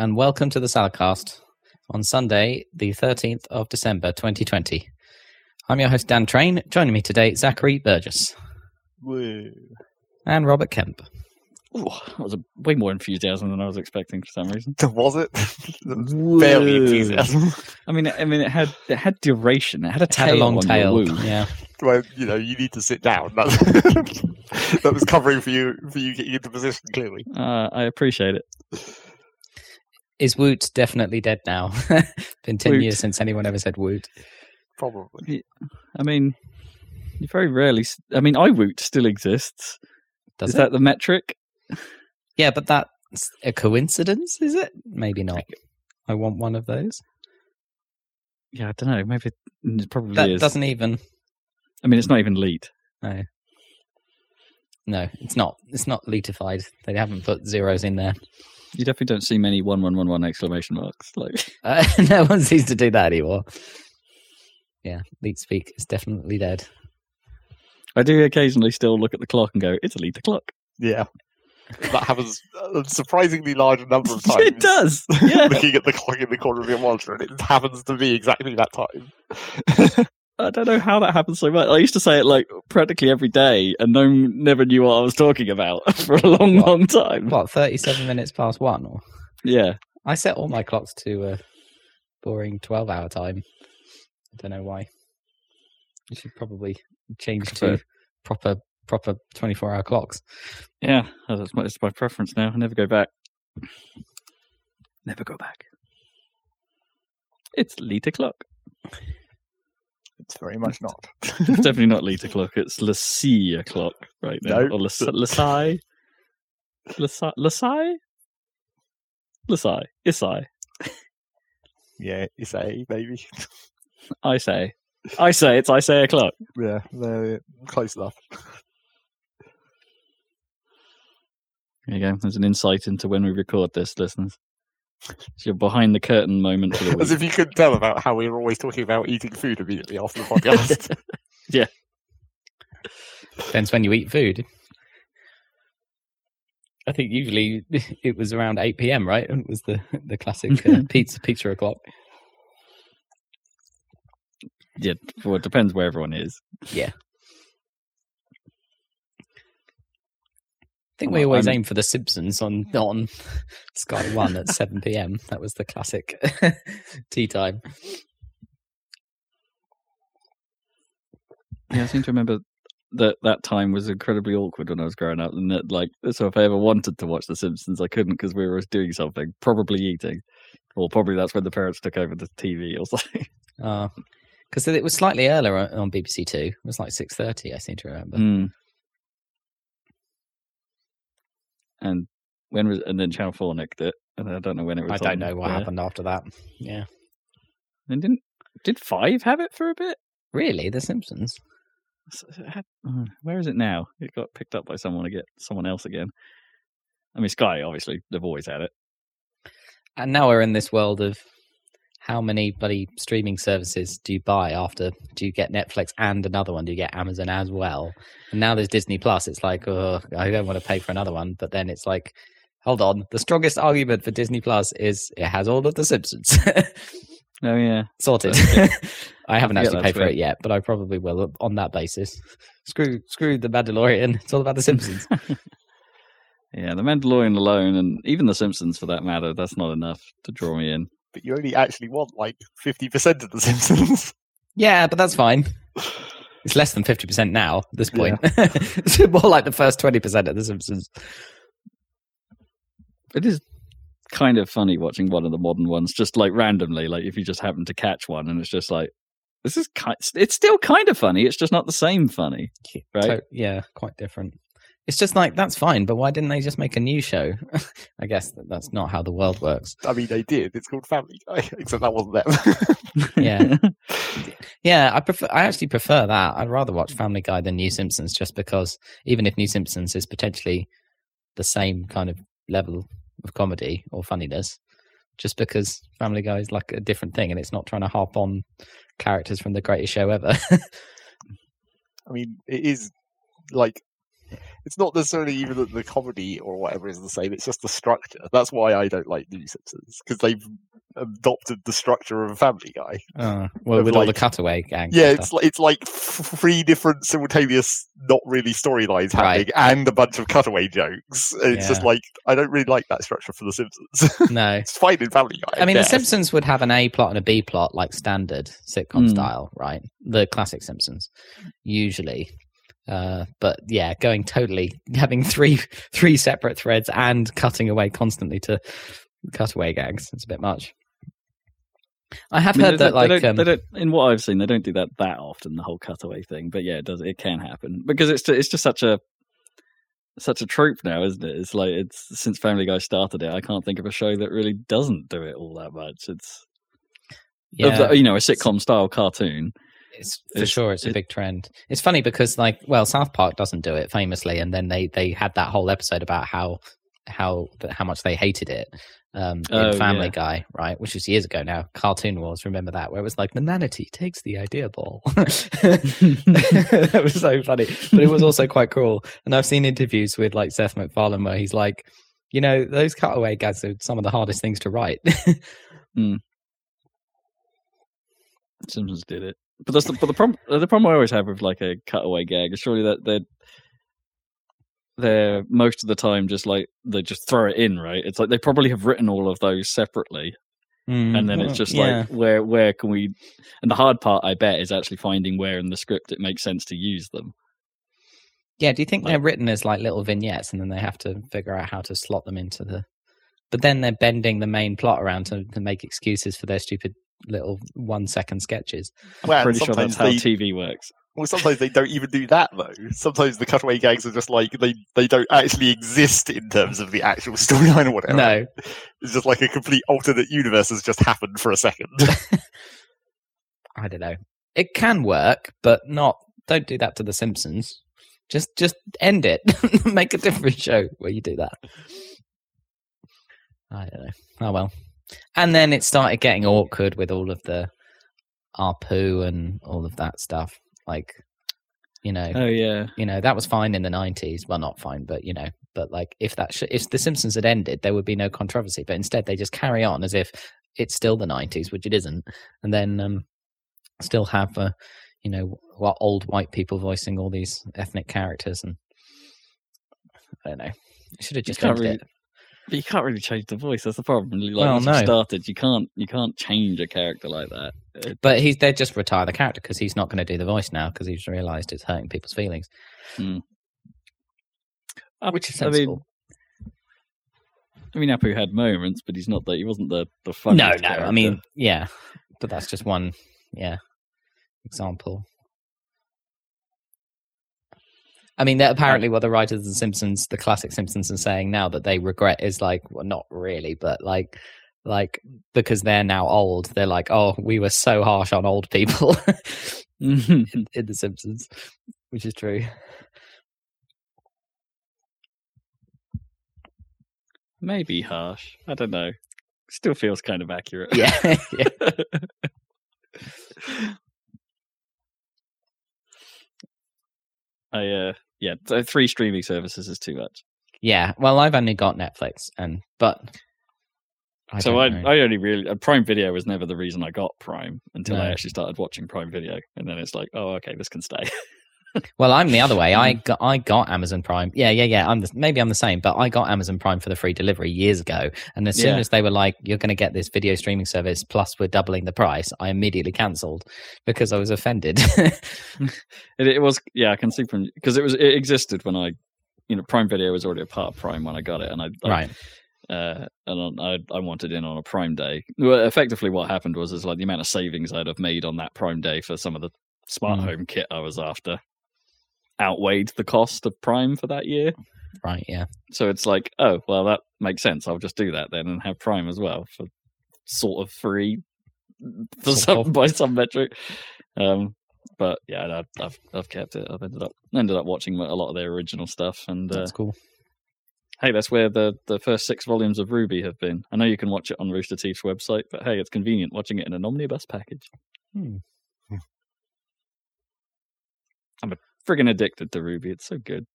Hello, and welcome to the Saladcast on Sunday, the 13th of December 2020. I'm your host, Dan Train. Joining me today, Zachary Burgess Woo. and Robert Kemp. Ooh, that was a, way more enthusiasm than I was expecting for some reason. Was it? Barely enthusiasm. I mean, I mean, it had it had duration. It had a It tail had a long on tail. Your. Yeah. well, you know, you need to sit down. That, that was covering for you for you getting into position. Clearly, Uh, I appreciate it. Is Woot definitely dead now? Been 10 Woot. years since anyone ever said Woot. probably. I mean, you very rarely. I mean, iWoot still exists. Does Is it? that the metric? Yeah, but that's a coincidence, is it? Maybe not. I want one of those. Yeah, I don't know. Maybe mm, it probably That is. doesn't even. I mean, it's not even leet. No. No, it's not. It's not letified. They haven't put zeros in there. You definitely don't see many one one one one exclamation marks. Like, Uh, no one seems to do that anymore. Yeah, Leet Speak is definitely dead. I do occasionally still look at the clock and go, "It's a leet o'clock." Yeah, that happens a surprisingly large number of times. it does. Yeah. Looking at the clock in the corner of your monitor, and it happens to be exactly that time. I don't know how that happens so much. I used to say it like practically every day, and no one never knew what I was talking about for a long, What? long time. What, 37 minutes past one? Or Yeah, I set all my clocks to a boring 12 hour time. I don't know why. You should probably change to proper proper 24 hour clocks. yeah, that's my, my preference now. I never go back. Never go back. It's leet o'clock. It's very much not. It's definitely not leet o'clock. It's Lassie o'clock right now. No. Or Lasai. Lasai. Lasai. Lasai. Isai. yeah, a maybe. I say. I say it's I say o'clock. Yeah, they're close enough. There you go. There's an insight into when we record this, listeners. It's your behind the curtain moment for the As if you couldn't tell about how we were always talking about eating food immediately after the podcast. Yeah. Depends when you eat food. I think usually it was around 8 p.m., right? It was the, the classic uh, pizza pizza o'clock. yeah, well, it depends where everyone is. I think we always I'm- aim for the Simpsons on on Sky One at seven p.m. That was the classic tea time. Yeah, I seem to remember that that time was incredibly awkward when I was growing up, and that like so if I ever wanted to watch The Simpsons, I couldn't because we were doing something, probably eating, or probably that's when the parents took over the TV or something. Because it was slightly earlier on- on BBC Two. It was like six thirty. I seem to remember. Mm. And when was and then Channel Four nicked it, and I don't know when it was. I don't on know what there. happened after that. Yeah, And didn't did Five have it for a bit? really, The Simpsons. S- it had- uh, Where is it now? It got picked up by someone again, someone else again. I mean, Sky obviously they've always had it. And now we're in this world of how many bloody streaming services do you buy after? Do you get Netflix and another one? Do you get Amazon as well? And now there's Disney Plus. It's like, oh, I don't want to pay for another one. But then it's like, hold on. The strongest argument for Disney Plus is it has all of the Simpsons. Oh yeah, Sorted. I haven't forget actually paid for it yet, but I probably will on that basis. Screw, screw the Mandalorian. It's all about the Simpsons. yeah. The Mandalorian alone, and even The Simpsons for that matter, that's not enough to draw me in. But you only actually want like fifty percent of the Simpsons. Yeah, but that's fine. It's less than fifty percent now. At this point, it's more like the first twenty percent of The Simpsons. It is kind of funny watching one of the modern ones, just like randomly, like if you just happen to catch one, and it's just like. This is kind. It's still kind of funny. It's just not the same funny, right? So, yeah, quite different. It's just like that's fine, but why didn't they just make a new show? I guess that that's not how the world works. I mean, they did. It's called Family Guy, except that wasn't them. Yeah. Yeah, I prefer. I actually prefer that. I'd rather watch Family Guy than New Simpsons, just because even if New Simpsons is potentially the same kind of level of comedy or funniness, just because Family Guy is like a different thing and it's not trying to harp on characters from the greatest show ever. I mean, it is like it's not necessarily even that the comedy or whatever is the same. It's just the structure. That's why I don't like New Simpsons because they've adopted the structure of a Family Guy. Uh, well, with all the cutaway gang. Yeah, it's like, it's like three different simultaneous, not really storylines happening, Right. and a bunch of cutaway jokes. It's just like I don't really like that structure for The Simpsons. no. it's fine in Family Guy. I mean, The. Simpsons would have an A plot and a B plot, like standard sitcom Mm. style, right? The classic Simpsons, usually. Uh, but yeah, going totally having three three separate threads and cutting away constantly to cutaway gags. It's a bit much. I have I mean, heard that, like, don't- um, they don't- in what I've seen, they don't do that that often. The whole cutaway thing, but yeah, it does. It can happen because it's it's just such a such a trope now, isn't it? It's like it's since Family Guy started it. I can't think of a show that really doesn't do it all that much. It's yeah, the, you know a sitcom style cartoon. It's for it's- sure it's a big trend. It's funny because, like, well, South Park doesn't do it famously, and then they they had that whole episode about how how how much they hated it um Oh, in Family yeah. Guy, right? Which was years ago now. Cartoon Wars, remember that? Where it was like the manatee takes the idea ball. that was so funny, but it was also quite cool. And I've seen interviews with like Seth MacFarlane where he's like, you know, those cutaway gags are some of the hardest things to write. Simpsons did it, but that's the, but the problem. The problem I always have with like a cutaway gag is surely that they're they're most of the time just like they just throw it in, right? It's like they probably have written all of those separately, and then it's just Mm, yeah. like where where can we? And the hard part, I bet, is actually finding where in the script it makes sense to use them. Yeah, do you think Like- they're written as like little vignettes and then they have to figure out how to slot them into the but then they're bending the main plot around to, to make excuses for their stupid little one second sketches. I'm Well, pretty sure that's how they- TV works. Well, sometimes they don't even do that though. Sometimes the cutaway gags are just like they they don't actually exist in terms of the actual storyline or whatever. No. It's just like a complete alternate universe has just happened for a second. I don't know. It can work, but not don't do that to the Simpsons. Just just end it. make a different show where you do that. I don't know. Oh well. And then it started getting awkward with all of the Apu and all of that stuff. Like, you know, Oh yeah, you know that was fine in the 90s well not fine but you know but like if that sh- if the simpsons had ended there would be no controversy. But instead they just carry on as if it's still the 90s which it isn't. And then um still have uh, you know what old white people voicing all these ethnic characters and i don't know. Should have just ended really- it but you can't really change the voice. That's the problem. Like Well, once you started, you can't you can't change a character like that. Uh, but he's they just retire the character because he's not going to do the voice now because he's realized it's hurting people's feelings hmm. uh, which is I mean, sensible I mean, Apu had moments, but he's not the he wasn't the the no funniest no i mean yeah but that's just one yeah example i mean that apparently what the writers of the simpsons the classic simpsons are saying now that they regret is like well not really but like like because they're now old they're like oh we were so harsh on old people in, in the simpsons which is true maybe harsh. I don't know. Still feels kind of accurate. yeah yeah I uh yeah, th- three streaming services is too much. yeah well i've only got netflix and but I so I know. I only really uh, Prime Video was never the reason I got Prime until I actually started watching Prime Video, and then it's like, oh okay, this can stay. Well, I'm the other way. I got I got Amazon Prime. Yeah, yeah, yeah. I'm the, maybe I'm the same, but I got Amazon Prime for the free delivery years ago. And as soon Yeah. as they were like, "You're going to get this video streaming service plus we're doubling the price," I immediately cancelled because I was offended. It, it was yeah, I can see from because it was it existed when I, you know, Prime Video was already a part of Prime when I got it, and I, I right. uh, and I, I wanted in on a Prime Day. Well, effectively, what happened was is like the amount of savings I'd have made on that Prime Day for some of the smart Mm. home kit I was after outweighed the cost of Prime for that year. Right. Yeah. So it's like, oh well, that makes sense. I'll just do that then and have Prime as well for sort of free for Sort some by some metric. Um, but yeah, I've, I've I've kept it. I've ended up ended up watching a lot of their original stuff, and uh, That's cool. hey, that's where the the first six volumes of RWBY have been. I know you can watch it on Rooster Teeth's website, but hey, it's convenient watching it in an omnibus package. Hmm. Friggin' addicted to RWBY. It's so good.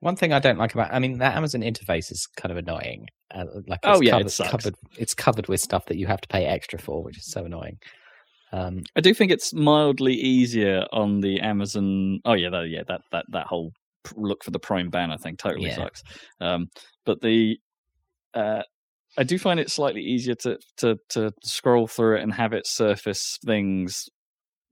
One thing I don't like about, I mean, that Amazon interface is kind of annoying. Uh, like, Oh, it's yeah, it covered, sucks. covered. It's covered with stuff that you have to pay extra for, which is so annoying. Um, I do think it's mildly easier on the Amazon. Oh yeah, that, yeah, that that that whole look for the Prime banner thing totally Yeah. sucks. Um, but the uh, I do find it slightly easier to to to scroll through it and have it surface things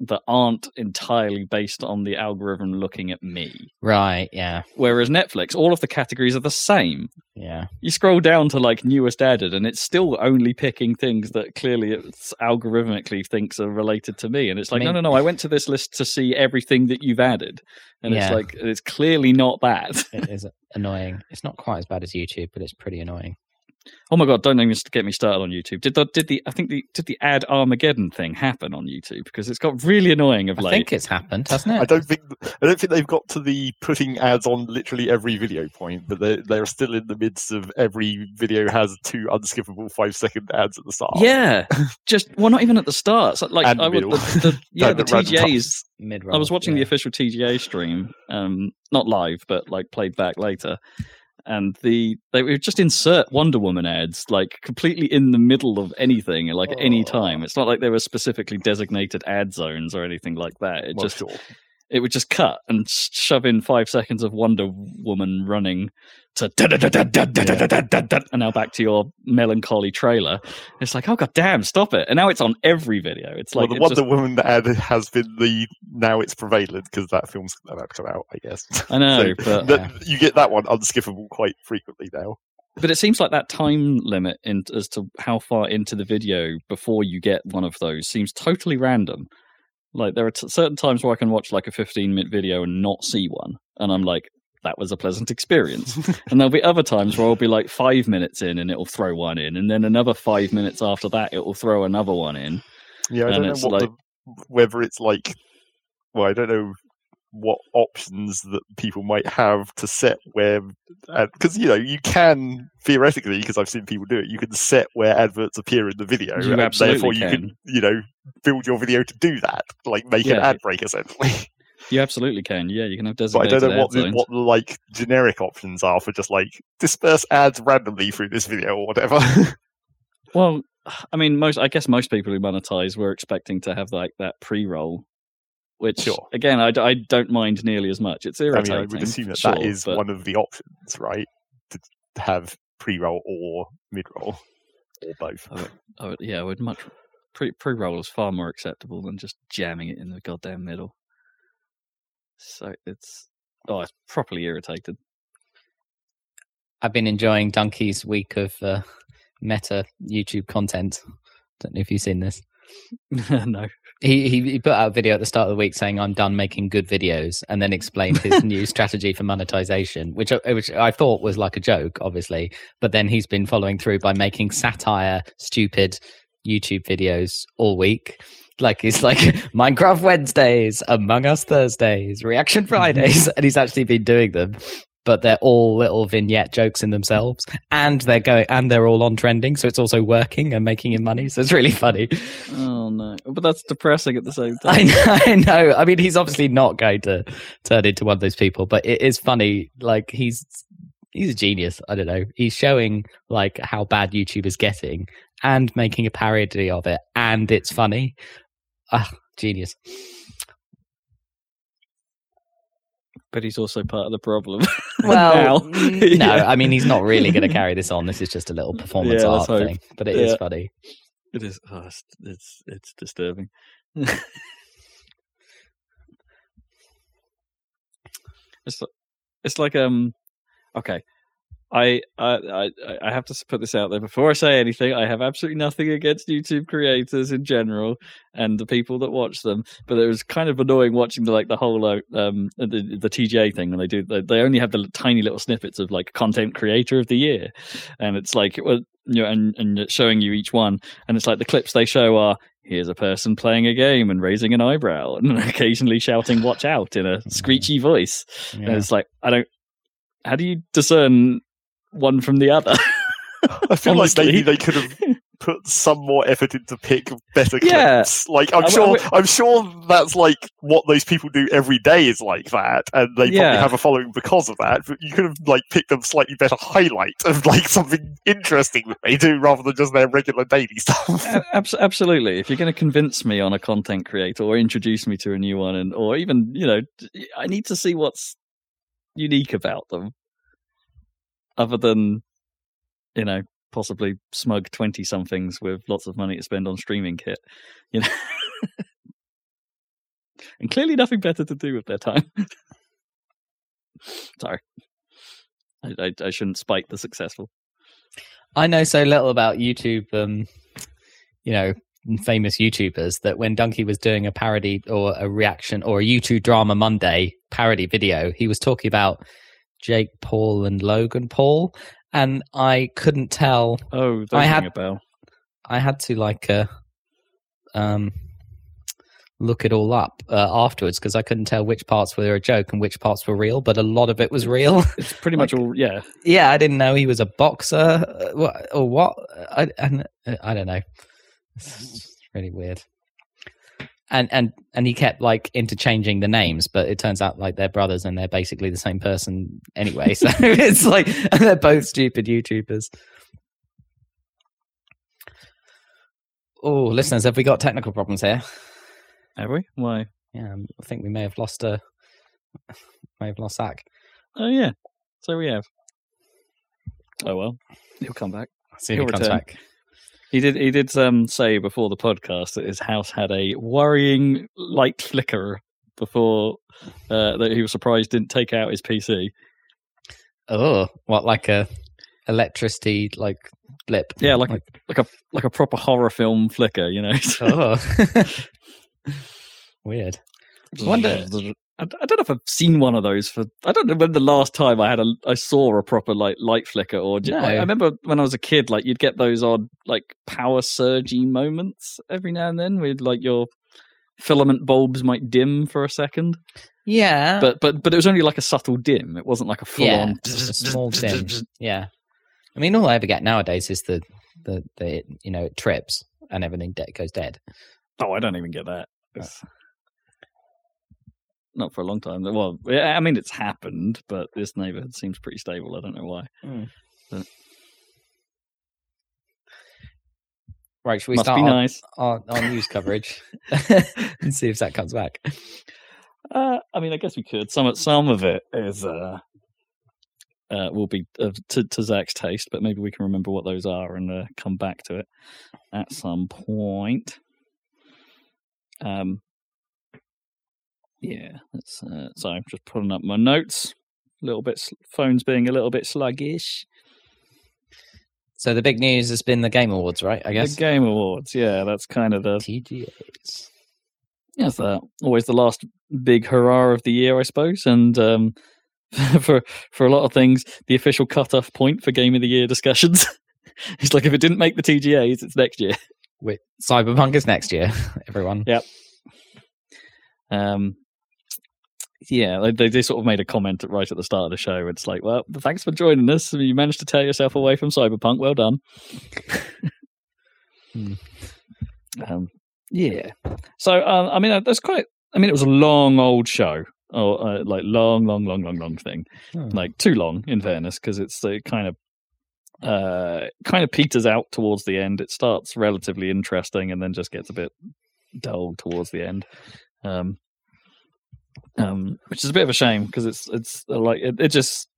that aren't entirely based on the algorithm looking at me. right? Yeah, Whereas Netflix, all of the categories are the same. yeah. You scroll down to like newest added, and it's still only picking things that clearly it's algorithmically thinks are related to me. And it's like, no, mean- no, no. I went to this list to see everything that you've added, and it's like it's clearly not that. It is annoying. It's not quite as bad as YouTube, but it's pretty annoying. Oh my god! Don't even get me started on YouTube. Did the did the I think the did the ad Armageddon thing happen on YouTube because it's got really annoying of like I think it's happened, hasn't it? I don't think I don't think they've got to the putting ads on literally every video point, but they're they're still in the midst of every video has two unskippable five second ads at the start. Yeah, just well, not even at the start. So, like And I would, the, the, yeah, Down the at random TGAs times. Mid I was watching the official TGA stream, um, not live, but like played back later. And the they would just insert Wonder Woman ads like completely in the middle of anything, like at any Oh. time. It's not like there were specifically designated ad zones or anything like that. It Well, just sure it would just cut and shove in five seconds of Wonder Woman running to and now back to your melancholy trailer. It's like, oh god damn, stop it! And now it's on every video. It's like well, the Wonder just... Woman that has been the now it's prevalent because that film's about to come out, I guess. I know, so but yeah. you get that one unskippable quite frequently now. But it seems like that time limit in, as to how far into the video before you get one of those seems totally random. Like there are t- certain times where I can watch like a 15 minute video and not see one, and I'm like, that was a pleasant experience. and there'll be other times where I'll be like five minutes in and it'll throw one in, and then another five minutes after that it'll throw another one in. Yeah, I don't know what like- the, whether it's like. Well, I don't know what options that people might have to set where, uh, because you know you can theoretically, because I've seen people do it, you can set where adverts appear in the video, You and therefore you can. can, you know, build your video to do that, like make an Yeah. ad break essentially. You absolutely can. Yeah, you can have but I don't know what the, what the like generic options are for just like disperse ads randomly through this video or whatever. Well, I mean, most I guess most people who monetize were expecting to have like that pre-roll, which Sure. again I don't mind nearly as much. It's irritating. I irritating. mean, I would assume that sure, that is but- one of the options, right? To have pre-roll or mid-roll or both. I would, I would, yeah, I would much pre pre-roll is far more acceptable than just jamming it in the goddamn middle. So it's oh, it's properly irritated. I've been enjoying Dunkey's week of uh, meta YouTube content. Don't know if you've seen this. no, He, he he put out a video at the start of the week saying I'm done making good videos, and then explained his new strategy for monetization, which uh, which I thought was like a joke, obviously. But then he's been following through by making satire, stupid YouTube videos all week. Like it's like Minecraft Wednesdays, Among Us Thursdays, Reaction Fridays, and he's actually been doing them. But they're all little vignette jokes in themselves, and they're going and they're all on trending, so it's also working and making him money. So it's really funny. oh no, but that's depressing at the same I time. know, I know. I mean, he's obviously not going to turn into one of those people, but it is funny. Like he's he's a genius. I don't know. He's showing like how bad YouTube is getting and making a parody of it, and it's funny. Ah, genius. But he's also part of the problem. Well, no. I mean he's not really going to carry this on. This is just a little performance Yeah, art thing, but it is Yeah. funny. It is. Oh, it's, it's it's disturbing. it's li- it's like um okay. I, I I have to put this out there before I say anything. I have absolutely nothing against YouTube creators in general and the people that watch them, but it was kind of annoying watching the like the whole um the the TGA thing when they do they, they only have the tiny little snippets of like content creator of the year, and it's like well you know and and showing you each one, and it's like the clips they show are here's a person playing a game and raising an eyebrow and occasionally shouting "watch out" in a screechy voice, and it's like I don't. How do you discern one from the other? I feel Honestly. like maybe they could have put some more effort into pick better Yeah. clips. Like I'm sure, I'm sure that's like what those people do every day is like that, and they probably have a following because of that. But you could have like picked a slightly better highlight of like something interesting that they do rather than just their regular daily stuff. Abs- absolutely. If you're going to convince me on a content creator or introduce me to a new one, and or even you know, I need to see what's unique about them, other than you know possibly smug twenty somethings with lots of money to spend on streaming kit, you know, and clearly nothing better to do with their time. Sorry, I, I, I shouldn't spite the successful. I know so little about YouTube, um, you know, famous YouTubers that when Dunkey was doing a parody or a reaction or a YouTube Drama Monday parody video, he was talking about Jake Paul and Logan Paul, and I couldn't tell. Oh, I ring had- a bell. I had to like uh, um, look it all up uh, afterwards because I couldn't tell which parts were a joke and which parts were real, but a lot of it was real. It's pretty much all. Yeah, yeah, I didn't know he was a boxer uh, or what. I and uh, I don't know. It's really weird. And and and he kept like interchanging the names, but it turns out like they're brothers and they're basically the same person anyway. So it's like and they're both stupid YouTubers. Oh, listeners, have we got technical problems here? have we? Why? Yeah, um, I think we may have lost a may have lost Zach. Oh yeah. So we have. Oh well, he'll come back. See if he comes back. He did. He did um, say before the podcast that his house had a worrying light flicker before uh, that he was surprised didn't take out his PC. Oh, what like a electricity like blip? Yeah, like a like a like a proper horror film flicker. You know. oh, weird. Wonder- I, I don't know if I've seen one of those for. I don't know when the last time I had a I saw a proper like light flicker or. No. I remember when I was a kid, like you'd get those odd like power surgy moments every now and then with like your filament bulbs might dim for a second, Yeah, but but but it was only like a subtle dim. It wasn't like a full yeah, on small dim. Yeah, I mean, all I ever get nowadays is the the the you know it trips and everything de- goes dead. Oh, I don't even get that. It's- Not for a long time. Well, I mean, it's happened, but this neighborhood seems pretty stable. I don't know why. Right, should we Must start our, nice. our, our news coverage and see if that comes back? Uh, I mean, I guess we could. Some some of it is uh, uh, will be to to Zach's taste, but maybe we can remember what those are and uh, come back to it at some point. Um, yeah. That's uh, so. I'm just pulling up my notes. A little bit. Phone's being a little bit sluggish. So the big news has been the Game Awards, right? I guess The Game Awards. Yeah, that's kind of the TGAs. Yes, uh, always the last big hurrah of the year, I suppose. And um, for for a lot of things, the official cut-off point for Game of the Year discussions. it's like if it didn't make the TGAs, it's next year. Wait, Cyberpunk is next year. Everyone. Yep. Um, yeah, they, they they sort of made a comment right at the start of the show. It's like, well, thanks for joining us. You managed to tear yourself away from Cyberpunk. Well done. Hmm. um, yeah. So uh, I mean, uh, that's quite. I mean, it was a long old show, or uh, like long, long, long, long, long thing. Hmm. Like too long, in fairness, because it's uh, kind of uh kind of peters out towards the end. It starts relatively interesting and then just gets a bit dull towards the end. Um, um, which is a bit of a shame because it's it's uh, like it, it just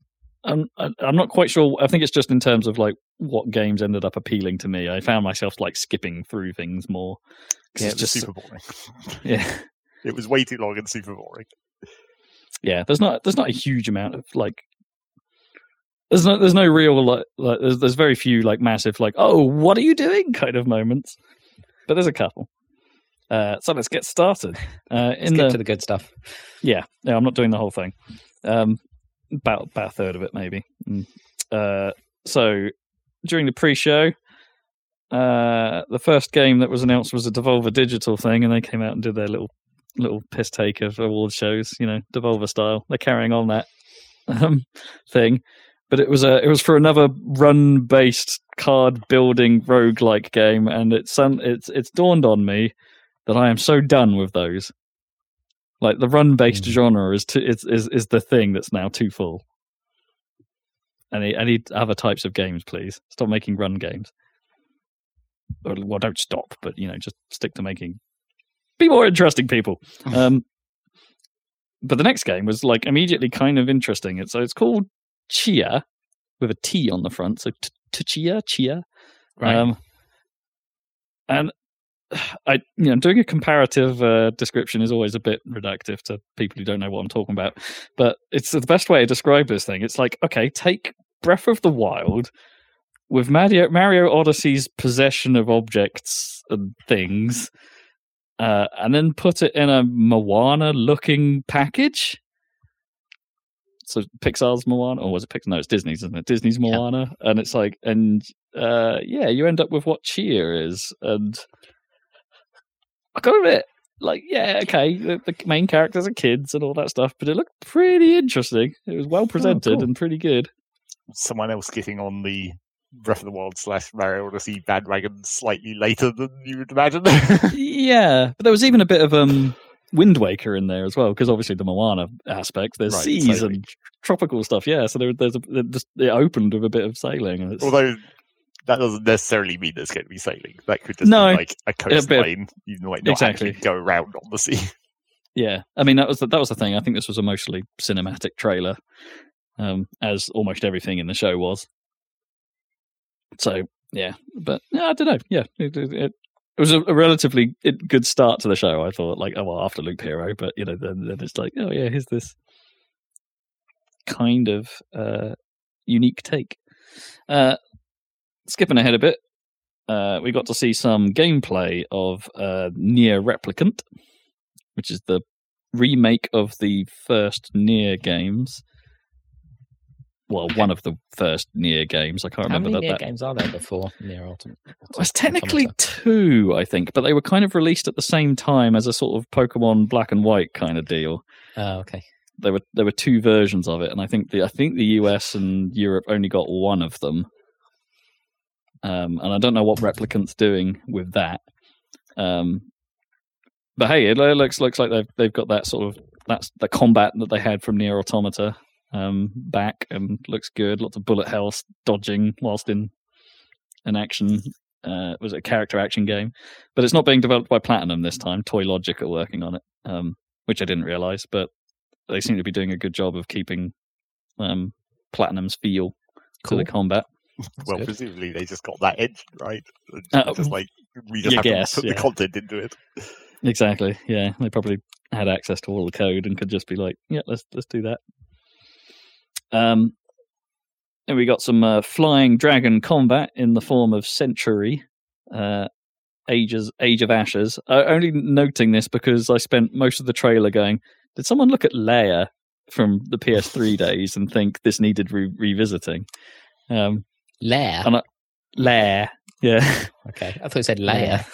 I'm I'm not quite sure. I think it's just in terms of like what games ended up appealing to me. I found myself like skipping through things more. Yeah, it's just super boring. yeah It was way too long and super boring. yeah. There's not there's not a huge amount of like. There's no there's no real like, like there's there's very few like massive like oh what are you doing kind of moments, but there's a couple. Uh, so let's get started. Uh, Let's get the to the good stuff. Yeah, yeah, I'm not doing the whole thing. Um, about about a third of it, maybe. Mm. Uh, so during the pre-show, uh, the first game that was announced was a Devolver Digital thing, and they came out and did their little little piss take of award shows, you know, Devolver style. They're carrying on that um, thing. but it was a it was for another run based card building roguelike game, and it's it's it's dawned on me that I am so done with those. Like the run based Mm. genre is too, is, is is the thing that's now too full. I any other types of games, please. Stop making run games. Or, well, don't stop, but you know, just stick to making be more interesting, people. Um, but the next game was like immediately kind of interesting. It's so it's called Chia with a T on the front, so Tchia Tchia. Right. Um, and I, you know, doing a comparative uh, description is always a bit reductive to people who don't know what I'm talking about. But it's the best way to describe this thing. It's like, okay, take Breath of the Wild with Mario, Mario Odyssey's possession of objects and things, uh, and then put it in a Moana-looking package. So Pixar's Moana, or was it Pixar? No, it's Disney's, isn't it? Disney's Yeah. Moana, and it's like, and uh, yeah, you end up with what Tchia is, and I got admit, like, yeah, okay, the, the main characters are kids and all that stuff, but it looked pretty interesting. It was well presented cool. and pretty good. Someone else getting on the Breath of the Wild slash Mario Odyssey bandwagon slightly later than you would imagine. yeah, but there was even a bit of um Wind Waker in there as well, because obviously the Moana aspect, there's Right, seas sailing. and tropical stuff. Yeah, so there, there's a it just it opened with a bit of sailing. And it's, Although that doesn't necessarily mean there's going to be sailing. That could just No, be like a bit of- coastline. You might not Exactly. actually go around on the sea. Yeah, I mean that was the, that was the thing. I think this was a mostly cinematic trailer, um, as almost everything in the show was. So yeah, but yeah, I don't know. Yeah, it, it, it, was a, a relatively it, good start to the show. I thought, like, oh well, after Loop Hero, but you know, then, then it's like, oh yeah, here's this kind of uh, unique take. Uh, skipping ahead a bit, uh, we got to see some gameplay of uh, NieR Replicant, which is the remake of the first NieR games. Well, one of the first NieR games. I can't How remember many that. NieR that games are there before NieR Automata? it was technically two, I think, but they were kind of released at the same time as a sort of Pokemon Black and White kind of deal. Oh, okay. There were there were two versions of it, and I think the I think the US and Europe only got one of them. Um, and I don't know what Replicant's doing with that. Um, but hey, it looks looks like they've they've got that sort of that's the combat that they had from NieR Automata um, back, and looks good. Lots of bullet hells, dodging whilst in an action. Uh, was it a character action game? But it's not being developed by Platinum this time. Toylogic are working on it, um, which I didn't realize. But they seem to be doing a good job of keeping um, Platinum's feel to the combat. Well, good. presumably they just got that engine right. Uh, just like we just have guess, to put yeah. the content into it. Exactly. Yeah, they probably had access to all the code and could just be like, "Yeah, let's let's do that." Um, and we got some uh, flying dragon combat in the form of Century, uh, Ages Age of Ashes. Uh, only noting this because I spent most of the trailer going, "Did someone look at Lair from the PS3 days and think this needed re- revisiting?" Um, Lair. And I- Leia, yeah. Okay, I thought it said layer.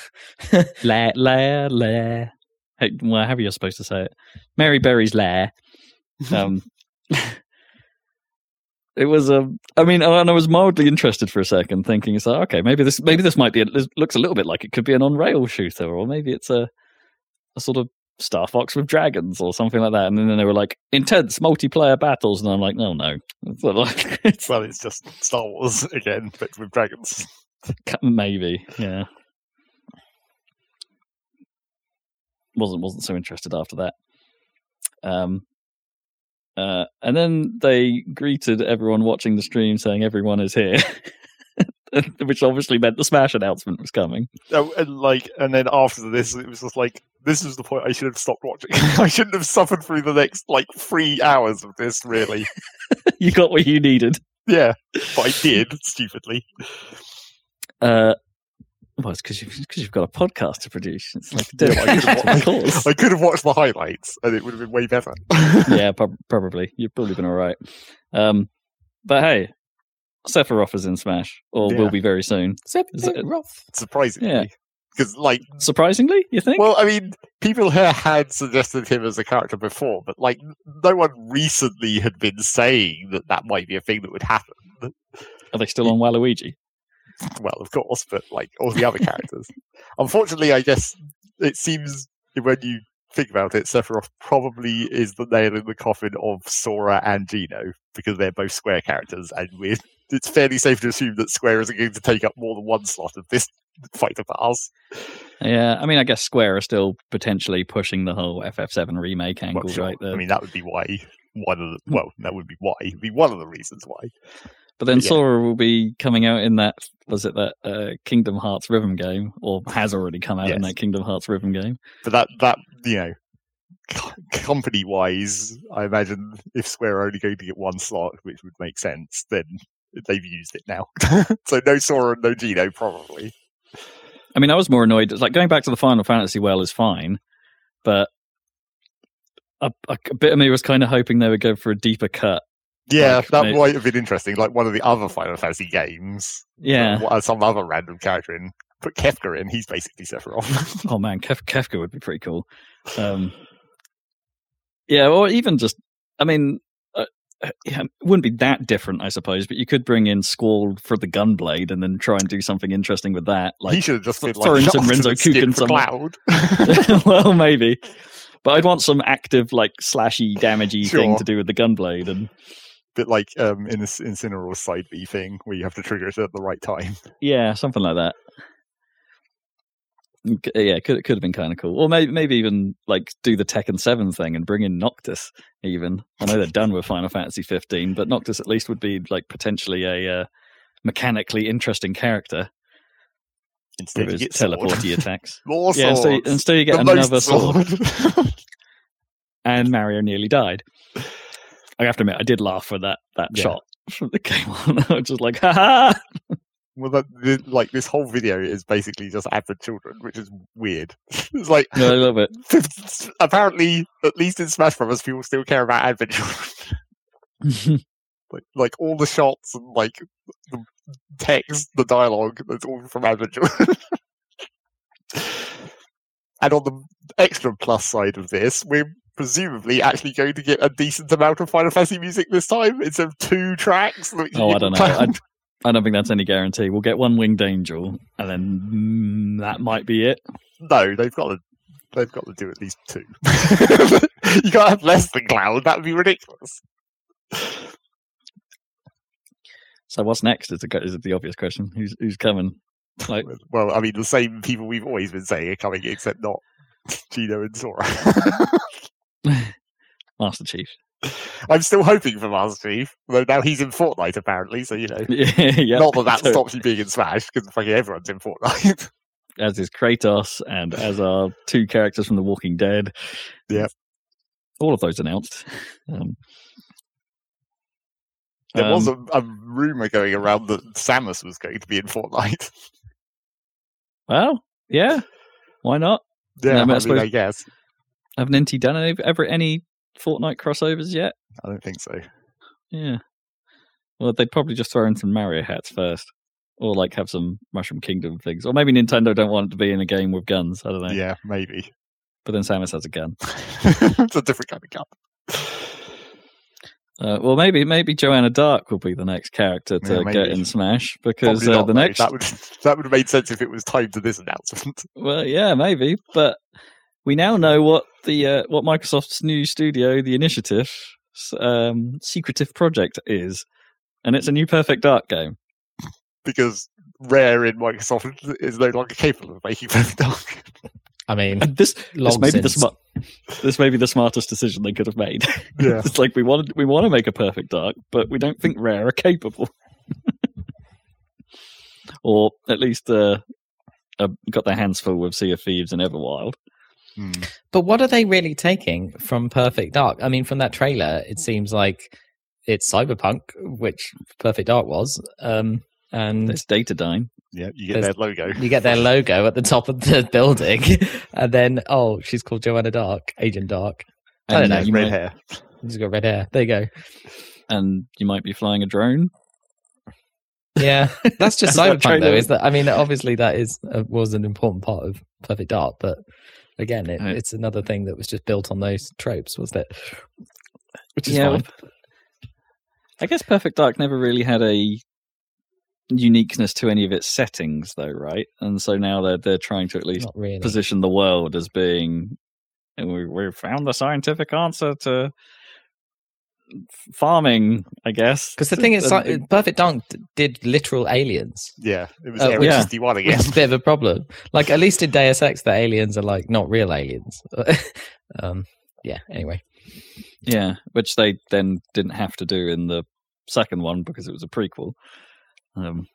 Lair, Lair, Lair. Hey, well, however you're supposed to say it. Mary Berry's Lair. Um, it was a. I mean, and I was mildly interested for a second, thinking, "It's like, okay, maybe this, maybe this might be. A, looks a little bit like it could be an on-rail shooter, or maybe it's a, a sort of Star Fox with dragons or something like that." And then they were like intense multiplayer battles, and I'm like, "No, no, it's not like it's Well, it's just Star Wars again, but with dragons. maybe, yeah." wasn't wasn't so interested after that. Um, uh, and then they greeted everyone watching the stream, saying everyone is here, which obviously meant the Smash announcement was coming. Oh, and like, and then after this, it was just like, this is the point I should have stopped watching. I shouldn't have suffered through the next like three hours of this. Really, you got what you needed. yeah, but I did stupidly. Uh, well, it's because you've, 'cause you've got a podcast to produce. It's like Yeah, I could of course. I could have watched the highlights, and it would have been way better. yeah, prob- probably. You've probably been all right. Um, but hey, Sephiroth is in Smash, or Yeah. will be very soon. Is it- Sephiroth. Surprisingly, Yeah. because like Surprisingly, you think? well, I mean, people here had suggested him as a character before, but like no one recently had been saying that that might be a thing that would happen. Are they still on Waluigi? Well, of course, but like all the other characters. Unfortunately, I guess it seems when you think about it, Sephiroth probably is the nail in the coffin of Sora and Geno because they're both Square characters, and we're, it's fairly safe to assume that Square isn't going to take up more than one slot of this fighter pass. Yeah, I mean, I guess Square are still potentially pushing the whole FF7 remake Well, angle, sure. right? I mean, that would be why. One of the well, that would be why. It'd be one of the reasons why. But then yeah. Sora will be coming out in that was it that uh, Kingdom Hearts rhythm game, or has already come out in that Kingdom Hearts rhythm game. But that that you know, company wise, I imagine if Square are only going to get one slot, which would make sense, then they've used it now. so no Sora and no Geno probably. I mean, I was more annoyed. It's like going back to the Final Fantasy well is fine, but a, a bit of me was kind of hoping they would go for a deeper cut. Yeah, Like, that might have been interesting. Like one of the other Final Fantasy games. Yeah. some other random character in. Put Kefka in. He's basically Sephiroth. oh man, Kef- Kefka would be pretty cool. Um, yeah, or even just, I mean, uh, yeah, it wouldn't be that different, I suppose. But you could bring in Squall for the Gunblade and then try and do something interesting with that. Like he should have just been like in some Renzo Kuken for. Cloud. well, maybe. But I'd want some active, like slashy, damagey thing to do with the Gunblade, and bit like um, in this Incineroar side B thing where you have to trigger it at the right time. yeah, something like that. Yeah, could it could have been kind of cool, or maybe maybe even like do the Tekken Seven thing and bring in Noctis. Even I know they're done with Final Fantasy 15, but Noctis at least would be like potentially a uh, mechanically interesting character Instead, you get teleporty attacks. More yeah, instead, swords. instead you get The another sword. and Mario nearly died. I have to admit, I did laugh for that that Yeah. shot from the game on. I was just like, ha ha. well, that, like this whole video is basically just Advent Children, which is weird. it's like No, I love it. apparently, at least in Smash Brothers, people still care about Advent Children. like, like all the shots and like the text, the dialogue, that's all from Advent Children. and on the extra plus side of this, we're presumably actually going to get a decent amount of Final Fantasy music this time instead of two tracks. Oh, I don't know. I, I don't think that's any guarantee. We'll get one winged angel, and then mm, that might be it. No, they've got to. They've got to do at least two. you can't have less than Cloud. That would be ridiculous. So what's next? Is the is the obvious question? Who's who's coming? Like, Well, I mean, the same people we've always been saying are coming, except not Geno and Sora. Master Chief. I'm still hoping for Master Chief, though now he's in Fortnite apparently. So you know, Yeah, yeah. not that that So, stops you being in Smash because fucking everyone's in Fortnite. As is Kratos, and as are two characters from The Walking Dead. Yep. All of those announced. Um, there was um, a, a rumor going around that Samus was going to be in Fortnite. well, yeah. Why not? yeah, I I, mean, I suppose- I guess. Haven't NT done any, ever any Fortnite crossovers yet? I don't think so. Yeah. Well, they'd probably just throw in some Mario hats first, or like have some Mushroom Kingdom things, or maybe Nintendo don't want it to be in a game with guns. I don't know. Yeah, maybe. But then Samus has a gun. it's a different kind of gun. Uh, well, maybe maybe Joanna Dark will be the next character to Yeah, get in Smash because Probably uh, the though. next. that would that would have made sense if it was timed to this announcement. Well, yeah, maybe, but we now know what the uh, what Microsoft's new studio, the Initiative, um, secretive project is, and it's a new Perfect Dark game. because Rare in Microsoft is no longer capable of making Perfect Dark. I mean, And this this may be the in- smart this may be the smartest decision they could have made. Yeah. it's like we want we want to make a perfect dark, but we don't think Rare are capable, or at least uh, uh, got their hands full with Sea of Thieves and Everwild. Hmm. But what are they really taking from Perfect Dark? I mean, from that trailer, it seems like it's Cyberpunk, which Perfect Dark was, um, and There's Datadyne. Yeah, you get their logo. you get their logo at the top of the building, and then oh, she's called Joanna Dark, Agent Dark. I don't know, You red might, hair. She's got red hair. There you go. and you might be flying a drone. Yeah, that's just As that cyberpunk, though. Is that? I mean, obviously that is uh, was an important part of Perfect Dark, but again, it, Right. it's another thing that was just built on those tropes, wasn't it? Which is Yeah, fine. I guess Perfect Dark never really had a uniqueness to any of its settings, though, right? And so now they're they're trying to at least really. position the world as being and we we found the scientific answer to f- farming i guess Because the thing is, And- Cy- Perfect Dark did literal aliens. Yeah, it was Oh, Area yeah. 61 again. It's a bit of a problem. Like at least in Deus Ex, the aliens are like not real aliens. um, yeah. Anyway, yeah which they then didn't have to do in the second one because it was a prequel um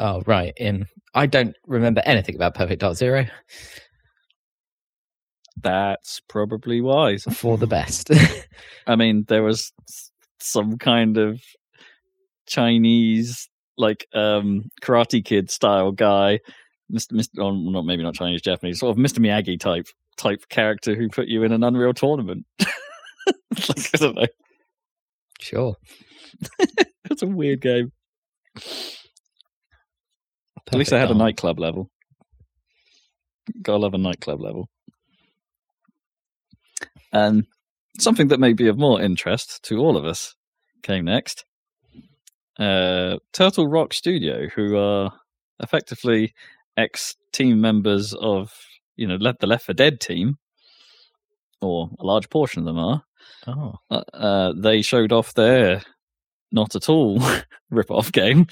oh right. In I don't remember anything about Perfect Dark Zero. That's probably wise For the best. i mean there was some kind of chinese like um karate kid style guy mr mr oh, not maybe not chinese japanese sort of mr miyagi type type character who put you in an unreal tournament like, i don't know sure. it's a weird game At least I had a nightclub level. Gotta love a nightclub level. And something that may be of more interest to all of us came next. Uh, Turtle Rock Studio, who are effectively ex team members of, you know, the Left 4 Dead team, or a large portion of them are. Oh, Uh, uh, they showed off their not at all rip-off game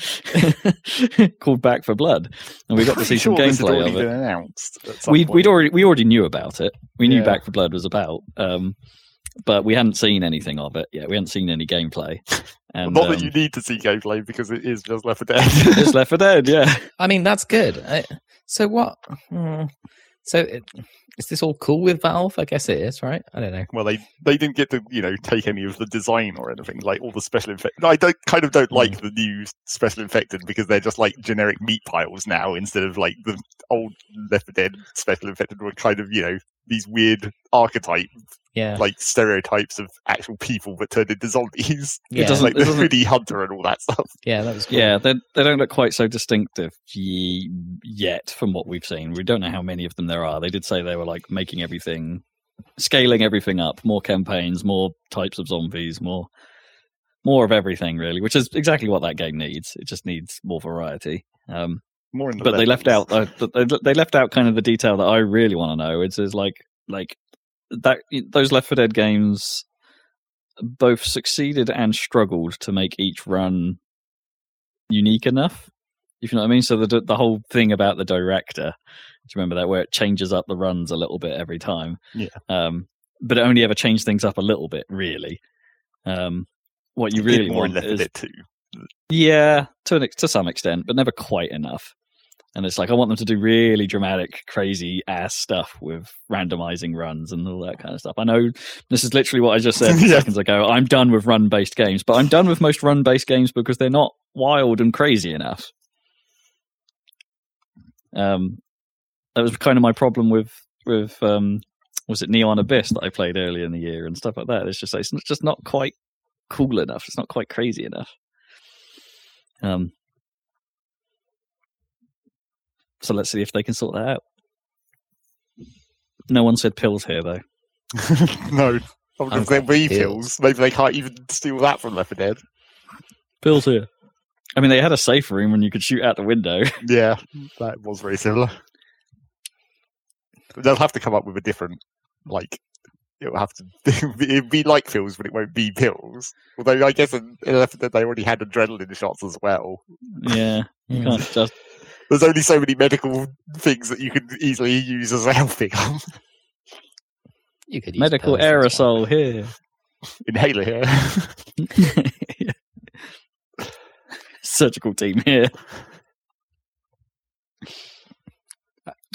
called Back 4 Blood, and we got to see some sure gameplay of it. been announced. We point. we'd already we already knew about it. We knew Yeah. Back 4 Blood was about, um, but we hadn't seen anything of it yet. We hadn't seen any gameplay. And Not um, that you need to see gameplay because it is just Left 4 Dead. it's Left 4 Dead, yeah. I mean that's good. I, so what? hmm, So it, is this all cool with Valve? I guess it is, right? I don't know. well, they they didn't get to you know take any of the design or anything like all the special infected. I don't kind of don't hmm. like the new special infected because they're just like generic meat piles now instead of like the old Left 4 Dead special infected were kind of you know these weird archetype Yeah. like stereotypes of actual people but turned into zombies. Yeah. doesn't- like it the doesn't- hoodie hunter and all that stuff. yeah, that was cool. Yeah, they they don't look quite so distinctive ye- yet from what we've seen. We don't know how many of them there are. They did say they were like making everything, scaling everything up, more campaigns, more types of zombies, more more of everything really, which is exactly what that game needs. It just needs more variety. Um, More in the but they left out uh, they, they left out kind of the detail that I really want to know. It's is like like that those Left 4 Dead games both succeeded and struggled to make each run unique enough. If you know what I mean. So the the whole thing about the director, do you remember that where it changes up the runs a little bit every time? Yeah. Um, but it only ever changed things up a little bit, really. Um, what you really more want Left 4 is Dead too. yeah, to an, to some extent, but never quite enough. And it's like I want them to do really dramatic, crazy ass stuff with randomizing runs and all that kind of stuff. I know this is literally what I just said Yeah. seconds ago. I'm done with run based games, but I'm done with most run based games because they're not wild and crazy enough. Um, that was kind of my problem with with um, was it Neon Abyss that I played earlier in the year and stuff like that. It's just it's just not quite cool enough. It's not quite crazy enough. Um, so let's see if they can sort that out. No one said pills here, though. no. Because I'm there be pills. pills. Maybe they can't even steal that from Left 4 Dead. Pills here. I mean, they had a safe room and you could shoot out the window. Yeah, that was very similar. They'll have to come up with a different, like, it'll have to it'd be like pills, but it won't be pills. Although I guess in in Left 4 Dead they already had adrenaline shots as well. yeah, you can't just. There's only so many medical things that you can easily use as a healthy gun. You could use Medical pills, that's aerosol here. Inhaler here. Surgical team here.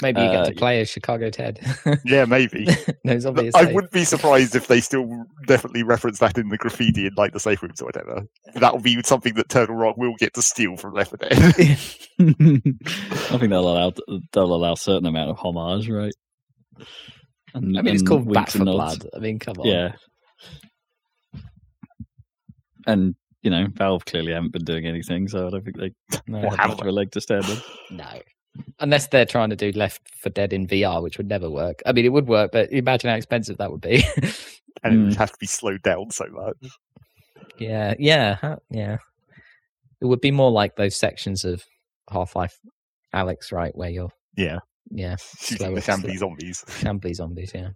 Maybe you get Uh, to play as Chicago Ted. yeah, maybe. no zombie is I wouldn't be surprised if they still definitely reference that in the graffiti in like the safe rooms or whatever. That will be something that Turtle Rock will get to steal from Left 4 Dead. I think they'll allow they'll allow a certain amount of homage, right? And, I mean, it's called Back for and. Blood. I mean, come on. Yeah. And you know, Valve clearly haven't been doing anything, so I don't think they No, Or have have much of a leg to stand on. no. Unless they're trying to do Left 4 Dead in VR, which would never work. I mean, it would work, but imagine how expensive that would be. and it would hmm. have to be slowed down so much. yeah, yeah, yeah. It would be more like those sections of Half Life Alyx, right, where you're, Yeah, yeah, shooting the slower- shambly zombies. shambly zombies, yeah.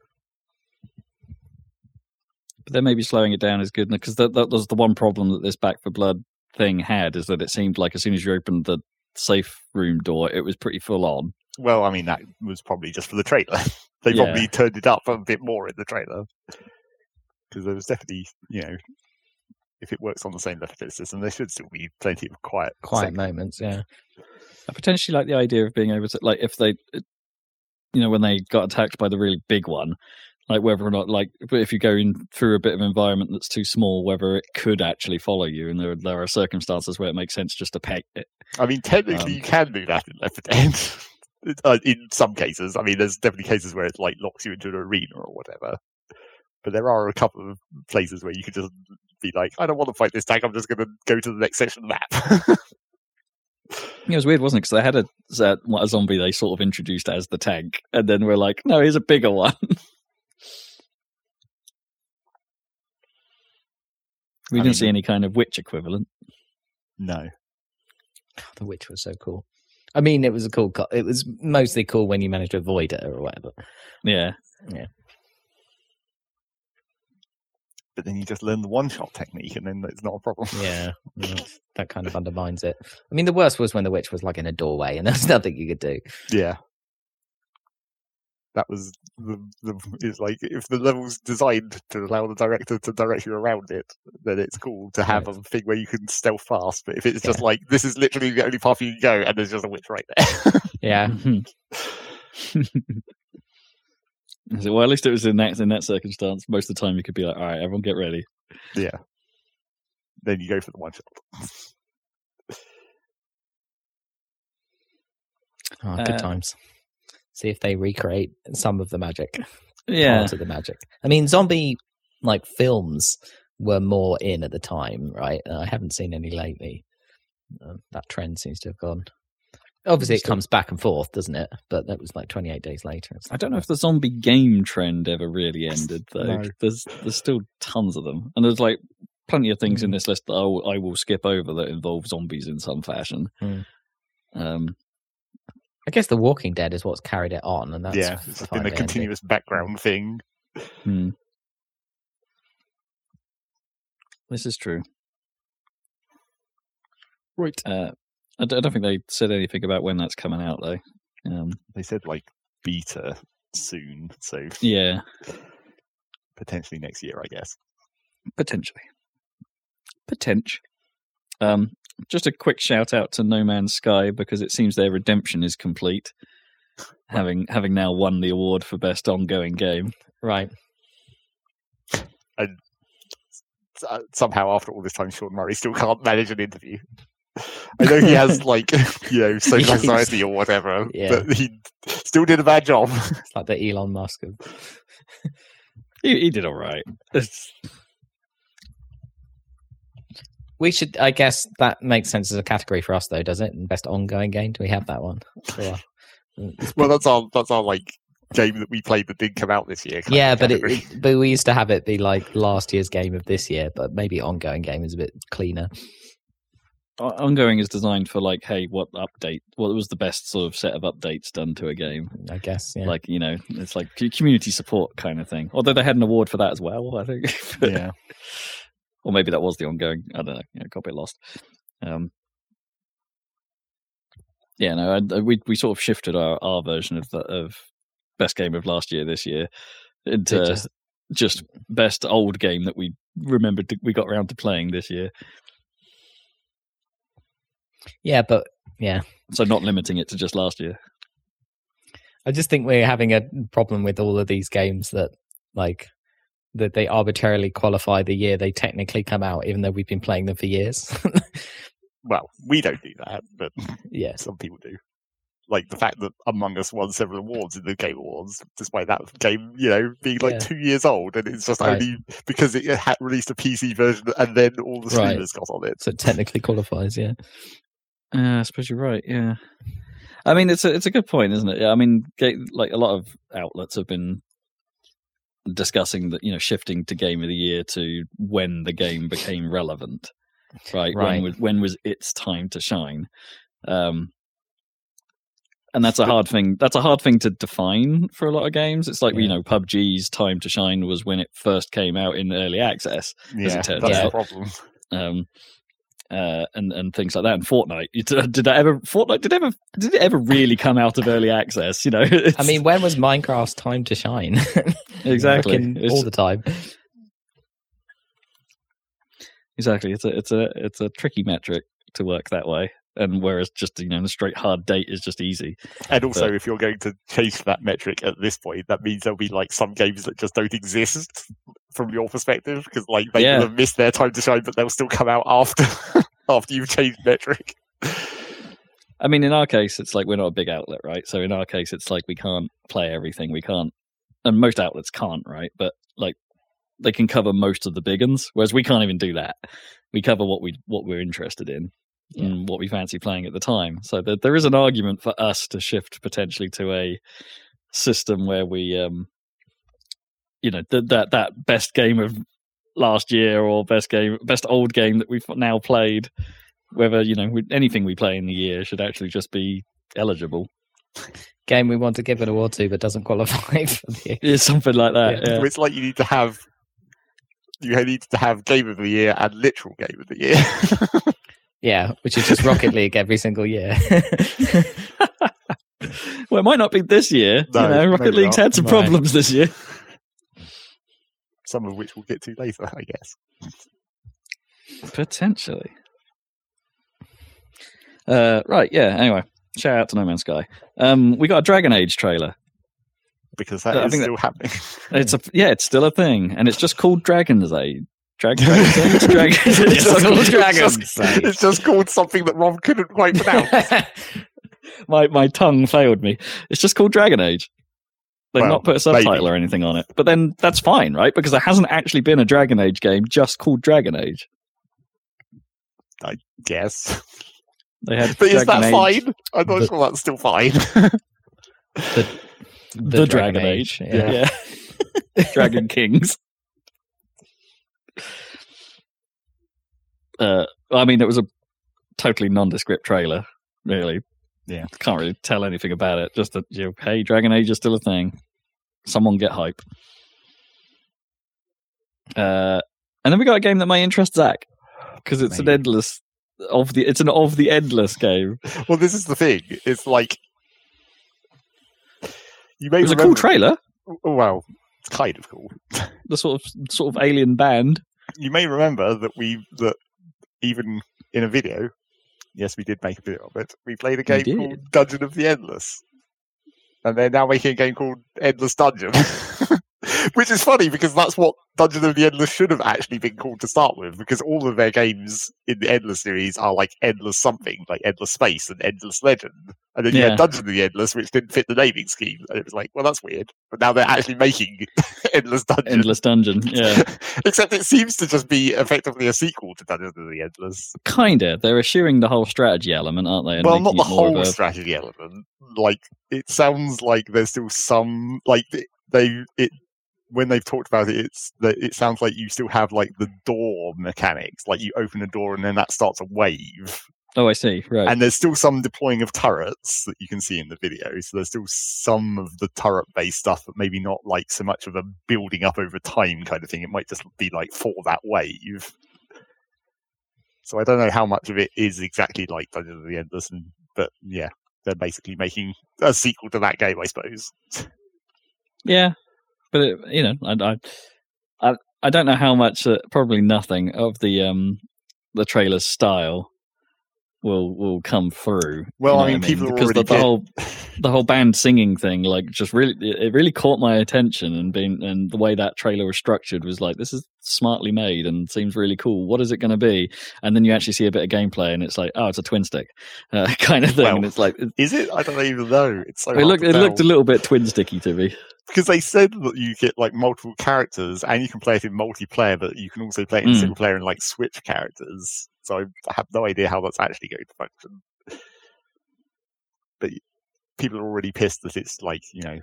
But then maybe slowing it down is good because that, that was the one problem that this Back 4 Blood thing had is that it seemed like as soon as you opened the safe room door, it was pretty full on. Well, I mean that was probably just for the trailer. they Yeah. probably turned it up a bit more in the trailer because there was definitely, you know, if it works on the same level system, there should still be plenty of quiet, Quiet moments, yeah. I potentially like the idea of being able to like if they, uh, you know, when they got attacked by the really big one, like whether or not like but if you go in through a bit of environment that's too small, whether it could actually follow you, and there there are circumstances where it makes sense just to peg it. I mean, technically, Um, you can do that in Left 4 Dead. uh, in some cases, I mean, there's definitely cases where it like locks you into an arena or whatever. But there are a couple of places where you could just be like, I don't want to fight this tank. I'm just going to go to the next section of the map. It was weird, wasn't it? Because they had a, a a zombie they sort of introduced as the tank, and then we're like, no, here's a bigger one. We I didn't see any kind of witch equivalent. no. The Witch was so cool. I mean, it was a cool. Co- it was mostly cool when you managed to avoid it or whatever. Yeah, Yeah. But then you just learn the one shot technique, and then it's not a problem. Yeah, yeah, that kind of undermines it. I mean, the worst was when the witch was like in a doorway and there's nothing you could do. Yeah. That was the, the it's like if the level's designed to allow the director to direct you around it, then it's cool to have a thing where you can stealth fast. But if it's just like this is literally the only path you can go, and there's just a witch right there, Yeah, so, well, at least it was in that in that circumstance. Most of the time, you could be like, "All right, everyone, get ready." yeah, then you go for the one shot. oh, good Uh, times. See if they recreate some of the magic, Yeah, part of the magic. I mean, zombie like films were more in at the time, right? Uh, I haven't seen any lately. Um, that trend seems to have gone. Obviously, it comes back and forth, doesn't it? But that was like 28 days later. I don't know if the zombie game trend ever really ended though. No. There's there's still tons of them, and there's like plenty of things in Mm. this list that I will, I will skip over that involve zombies in some fashion. Mm. Um, I guess The Walking Dead is what's carried it on, and that's yeah, it's just been finally a ended. continuous background thing. hmm. This is true. Right. Uh, I, d- I don't think they said anything about when that's coming out though. Um, They said like beta soon, so yeah, potentially next year, I guess. potentially, potential. Um, just a quick shout out to No Man's Sky because it seems their redemption is complete, having having now won the award for best ongoing game. Right. uh, somehow after all this time, Sean Murray still can't manage an interview. I know he has like you know social anxiety or whatever, Yeah. but he still did a bad job. It's like the Elon Musk of He, he did all right. It's- We should, I guess, that makes sense as a category for us, though, does it? And best ongoing game. Do we have that one? Or- well, that's our that's our like game that we played that did come out this year. yeah, but it, it- but we used to have it be like last year's game of this year, but maybe ongoing game is a bit cleaner. Ongoing is designed for like, hey, what update? What was the best sort of set of updates done to a game? I guess. Yeah. Like you know, it's like community support kind of thing. Although they had an award for that as well, I think. yeah, or maybe that was the ongoing. I don't know. Yeah, got a bit lost. Um, yeah, no, I, I- we we sort of shifted our, our version of the of best game of last year this year into just, just- best old game that we remembered to, we got around to playing this year. yeah, but yeah, So not limiting it to just last year. I just think we're having a problem with all of these games that like that they arbitrarily qualify the year they technically come out, even though we've been playing them for years. well, we don't do that, but yeah, some people do. like the fact that Among Us won several awards in the Game Awards, despite that game, you know, being like Yeah. two years old, and it's just Right. only because it had released a PC version, and then all the Right. streamers got on it. So it technically qualifies, yeah. Yeah, I suppose you're right. Yeah, I mean it's a it's a good point, isn't it? Yeah, I mean, like a lot of outlets have been discussing that you know shifting to game of the year to when the game became relevant, right? Right. When was when was its time to shine? Um, and that's a hard thing. That's a hard thing to define for a lot of games. It's like you know, PUBG's time to shine was when it first came out in early access. Yeah, turns that's the out. problem. um, uh, and and things like that. And Fortnite, did that ever? Fortnite did ever did it ever really come out of early access? You know, I mean, when was Minecraft's time to shine? exactly, all the time. exactly. It's a it's a it's a tricky metric to work that way. And whereas just you know a straight hard date is just easy. And also, But- if you're going to change that metric at this point, that means there'll be like some games that just don't exist from your perspective because like they Yeah. will have missed their time to shine, but they'll still come out after after you've changed metric. I mean, in our case, it's like we're not a big outlet, right? So in our case, it's like we can't play everything. We can't, and most outlets can't, right? But like they can cover most of the big ones, whereas we can't even do that. We cover what we what we're interested in and what we fancy playing at the time. So there, there is an argument for us to shift potentially to a system where we, um, you know, th- that that best game of last year or best game, best old game that we've now played whether you know we- anything we play in the year should actually just be eligible. Game we want to give an award to, but doesn't qualify for the. Yeah, something like that. Yeah. Yeah. It's like you need to have you need to have game of the year and literal game of the year. Yeah, which is just Rocket League every single year. well, it might not be this year. No, you know, Rocket League's not. had some Right. problems this year. Some of which we'll get to later, I guess. Potentially. Uh, right. Yeah. Anyway, shout out to No Man's Sky. Um, we got a Dragon Age trailer. Because that I is think that- still happening. It's a yeah, it's still a thing, and it's just called Dragon's Age. Dragon, Dragon, Dragon, It's it's just called it's Dragon's just- Age. It's just called something that Rob couldn't quite pronounce. my my tongue failed me. It's just called Dragon Age. They've Well, not put a subtitle maybe. or anything on it, but then that's fine, right? Because there hasn't actually been a Dragon Age game just called Dragon Age. I guess. They had But is that Age, fine? I'm not The- sure that's still fine. the, The, Dragon, Age, Yeah. yeah, Dragon Kings. Uh, I mean, it was a totally nondescript trailer, really. Yeah. can't really tell anything about it. Just that, you know, hey, Dragon Age is still a thing. Someone get hype. Uh, and then we got a game that may interest Zach because it's an endless of the. It's an of the endless game. well, this is the thing. It's like you may It was a cool trailer. Well, it's kind of cool. The sort of sort of alien band. You may remember that we that even in a video, yes, we did make a video of it. We played a game called Dungeon of the Endless, and they're now making a game called Endless Dungeon. Which is funny because that's what Dungeon of the Endless should have actually been called to start with, because all of their games in the Endless series are like Endless something, like Endless Space and Endless Legend. And then you Yeah. had Dungeon of the Endless, which didn't fit the naming scheme. And it was like, well, that's weird. But now they're actually making Endless Dungeon. Endless Dungeon. Yeah. Except it seems to just be effectively a sequel to Dungeon of the Endless. Kinda. They're eschewing the whole strategy element, aren't they? well, not the whole a- strategy element. Like it sounds like there's still some like they it when they've talked about it, it's that it sounds like you still have like the door mechanics. Like you open a door and then that starts a wave. Oh, I see. Right. And there's still some deploying of turrets that you can see in the video. So there's still some of the turret based stuff, but maybe not like so much of a building up over time kind of thing. It might just be like for that wave. So I don't know how much of it is exactly like Dungeons of the Endless, and, but yeah, they're basically making a sequel to that game, I suppose. Yeah, but it, you know, I, I, I, don't know how much. Uh, probably nothing of the um the trailer's style will will come through. Well, you know I mean, people are because the, the whole the whole band singing thing, like, just really it it really caught my attention, and being and the way that trailer was structured was like, this is smartly made and seems really cool. What is it going to be? And then you actually see a bit of gameplay, and it's like, oh, it's a twin stick uh, kind of thing, Well, and it's like. is it? I don't even know. It's so it looked it looked a little bit twin sticky to me. because they said that you get like multiple characters and you can play it in multiplayer, but you can also play it in Mm. single player and like switch characters. So I have no idea how that's actually going to function. But people are already pissed that it's like you know,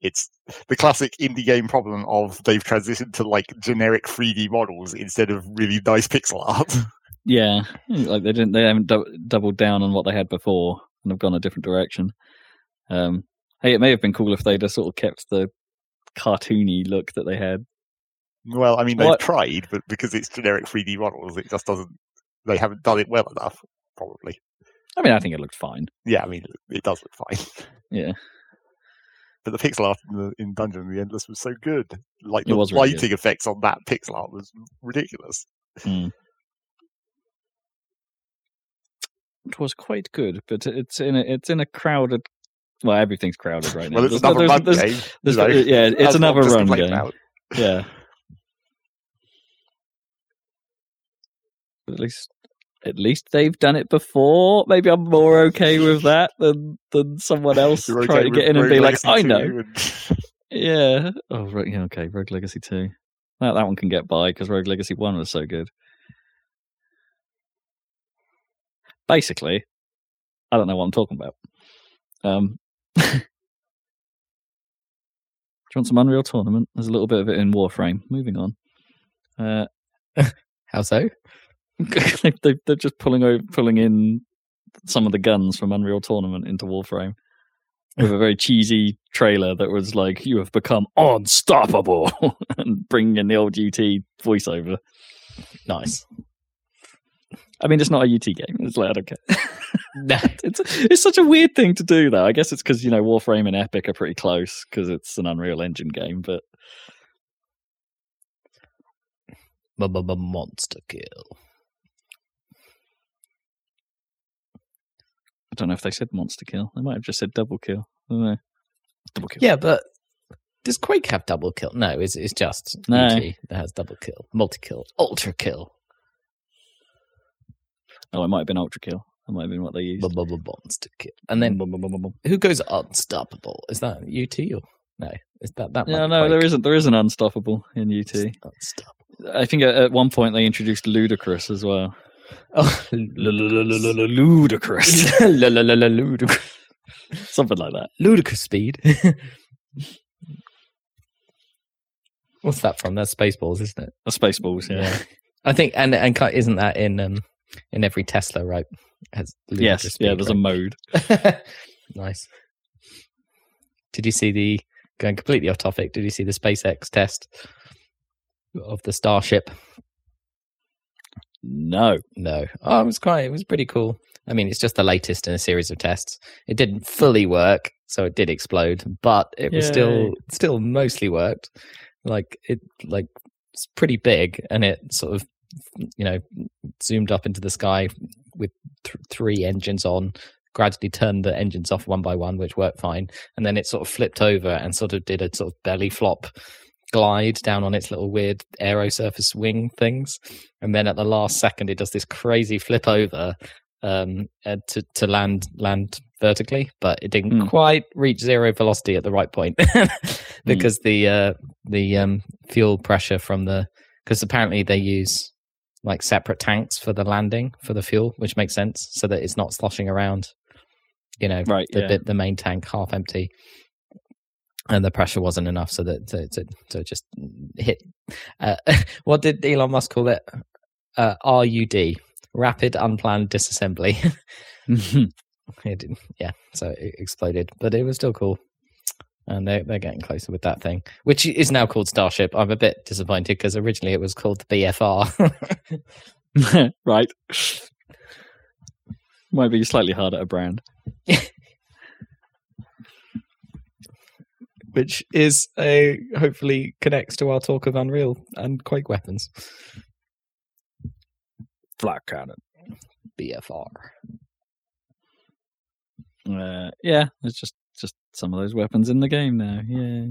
it's the classic indie game problem of they've transitioned to like generic 3D models instead of really nice pixel art. Yeah, like they didn't, they haven't dou- doubled down on what they had before and have gone a different direction. Um, hey, it may have been cool if they'd have sort of kept the cartoony look that they had. well, I mean they've What- tried, but because it's generic 3D models, it just doesn't. They haven't done it well enough, probably. I mean, I think it looked fine. Yeah, I mean it does look fine. Yeah, but the pixel art in, the, in Dungeon of the Endless was so good. Like It the was really good. lighting effects on that pixel art was ridiculous. Hmm. it was quite good, but it's in a it's in a crowded. Well, everything's crowded right now. Well, it's There's- another there's- run there's- game. there's- you know, uh, yeah, it's as another Rob just run complained game. about. Yeah. But at least at least they've done it before. Maybe I'm more okay with that than than someone else trying okay to get with in and Rogue be like, Legacy I know. and- Yeah. Oh, right. Yeah. Okay. Rogue Legacy two. That that one can get by because Rogue Legacy one was so good. Basically, I don't know what I'm talking about. Um, do you want some Unreal Tournament? There's a little bit of it in Warframe. Moving on. Uh, How so? they, they, they're just pulling over, pulling in some of the guns from Unreal Tournament into Warframe with a very cheesy trailer that was like, "You have become unstoppable," and bringing in the old UT voiceover. Nice. I mean, it's not a UT game. It's like I don't care. No. It's it's such a weird thing to do, though. I guess it's because you know Warframe and Epic are pretty close because it's an Unreal Engine game, but Monster kill. Don't know if they said monster kill. They might have just said double kill. I don't know. Double kill. Yeah, but does Quake have double kill? No, it's it's just No. UT that has double kill, multi kill, ultra kill, Oh, it might have been ultra kill. That might have been what they used. monster kill, and then who goes unstoppable? Is that UT or no? Is that that? Yeah, no, there Quake. isn't. There is an unstoppable in UT. Unstoppable. I think at, at one point they introduced Ludicrous as well. Oh, Ludicrous, ludicrous, something like that. ludicrous speed. What's that from? That's Spaceballs, isn't it? The Spaceballs, yeah. I think, and and isn't that in um in every Tesla, right? Has yes, yeah. speed, There's a mode. nice. Did you see the going completely off topic? Did you see the SpaceX test of the Starship? No, No. Oh, it was quite. It was pretty cool. I mean, it's just the latest in a series of tests. It didn't fully work, so it did explode, but it was still still mostly worked. Like it, like it's pretty big, and it sort of you know zoomed up into the sky with th- three engines on. Gradually turned the engines off one by one, which worked fine, and then it sort of flipped over and sort of did a sort of belly flop glide down on its little weird aero surface wing things and then at the last second it does this crazy flip over um uh, to to land land vertically but it didn't Hmm. quite reach zero velocity at the right point because the uh the um fuel pressure from the because apparently they use like separate tanks for the landing for the fuel which makes sense so that it's not sloshing around you know right? the yeah. the, the main tank half empty and the pressure wasn't enough so that to, to, to just hit uh, what did elon musk call it? Uh, rud rapid unplanned disassembly. It, yeah so it exploded but it was still cool. And they're, they're getting closer with that thing which is now called starship. I'm a bit disappointed because originally it was called the bfr right. Might be slightly harder to brand. Which is a hopefully connects to our talk of unreal and quake weapons Flat cannon. bfr Uh, yeah, it's just just some of those weapons in the game now. Yeah.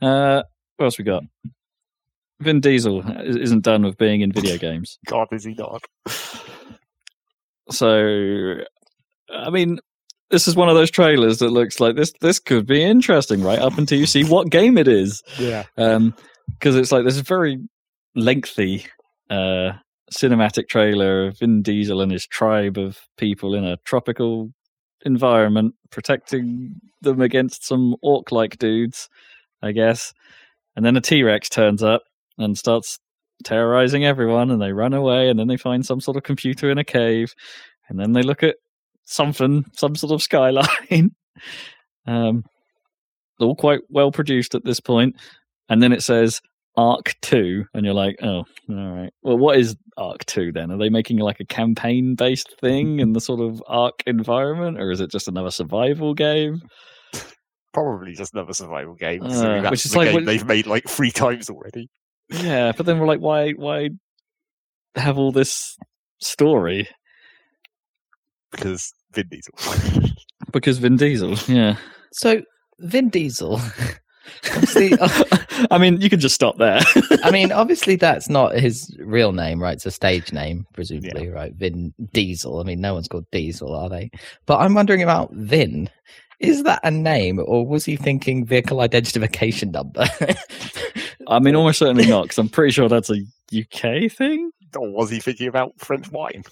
Uh, what else we got? Vin Diesel is- isn't done with being in video games. God, is he not? So, I mean, this is one of those trailers that looks like this. This could be interesting, right? Up until you see what game it is, Yeah. because it's like this very lengthy uh, cinematic trailer of Vin Diesel and his tribe of people in a tropical environment, protecting them against some orc-like dudes, I guess. And then a T Rex turns up and starts terrorizing everyone, and they run away. And then they find some sort of computer in a cave, and then they look at something, some sort of skyline. um, all quite well produced at this point. And then it says Arc 2, and you're like, oh, all right. Well, what is Arc 2 then? Are they making like a campaign based thing in the sort of Arc environment, or is it just another survival game? Probably just another survival game. Uh, that's which is the like game what- they've made like three times already. Yeah, but then we're like, why, why have all this story? Because Vin Diesel. Because Vin Diesel, yeah. So Vin Diesel. obviously, uh, I mean, you can just stop there. I mean, obviously that's not his real name, right? It's a stage name, presumably, right? Vin Diesel. I mean, no one's called Diesel, are they? But I'm wondering about Vin. Is that a name, or was he thinking vehicle identification number? I mean, almost certainly not, because I'm pretty sure that's a UK thing. or was he thinking about French wine?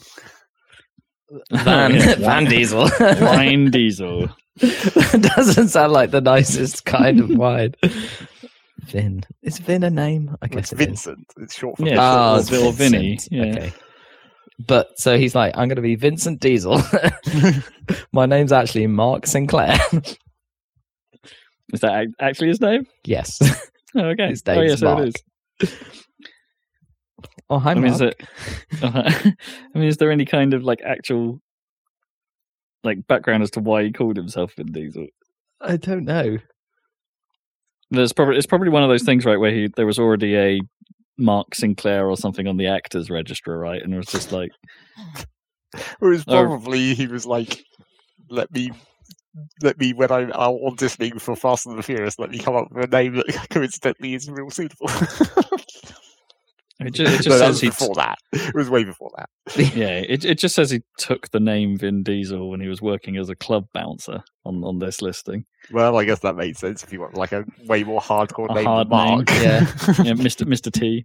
Van oh, Yeah. Van Diesel. Vin Diesel. Doesn't sound like the nicest kind of wine. Vin is Vin a name? I guess it is. Vincent. It's short for Yeah, Oh, it's Bill Vinny, Vincent. yeah. Okay. But so he's like, I'm going to be Vincent Diesel. My name's actually Mark Sinclair. Is that actually his name? yes. Oh, okay. His oh, yeah, name's so Mark. It is. Oh, hi, I mean, is it? Uh, I mean, is there any kind of like actual like background as to why he called himself Vin Diesel? I don't know. There's probably it's probably one of those things, right, where he there was already a Mark Sinclair or something on the actors register, right, and it was just like, It was Or- probably he was like, "Let me, let me when I'm out auditioning for Fast and the Furious, let me come up with a name that coincidentally is real suitable." It just, it just no, says was he before that. It was way before that. yeah, it it just says he took the name Vin Diesel when he was working as a club bouncer on on this listing. Well, I guess that made sense if you want like a way more hardcore A name hard than Mark. name, Yeah. yeah, Mister Mister T,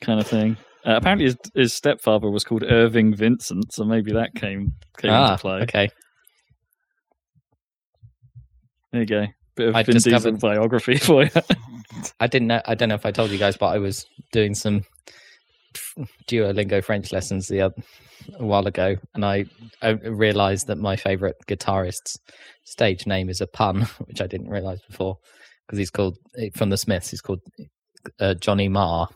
kind of thing. Uh, apparently, his, his stepfather was called Irving Vincent, so maybe that came came ah, into play. okay. There you go, bit of I Vin Diesel biography for you. I didn't know. I don't know if I told you guys, but I was doing some Duolingo French lessons the other, a while ago, and I, I realized that my favorite guitarist's stage name is a pun, which I didn't realize before, because he's called from the Smiths. He's called uh, Johnny Marr.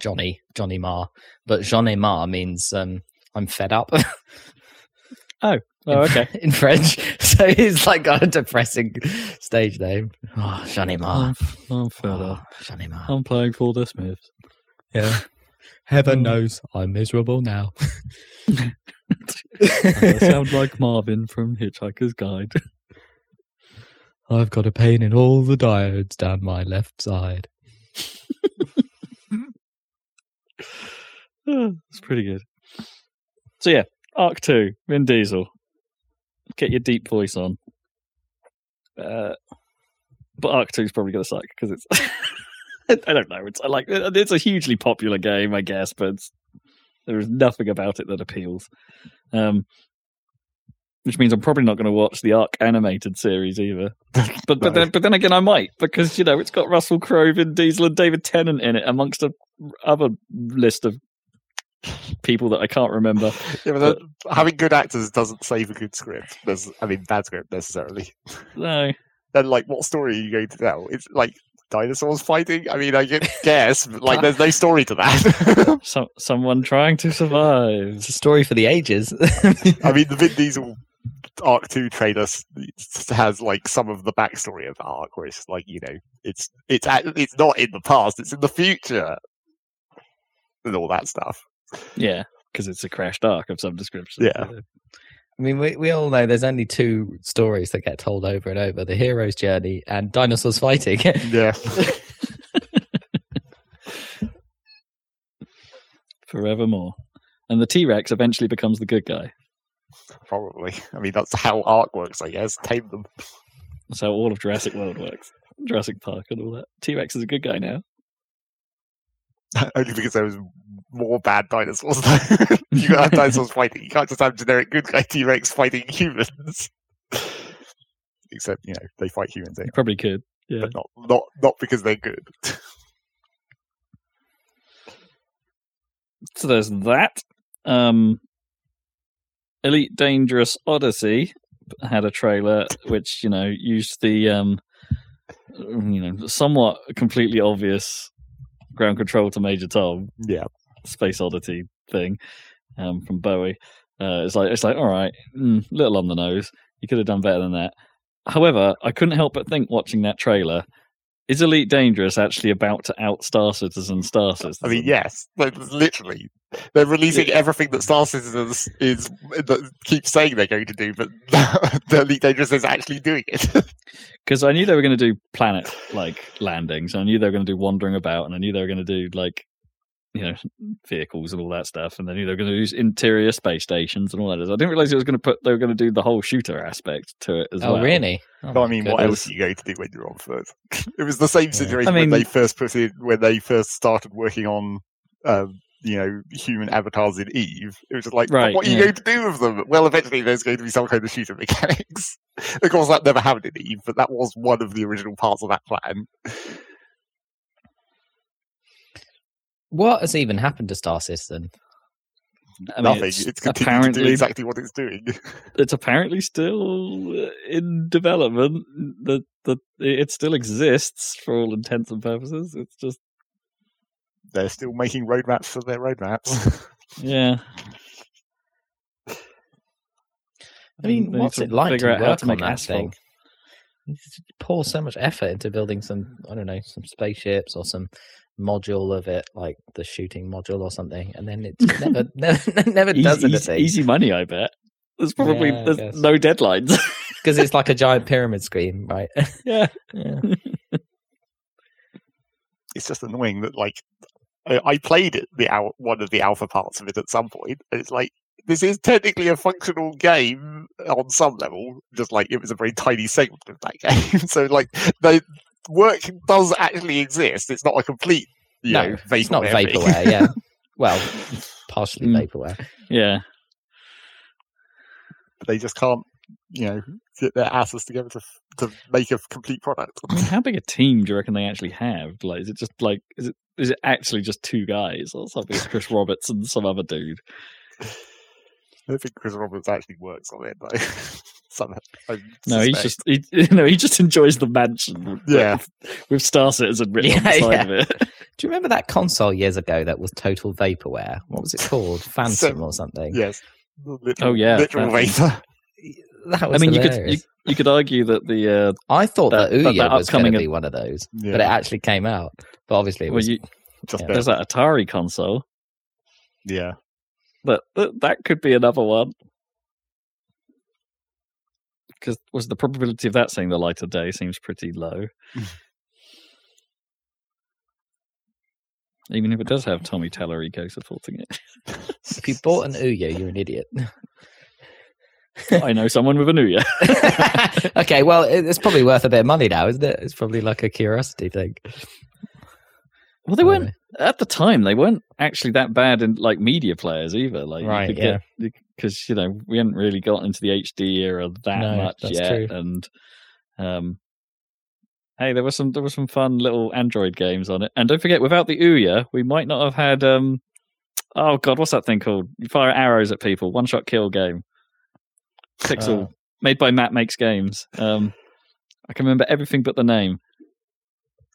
Johnny Johnny Marr, but Johnny Marr means um, I'm fed up. oh, okay. in French. So he's like got a depressing stage name. Oh, Johnny Marr. I'm, I'm fed Oh, up. Johnny Marr. I'm playing for the Smiths. Yeah. Heaven knows I'm miserable now. I sound like Marvin from Hitchhiker's Guide. I've got a pain in all the diodes down my left side. it's pretty good. So yeah, Arc Two, Vin Diesel. Get your deep voice on. Uh, but Arc Two is probably going to suck because it's. I don't know. It's like it's a hugely popular game, I guess, but there is nothing about it that appeals. Um, which means I'm probably not going to watch the Arc animated series either. But but No. then but then again, I might because you know it's got Russell Crowe, Vin Diesel, and David Tennant in it, amongst a other list of people that I can't remember. Yeah, but that, having good actors doesn't save a good script. There's, I mean, bad script necessarily. No, Then, like, what story are you going to tell? It's like dinosaurs fighting. I mean, I guess, but like, there's no story to that. some someone trying to survive. It's a story for the ages. I mean, the Vin Diesel Arc Two trailer has like some of the backstory of the arc, where it's like, you know, it's it's at, it's not in the past, it's in the future, and all that stuff. Yeah, because it's a crashed arc of some description. Yeah. I mean, we, we all know there's only two stories that get told over and over the hero's journey and dinosaurs fighting. Yeah. Forevermore. And the T Rex eventually becomes the good guy. Probably. I mean, that's how art works, I guess. Tame them. That's how all of Jurassic World works. Jurassic Park and all that. T Rex is a good guy now. Only because there was more bad dinosaurs. you got have dinosaurs fighting. You can't just have generic good guy T Rex fighting humans. Except, you know, they fight humans You probably could. Yeah. but not not not because they're good. So there's that. Um, Elite Dangerous Odyssey had a trailer which you know used the um, you know somewhat completely obvious ground control to Major Tom yeah. space oddity thing um, from Bowie. Uh, it's like it's like all right, mm, little on the nose. You could have done better than that. However, I couldn't help but think watching that trailer: is Elite Dangerous actually about to out Star Citizen Star Citizen? I mean, yes, like, literally, they're releasing everything that Star Citizens is that keeps saying they're going to do, but the Elite Dangerous is actually doing it. because I knew they were going to do planet like landings. I knew they were going to do wandering about, and I knew they were going to do like you know vehicles and all that stuff, and I knew they were going to use interior space stations and all that. I didn't realize it was going to put they were going to do the whole shooter aspect to it as oh, well. really? Oh, No, I my mean, what else are you going to do when you're on foot? it was the same Yeah. situation I mean- when they first put in when they first started working on, um, you know, human avatars in Eve. It was just like, Right, what are you yeah. going to do with them? Well, eventually there's going to be some kind of shooter mechanics. of course, that never happened in Eve, but that was one of the original parts of that plan. What has even happened to Star Citizen? I mean, Nothing. it's, It's, continued to apparently do exactly what it's doing. it's apparently still uh, in development. That that it still exists for all intents and purposes. It's just They're still making roadmaps for their roadmaps. yeah. I mean, They what's it like to out how work to make on that asphalt. thing? You pour so much effort into building some, I don't know, some spaceships or some module of it, like the shooting module or something, and then it never, never, never does Easy, easy, anything easy money, I bet. There's probably Yeah, there's no deadlines. because it's like a giant pyramid scheme, right? yeah. yeah. it's just annoying that like I, I played it the al- one of the alpha parts of it at some point, and it's like this is technically a functional game on some level, just like it was a very tiny segment of that game. so like the work does actually exist. It's not a complete you No, know it's not vaporware thing. Yeah, well, partially Mm. vaporware. Yeah. But they just can't you know get their asses together to to make a complete product. I mean, how big a team do you reckon they actually have? Like, is it just like is it is it actually just two guys or something? It's Chris Roberts and some other dude. I don't think Chris Roberts actually works on it, though. Somehow, No, he's just he, no, he just enjoys the mansion. Yeah. with Star Citizen written on the side yeah. of it. Do you remember that console years ago that was total vaporware? What was it called? Phantom or something? yes. Literal, Oh, yeah, literal that- vapor. That was I was mean, you could you, you could argue that the uh, I thought that, that- that- Ouya that was going to be one of those, Yeah, but it actually came out. But obviously, it well, was. you, just yeah. there's that Atari console. Yeah. That that, that could be another one. Because was the probability of that seeing the light of day seems pretty low. Even if it does have Tommy Tallarico supporting it. if you bought an Ouya, you're an idiot. I know someone with an year. okay, well, it's probably worth a bit of money now, isn't it? It's probably like a curiosity thing. Well, they weren't at the time. They weren't actually that bad in like media players either. Like, Right, yeah. Because you know we hadn't really gotten into the HD era that No, much that's yet, true. and um, hey, there was some there were some fun little Android games on it. And don't forget, without the Ouya, we might not have had um, oh god, what's that thing called? You fire arrows at people, one shot kill game. Pixel, Uh, made by Matt Makes Games. Um, I can remember everything but the name.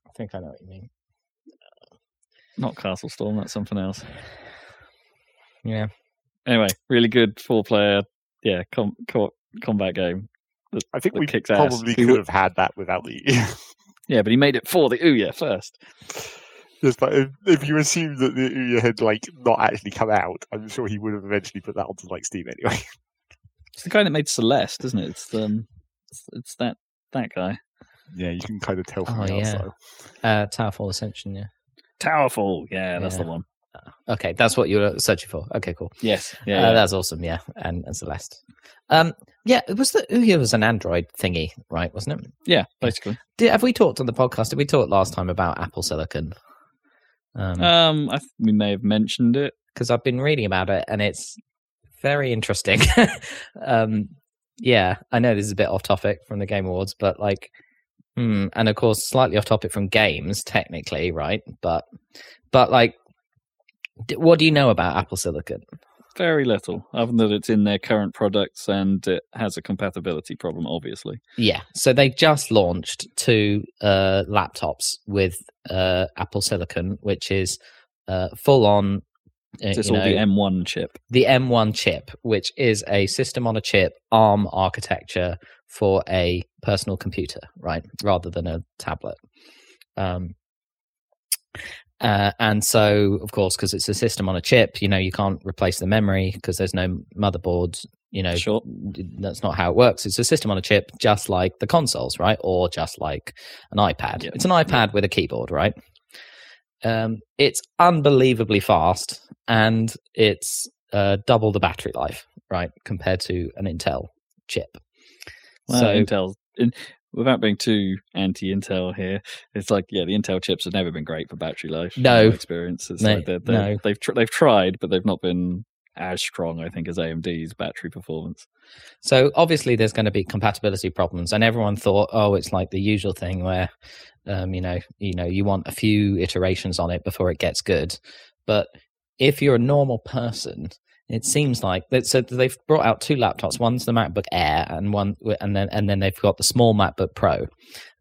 I think I know what you mean. Not Castle Storm. That's something else. Yeah. Anyway, really good four player, yeah, com- co- combat game. I think we kicks ass. probably We could would- have had that without the. Yeah, but he made it for the Ouya first. Yes, but if, if you assume that the Ouya had like not actually come out, I'm sure he would have eventually put that onto like Steam anyway. It's the guy that made Celeste, isn't it? It's um, it's, it's that that guy. Yeah, you can kind of tell from Oh, the yeah. outside. Uh, Towerfall Ascension. Yeah. Towerfall. Yeah, that's the one. Okay, that's what you're searching for. Okay, cool. Yes. Yeah. Uh, yeah. that's awesome. Yeah, and, and Celeste. Um, yeah, it was the Ouya was an Android thingy, right? Wasn't it? yeah, basically. Did, have we talked on the podcast? Did we talk last time about Apple Silicon? Um, Um, I th- we may have mentioned it. because I've been reading about it and it's very interesting. um, yeah, I know this is a bit off topic from the Game Awards, but like, hmm, and of course, slightly off topic from games, technically, right? But, but like, what do you know about Apple Silicon? Very little, other than that it's in their current products and it has a compatibility problem. Obviously. Yeah, so they just launched two uh, laptops with uh, Apple Silicon, which is uh, full on. Uh, It's all the M1 chip. the M1 chip, which is a system on a chip ARM architecture for a personal computer, right, rather than a tablet. Um, uh, and so, of course, because it's a system on a chip, you know, you can't replace the memory because there's no motherboard. You know, Sure. that's not how it works. It's a system on a chip, just like the consoles, right, or just like an iPad. Yeah. It's an iPad with a keyboard, right? Um, it's unbelievably fast, and it's uh, double the battery life, right, compared to an Intel chip. Well, so Intel, in, without being too anti-Intel here, it's like yeah, the Intel chips have never been great for battery life. No. my experience. It's No, like they're, they're, no. they've tr- they've tried, but they've not been as strong, I think, as AMD's battery performance. So obviously, there's going to be compatibility problems, and everyone thought, oh, it's like the usual thing where, um, you know, you know, you want a few iterations on it before it gets good. But if you're a normal person, it seems like that. So they've brought out two laptops. One's the MacBook Air, and one, and then and then they've got the small MacBook Pro.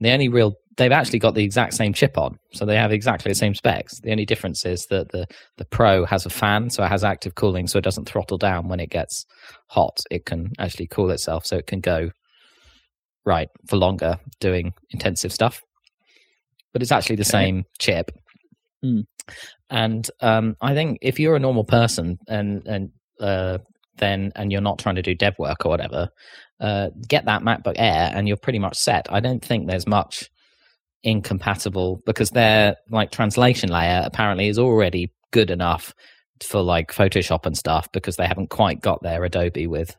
The only real they've actually got the exact same chip on, so they have exactly the same specs. The only difference is that the the Pro has a fan, so it has active cooling, so it doesn't throttle down when it gets hot. It can actually cool itself, so it can go right for longer doing intensive stuff. But it's actually the Okay. same chip. Hmm. And um, I think if you're a normal person and and uh, then and you're not trying to do dev work or whatever, uh, get that MacBook Air and you're pretty much set. I don't think there's much incompatible because their like translation layer apparently is already good enough for like Photoshop and stuff because they haven't quite got their Adobe with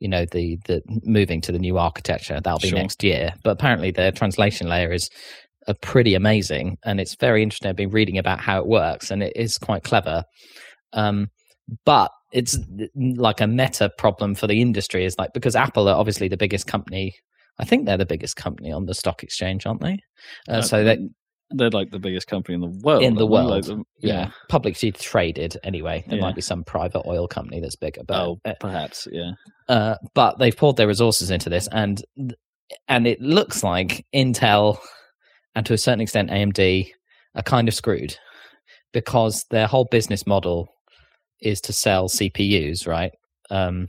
you know the the moving to the new architecture that'll be Sure. next year but apparently their translation layer is uh, pretty amazing and it's very interesting i've been reading about how it works and it is quite clever um but it's like a meta problem for the industry is like because apple are obviously the biggest company i think they're the biggest company on the stock exchange aren't they uh, so that they're like the biggest company in the world. in the aren't? Like world the- yeah, publicly traded anyway there Yeah. might be some private oil company that's bigger but Oh, uh, perhaps. Yeah. uh, but they've poured their resources into this, and and it looks like Intel and to a certain extent AMD are kind of screwed because their whole business model is to sell CPUs, right? Um,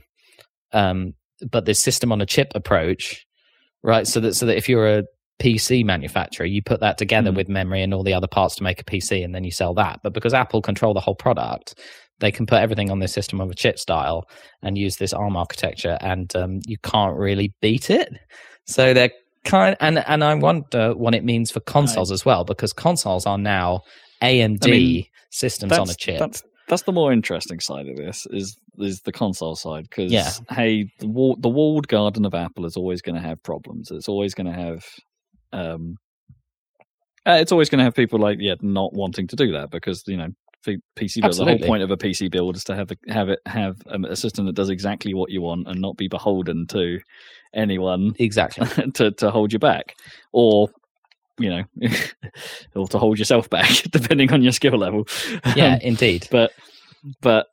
um, but this system on a chip approach, right? So that so that if you're a PC manufacturer, you put that together Mm. with memory and all the other parts to make a PC, and then you sell that. But because Apple control the whole product, they can put everything on this system of a chip style and use this ARM architecture, and um, you can't really beat it. So they're kind, and and I wonder what it means for consoles as well, because consoles are now AMD I mean, systems on a chip. That's that's the more interesting side of this is is the console side because Yeah. hey the wall, the walled garden of Apple is always going to have problems. It's always going to have um uh, it's always going to have people like yeah not wanting to do that because you know the PC build the whole point of a PC build is to have the, have it have a system that does exactly what you want and not be beholden to anyone exactly. to to hold you back or you know or to hold yourself back depending on your skill level Yeah, Um, indeed. but but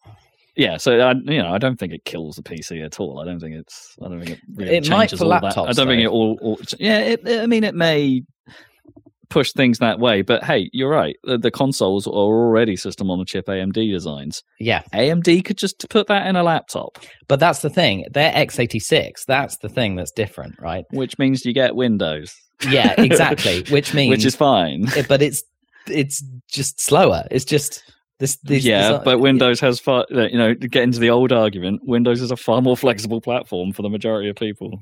yeah so I, you know i don't think it kills the pc at all i don't think it's i don't think it really It might changes for all that. i don't think it all, all yeah it- i mean it may push things that way but hey you're right the, the consoles are already system on a chip amd designs Yeah, amd could just put that in a laptop but that's the thing. They're x86. That's the thing that's different, right? which means you get windows Yeah, exactly. Which means which is fine it- but it's it's just slower. It's just This, this yeah, but Windows has far, you know, to get into the old argument, Windows is a far more flexible platform for the majority of people.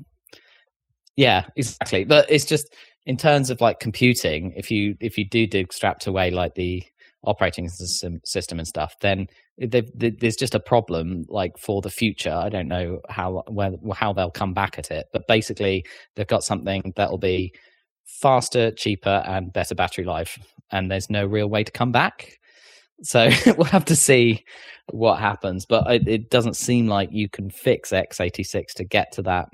Yeah, exactly. But it's just in terms of like computing, if you if you do extract away like the operating system, system and stuff, then they've- th- there's just a problem like for the future. I don't know how where, how they'll come back at it, but basically they've got something that'll be faster, cheaper, and better battery life, and there's no real way to come back. So we'll have to see what happens, but it, it doesn't seem like you can fix x86 to get to that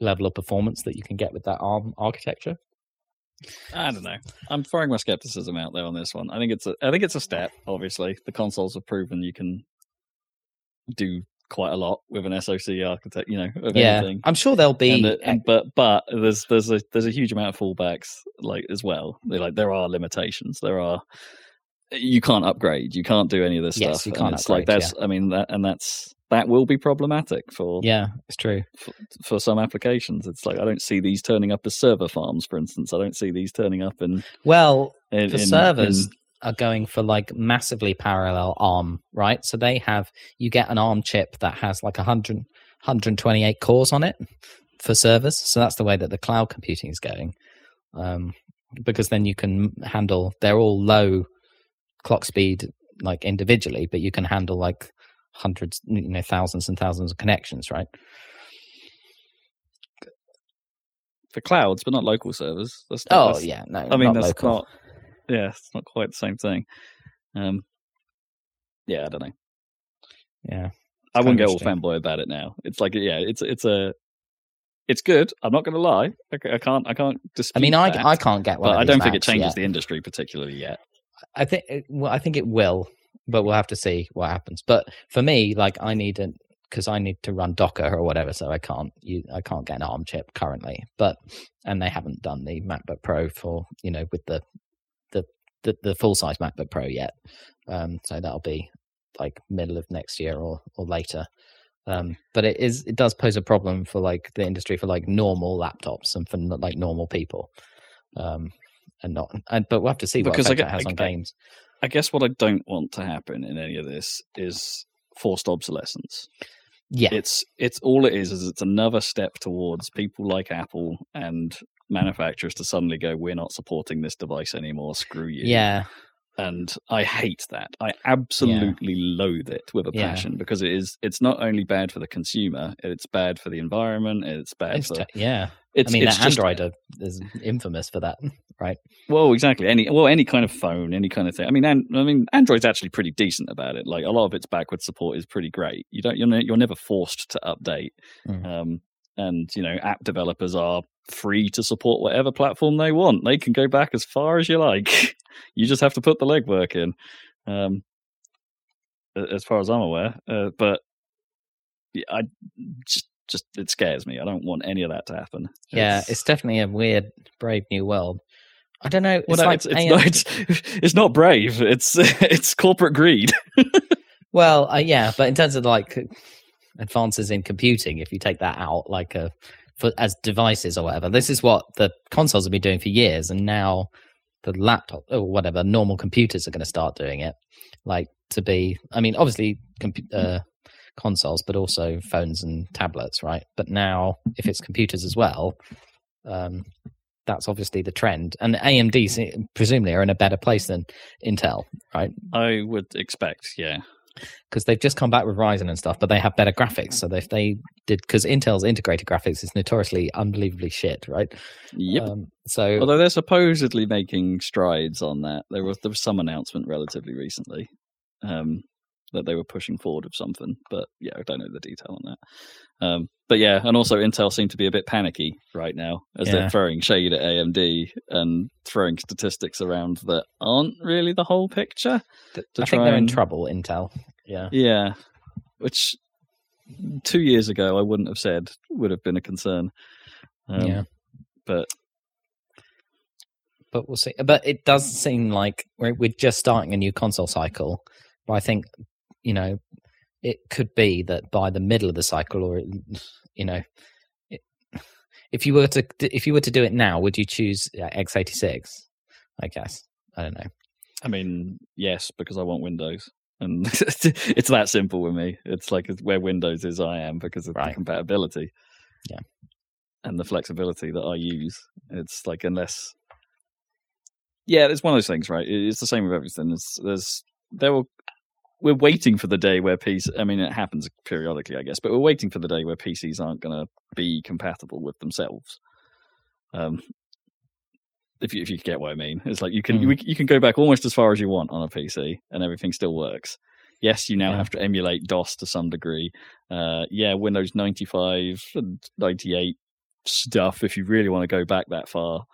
level of performance that you can get with that ARM architecture. I don't know. I'm throwing my skepticism out there on this one. I think it's a, I think it's a step. Obviously, the consoles have proven you can do quite a lot with an SoC architect. You know, of yeah, anything. I'm sure there'll be. And, uh, it- and- but but there's there's a there's a huge amount of fallbacks like as well. They're like there are limitations. There are you can't upgrade. You can't do any of this Yes, stuff. you can't it's like upgrade, that's I mean that and that's that will be problematic for yeah, it's true. for some applications. It's like I don't see these turning up as server farms, for instance. I don't see these turning up in, Well, in for in- servers in- are going for like massively parallel ARM, right? So they have you get an ARM chip that has like 100, 128 cores on it for servers. So that's the way that the cloud computing is going. Um, because then you can handle they're all low clock speed like individually, but you can handle like hundreds, you know, thousands and thousands of connections, right? for clouds, but not local servers. That's, Oh that's- yeah, no, I mean not that's local. not. Yeah, it's not quite the same thing. Um, yeah, I don't know. yeah. I wouldn't get all fanboy about it now. It's like yeah, it's it's a it's good. I'm not going to lie. I, I can't I can't dispute. I mean, I, that, I can't get one. but I don't think it changes yet. the industry particularly yet. I think well, I think it will, but we'll have to see what happens. But for me, like I need it because I need to run Docker or whatever, so I can't you I can't get an ARM chip currently. But and they haven't done the MacBook Pro for you know with the the the, the full size MacBook Pro yet. Um, so that'll be like middle of next year or or later. Um, but it is it does pose a problem for like the industry for like normal laptops and for like normal people. Um, and not, and, but we'll have to see what Because I effect get- it has I- on I- games. I guess what I don't want to happen in any of this is forced obsolescence. Yeah, It's it's all it is is it's another step towards people like Apple and manufacturers to suddenly go, we're not supporting this device anymore. Screw you. yeah, and I hate that. I absolutely loathe it with a Yeah. passion because it is. It's not only bad for the consumer; it's bad for the environment. It's bad it's for. te- yeah. It's, I mean, it's are, is infamous for that, right? Well, exactly. Any well, any kind of phone, any kind of thing. I mean, an, I mean, Android's actually pretty decent about it. Like a lot of its backward support is pretty great. You don't. You're ne- you're never forced to update. Mm. Um, and you know, app developers are free to support whatever platform they want. They can go back as far as you like. you just have to put the legwork in. Um, as far as I'm aware, uh, but I just just it scares me. I don't want any of that to happen. Yeah, it's, definitely a weird, brave new world. I don't know. Well, It's no, like it's, it's AM not. It's, it's not brave. It's it's corporate greed. well, uh, yeah, but in terms of like advances in computing, if you take that out, like uh, for as devices or whatever, this is what the consoles have been doing for years, and now the laptop or whatever normal computers are going to start doing it. Like to be, I mean, obviously, compu- uh, consoles, but also phones and tablets, right? But now, if it's computers as well, um, that's obviously the trend. And AMD presumably are in a better place than Intel, right? I would expect. Yeah. Because they've just come back with Ryzen and stuff, but they have better graphics. So if they did, because Intel's integrated graphics is notoriously unbelievably shit, right? Yep. Um, so Although they're supposedly making strides on that, there was there was some announcement relatively recently um, that they were pushing forward with something, but yeah, I don't know the detail on that. Um, but yeah, and also Intel seem to be a bit panicky right now as Yeah. they're throwing shade at AMD and throwing statistics around that aren't really the whole picture. th- I think they're in trouble, Intel. Yeah. Yeah, which two years ago I wouldn't have said would have been a concern. Um, yeah. but but we'll see. But it does seem like we're, we're just starting a new console cycle. But I think, you know, it could be that by the middle of the cycle, or you know, it, if you were to if you were to do it now, would you choose uh, x86? I guess I don't know. I mean, yes, because I want Windows. And it's that simple with me. It's like where Windows is, I am because of Right. the compatibility. Yeah. And the flexibility that I use. It's like, unless. Yeah, it's one of those things, right? It's the same with everything. It's, there's. There will. We're waiting for the day where PC. I mean, it happens periodically, I guess, but we're waiting for the day where PCs aren't going to be compatible with themselves. Um, if you if you get what I mean, it's like you can Mm. you, you can go back almost as far as you want on a PC, and everything still works. Yes, you now Yeah. have to emulate DOS to some degree. Uh, yeah, Windows ninety five and ninety eight stuff, if you really want to go back that far,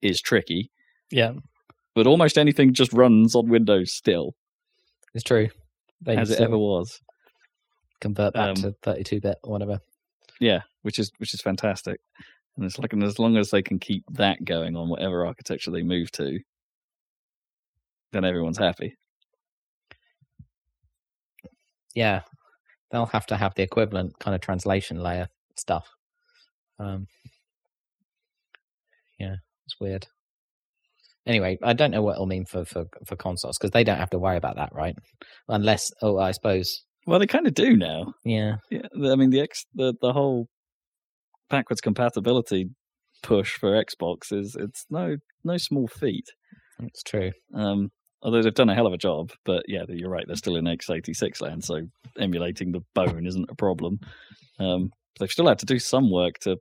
is tricky. Yeah, But almost anything just runs on Windows still, it's true. They as it ever was. convert back um, to 32 bit or whatever. Yeah, which is which is fantastic. And it's like, and as long as they can keep that going on whatever architecture they move to, then everyone's happy. Yeah, they'll have to have the equivalent kind of translation layer stuff. Um, yeah, it's weird. Anyway, I don't know what it'll mean for for for consoles because they don't have to worry about that, right? Unless, oh, I suppose, Well, they kind of do now. yeah, Yeah, I mean the X the the whole backwards compatibility push for Xbox is it's no no small feat. it's true. Um, although they've done a hell of a job, but yeah, you're right. They're still in x86 land, so emulating the bone isn't a problem. Um, they've still had to do some work to,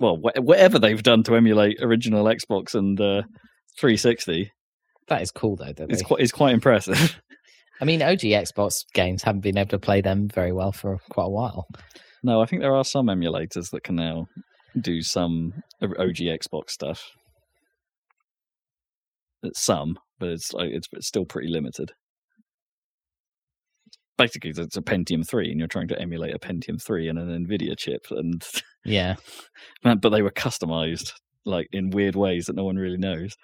well, wha- whatever they've done to emulate original Xbox and uh, 360 That is cool though. They, quite is quite impressive. I mean, OG Xbox games haven't been able to play them very well for quite a while. no, I think there are some emulators that can now do some OG Xbox stuff. It's some, but it's like it's, it's still pretty limited. Basically, it's a Pentium three, and you're trying to emulate a Pentium three and an Nvidia chip, and Yeah, but they were customized like in weird ways that no one really knows.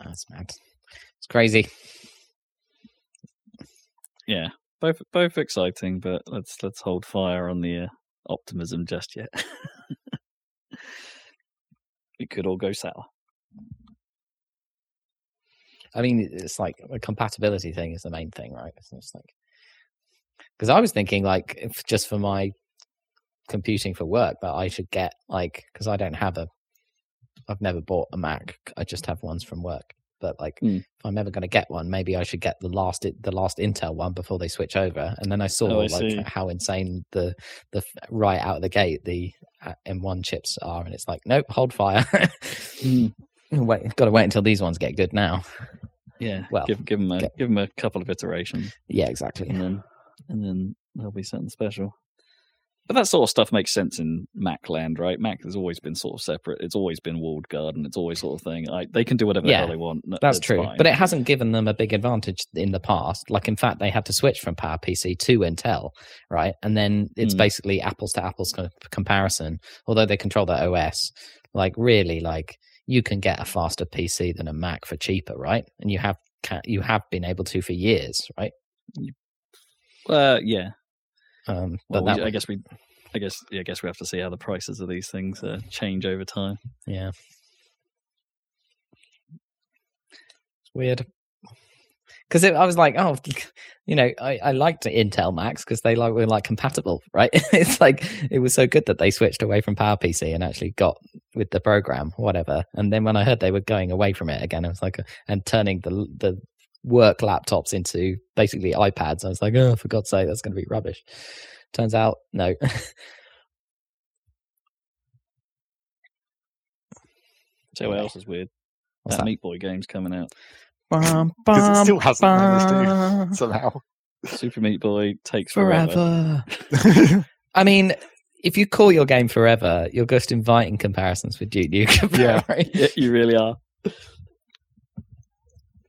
That's mad. It's crazy. Yeah, both both exciting, but let's let's hold fire on the uh, optimism just yet. it could all go sour. I mean, it's like a compatibility thing is the main thing, right? It's just like because I was thinking like if just for my computing for work that I should get like because I don't have a, I've never bought a Mac. I just have ones from work. But like, Mm. if I'm ever going to get one, maybe I should get the last the last Intel one before they switch over. And then I saw Oh, I like see. how insane the the right out of the gate the uh, M1 chips are, and it's like, nope, hold fire. Wait, got to wait until these ones get good now. Yeah, Well, give give them a get- give 'em a couple of iterations, Yeah, exactly. and then and then there'll be something special. But that sort of stuff makes sense in Mac land, right? Mac has always been sort of separate. It's always been walled garden. It's always sort of thing. I, they can do whatever the hell they want. n- That's true, fine. but it hasn't given them a big advantage in the past. Like, in fact, they had to switch from PowerPC to Intel, right? And then it's Mm. basically apples to apples comparison. Although they control their OS, like really, like you can get a faster PC than a Mac for cheaper, right? And you have you have been able to for years, right? uh, yeah. Um, Well, but that, we, I guess we, I guess, yeah, I guess we have to see how the prices of these things uh, change over time. yeah, it's weird. Because I was like, oh, you know, I, I liked Intel Macs because they like were like compatible, right? it's like it was so good that they switched away from PowerPC and actually got with the program, whatever. And then when I heard they were going away from it again, I was like, uh, and turning the the work laptops into basically iPads, I was like, oh, for God's sake, that's going to be rubbish. Turns out, no. So what else is weird? What's that that? Meat Boy game's coming out. Because it still hasn't managed to somehow. Super Meat Boy takes forever. forever. I mean, if you call your game forever, you're just inviting comparisons with Duke Nukem. Yeah. Yeah, you really are.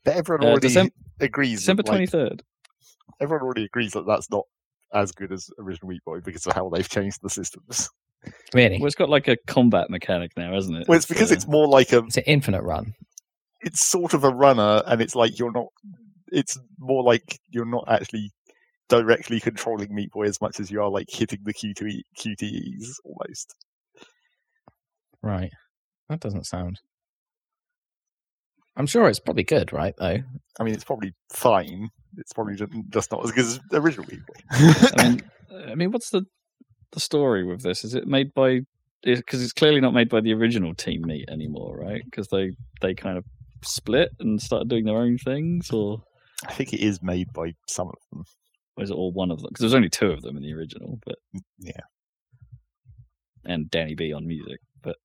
But everyone Uh, already Decem- agrees. December that, like, twenty third. everyone already agrees that that's not as good as original Meat Boy because of how they've changed the systems. Really? Well, it's got like a combat mechanic now, hasn't it? Well, it's because uh, it's more like a, It's an infinite run. it's sort of a runner, and it's like you're not. It's more like you're not actually directly controlling Meat Boy as much as you are like hitting the QTE, QTEs almost. Right. That doesn't sound. I'm sure it's probably good, right? Though. I mean, it's probably fine. It's probably just, just not as good as the original people. I mean, I mean, what's the the story with this? Is it made by? Because it's clearly not made by the original Team Meat anymore, right? Because they they kind of split and started doing their own things, or, I think it is made by some of them. or is it all one of them? Because there's only two of them in the original, but mm, Yeah. and Danny B on music, but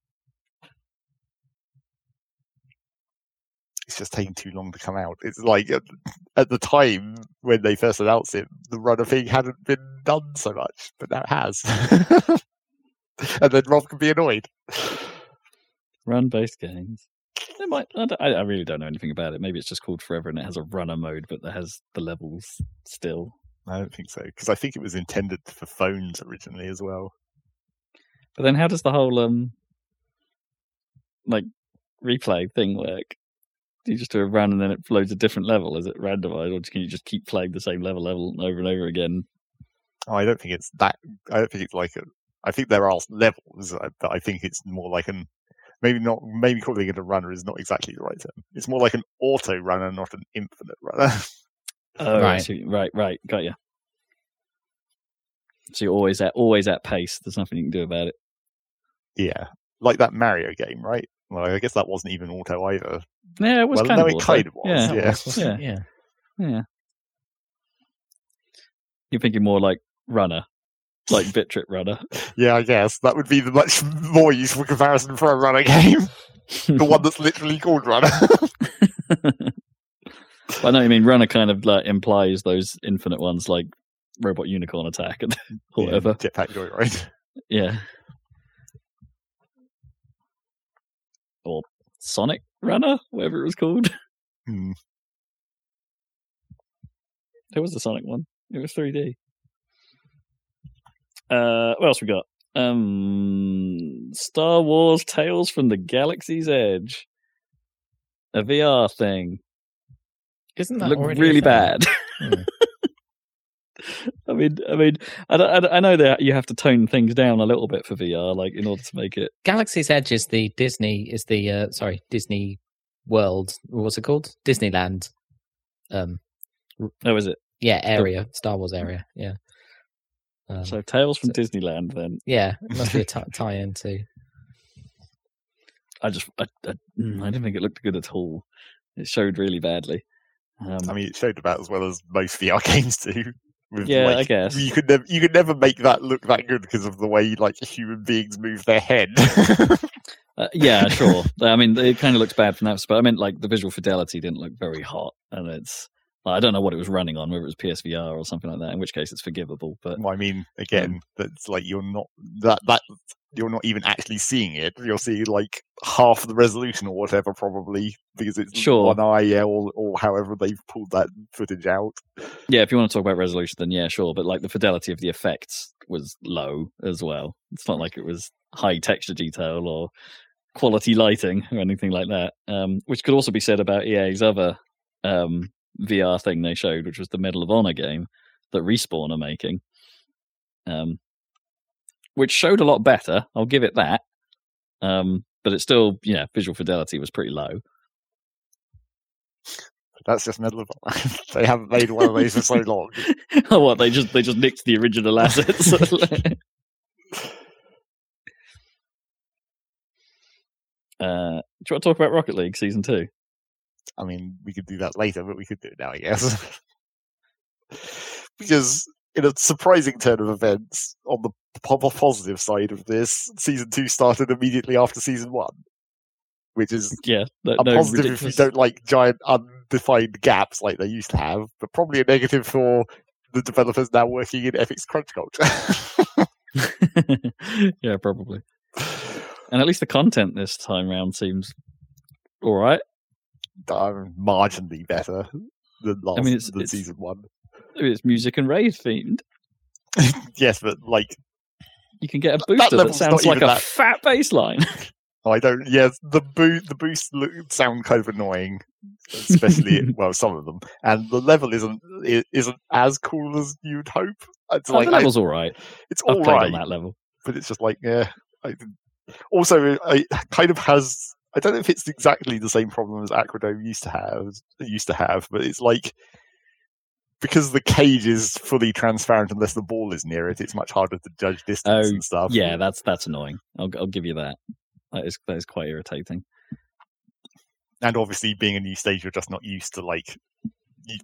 It's just taking too long to come out. It's like at, at the time when they first announced it, the runner thing hadn't been done so much, but now it has. and then Rob can be annoyed. run based games. It might. I I really don't know anything about it. Maybe it's just called Forever and it has a runner mode, but that has the levels still. I don't think so because I think it was intended for phones originally as well. But then, how does the whole um like replay thing work? Do you just do a run and then it loads a different level? Is it randomized, or can you just keep playing the same level level over and over again? Oh, I don't think it's that. I don't think it's like a. I think there are levels, but I think it's more like an. Maybe not. Maybe calling it a runner is not exactly the right term. It's more like an auto runner, not an infinite runner. Oh, Right. right, right, right. Got you. So you're always at always at pace. There's nothing you can do about it. yeah, like that Mario game, right? Well, I guess that wasn't even auto either. Yeah, it was Well, kind no, of it auto. kind of was, Yeah, That yeah. was, yeah. yeah. You're thinking more like runner, like bit trip runner. Yeah, I guess that would be the much more useful comparison for a runner game. the one that's literally called runner. I know what you mean. Runner kind of like implies those infinite ones, like robot unicorn attack and or Yeah, whatever. Jetpack Joyride. Yeah. Or Sonic Runner, whatever it was called. Hmm. There was the Sonic one. It was 3D. Uh, what else we got? Um, Star Wars Tales from the Galaxy's Edge. A VR thing. Isn't It that looked already really bad. Hmm. I mean, I mean, I, don't- I, don't- I know that you have to tone things down a little bit for VR, like in order to make it. Galaxy's Edge is the Disney is the uh, sorry Disney World. What's it called? Disneyland. Um, Oh, is it? yeah, area Star Wars area. Yeah. Um, So Tales from so- Disneyland. Then yeah, it must be a t- tie-in to. I just, I, I, mm, I didn't think it looked good at all. It showed really badly. Um, I mean, it showed about as well as most VR games do. With, yeah, like, I guess. you could never you could never make that look that good because of the way like human beings move their head. Uh, yeah, sure. I mean, it kind of looks bad from that perspective. I mean, like the visual fidelity didn't look very hot, and it's. I don't know what it was running on, whether it was PSVR or something like that. In which case, it's forgivable. But Well, I mean, again, that's like you're not that that you're not even actually seeing it. You'll see like half the resolution or whatever, probably because it's Sure. one eye, yeah, or or however they've pulled that footage out. yeah, if you want to talk about resolution, then yeah, sure. But like the fidelity of the effects was low as well. It's not like it was high texture detail or quality lighting or anything like that. Um, which could also be said about EA's other um, VR thing they showed, which was the Medal of Honor game that Respawn are making, um, which showed a lot better. I'll give it that. Um, but it's still, yeah, visual fidelity was pretty low. That's just Medal of they haven't made one of these for so long. oh, what they just they just nicked the original assets. uh, do you want to talk about Rocket League season two? I mean, we could do that later, but we could do it now, I guess. because in a surprising turn of events, on the po- po- positive side of this, season two started immediately after season one, which is Yeah, no, a no positive if you don't like giant undefined gaps like they used to have, but probably a negative for the developers now working in Epic's crunch culture. yeah, probably. And at least the content this time round seems all right. um, marginally better than last I mean, it's- than it's- season one. I It's music and raid themed. yes, but like You can get a That booster that, not sounds like a that- fat bass line. I don't. Yes, the boost the boosts look, sound kind of annoying, especially well some of them, and the level isn't isn't as cool as you'd hope. It's Oh, like the I- level's all right. it's I've right, on that level. but it's just like yeah, I, also it kind of has. I don't know if it's exactly the same problem as Aquadome used to have. Used to have, but it's like because the cage is fully transparent unless the ball is near it. It's much harder to judge distance Oh, and stuff. Yeah, that's that's annoying. I'll I'll give you that. That is that is quite irritating. and obviously being a new stage, you're just not used to like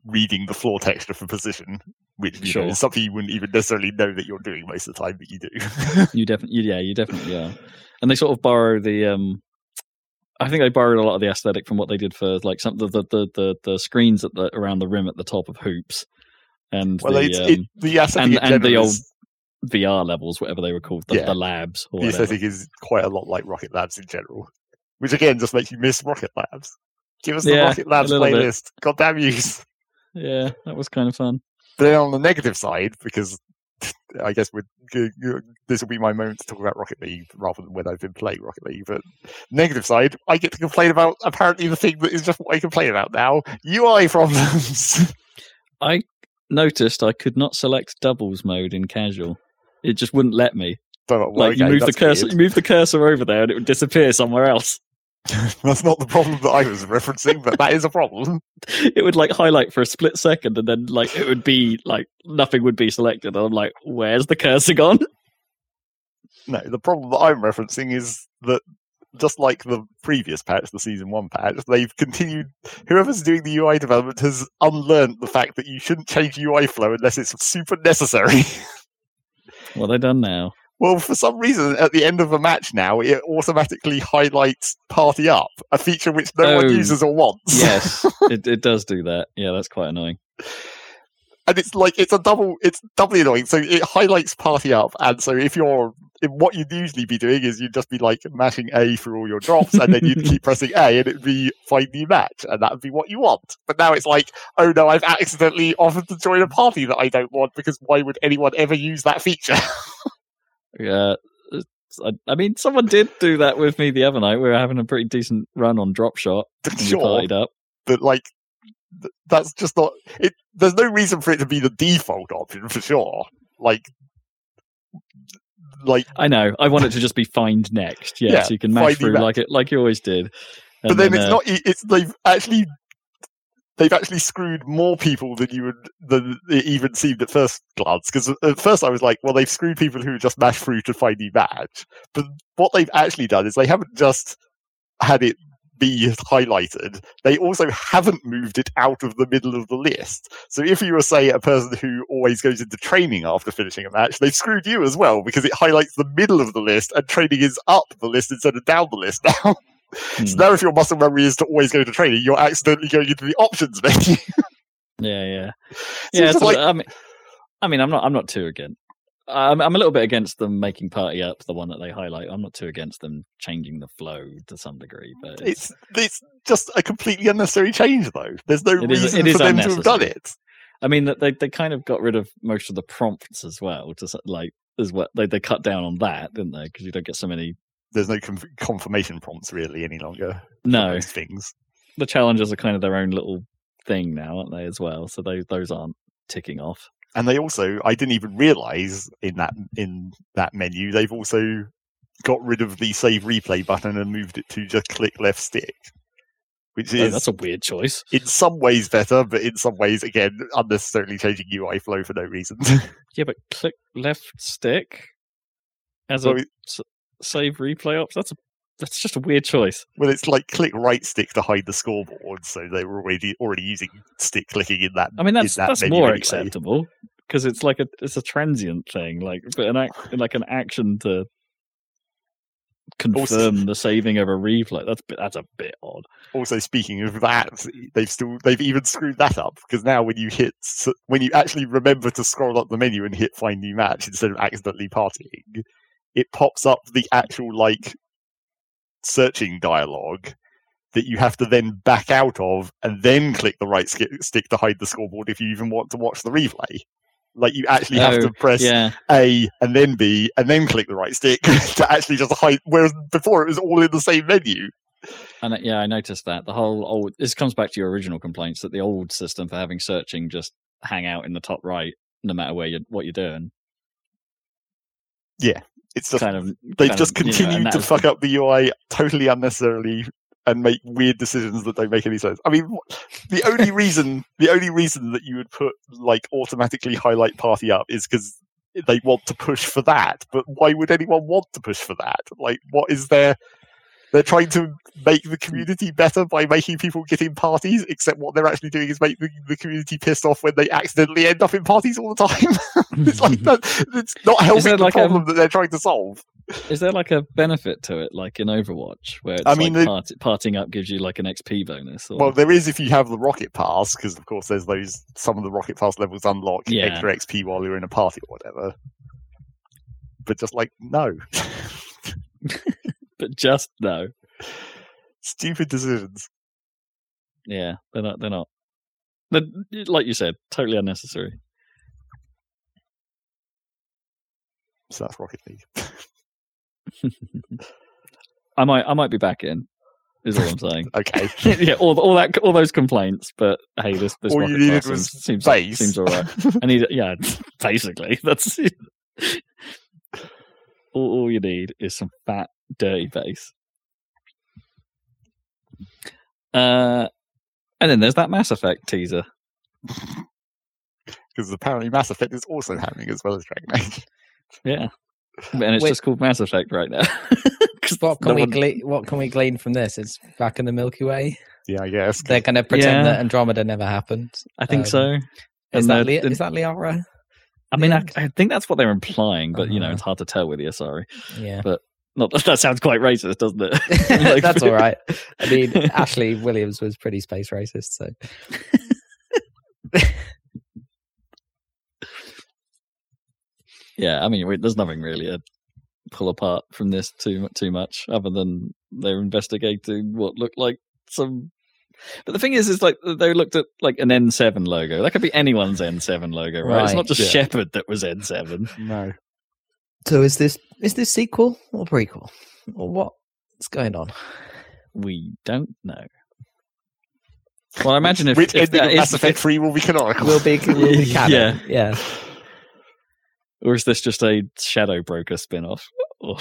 reading the floor texture for position, which you know, is something you wouldn't even necessarily know that you're doing most of the time, but you do. You definitely, yeah, you definitely are. And they sort of borrow the. um I think they borrowed a lot of the aesthetic from what they did for like some the the the, the, the screens at the around the rim at the top of hoops, and well, the it's, um, it, the aesthetic and- and the old is- VR levels, whatever they were called, the, Yeah. the labs or the aesthetic is quite a lot like Rocket Labs in general, which again just makes you miss Rocket Labs. Give us the Yeah, Rocket Labs bit. playlist. God damn you! Yeah, that was kind of fun. But then on the negative side, because I guess we're, g- g- this will be my moment to talk about Rocket League rather than when I've been playing Rocket League. But negative side, I get to complain about apparently the thing that is just what I complain about now: UI problems. I noticed I could not select doubles mode in casual. It just wouldn't let me. But, well, Like you move the cursor, weird. you move the cursor over there, and it would disappear somewhere else. That's not the problem that I was referencing, but that is a problem. It would like highlight for a split second, and then like it would be like nothing would be selected. And I'm like, where's the cursor gone? No, the problem that I'm referencing is that just like the previous patch, the season one patch, they've continued. Whoever's doing the UI development has unlearned the fact that you shouldn't change UI flow unless it's super necessary. What have they done now? Well, for some reason, at the end of a match now, it automatically highlights party up, a feature which no one Oh, uses or wants. Yes, it it does do that. Yeah, that's quite annoying. and it's like it's a double it's doubly annoying so it highlights party up and so if you're what you'd usually be doing is you'd just be like mashing a for all your drops and then you'd keep pressing a and it'd be find new match and that would be what you want but now it's like oh no i've accidentally offered to join a party that i don't want because why would anyone ever use that feature Yeah, I, I mean, someone did do that with me the other night. We were having a pretty decent run on drop shot. Sure partied up. but like that's just not it there's no reason for it to be the default option for sure like like I know. I want it to just be find next. Yeah, Yeah, so you can mash through like it like you always did. but And then, it's uh, not. It's they've actually they've actually screwed more people than you would than it even seemed at first glance. Because at first I was like, well, they've screwed people who just mash through to find the match. But what they've actually done is they haven't just had it be highlighted. They also haven't moved it out of the middle of the list. So if you were, say, a person who always goes into training after finishing a match, they've screwed you as well because it highlights the middle of the list and training is up the list instead of down the list now. Hmm. So now, if your muscle memory is to always go to training, you're accidentally going into the options menu. Yeah, yeah, So yeah. it's It's like- I mean, I mean, I'm not. I'm not too against. I'm, I'm a little bit against them making party up the one that they highlight. I'm not too against them changing the flow to some degree, but it's, it's it's just a completely unnecessary change, though. There's no reason is for them to have done it. I mean, that they they kind of got rid of most of the prompts as well. To like as well, they they cut down on that, didn't they? Because you don't get so many. There's no conf- confirmation prompts really any longer. No, things. the challenges are kind of their own little thing now, aren't they? As well, so those those aren't ticking off. And they also, I didn't even realize in that in that menu, they've also got rid of the save replay button and moved it to just click left stick, which Oh, is that's a weird choice. in some ways better, but in some ways again unnecessarily changing UI flow for no reason. Yeah, but click left stick as Well, a save replay option. That's a that's just a weird choice. Well, it's like click right stick to hide the scoreboard, so they were already already using stick clicking in that. I mean, that's that that's more anyway. acceptable because it's like a it's a transient thing, like but an act, like an action to confirm the saving of a replay. That's that's a bit odd. Also, speaking of that, they've still they've even screwed that up because now when you hit when you actually remember to scroll up the menu and hit find new match instead of accidentally partying, it pops up the actual like searching dialogue that you have to then back out of and then click the right stick to hide the scoreboard if you even want to watch the replay. Like you actually have Oh, to press Yeah, A and then B and then click the right stick to actually just hide. Whereas before it was all in the same menu. and yeah, I noticed that the whole old. This comes back to your original complaints that the old system for having searching just hang out in the top right, no matter where you what you're doing. It's just kind of they've kind just of, you know, continued to fuck up the UI totally unnecessarily and make weird decisions that don't make any sense. I mean, the only reason the only reason that you would put like automatically highlight party up is because they want to push for that. But why would anyone want to push for that? Like, what is there? They're trying to make the hmm. community better by making people get in parties, except what they're actually doing is make the, the community pissed off when they accidentally end up in parties all the time. it's like that, it's not helping the like a- problem that they're trying to solve. Is there like a benefit to it, like in Overwatch, where it's I mean, like party, partying up gives you like an XP bonus? Or... Well, there is if you have the rocket pass, because of course there's those some of the rocket pass levels unlock Yeah. extra XP while you're in a party or whatever. But just like no, but just no. stupid decisions. Yeah, they're not. They're not. They're, like you said, totally unnecessary. So that's Rocket League. I might. I might be back in. Is all I'm saying. Okay, yeah, all all that all those complaints, but hey, this this All you rocket needed was seems base. seems all right. I need yeah, basically that's all, all you need is some fat dirty bass. Uh, and then there's that Mass Effect teaser. because apparently Mass Effect is also happening as well as Dragon Age. Yeah, and it's Wait. just called Mass Effect right now. 'Cause What can no we one- gle- what can we glean from this? It's back in the Milky Way. Yeah, I guess. They're going to pretend Yeah. that Andromeda never happened. I think um, so. Is And that, Li- the- is that Liara? I mean, I. I think that's what they're implying, but you know, Uh-huh. it's hard to tell with you. Sorry, Yeah, not that sounds quite racist, doesn't it? Like- that's all right. I mean, Ashley Williams was pretty space racist, so yeah, I mean, we, there's nothing really to pull apart from this too too much, other than they're investigating what looked like some. But the thing is, is like they looked at like an N7 logo. That could be anyone's N7 logo, right? It's not just yeah. Shepard that was N7. No. So is this is this sequel or prequel or what's going on? We don't know. Well, I imagine if, Which if ending that of is- Mass Effect 3 will be canonical? Will be will be canon. Yeah. yeah. or is this just a Shadow Broker spin-off? Or,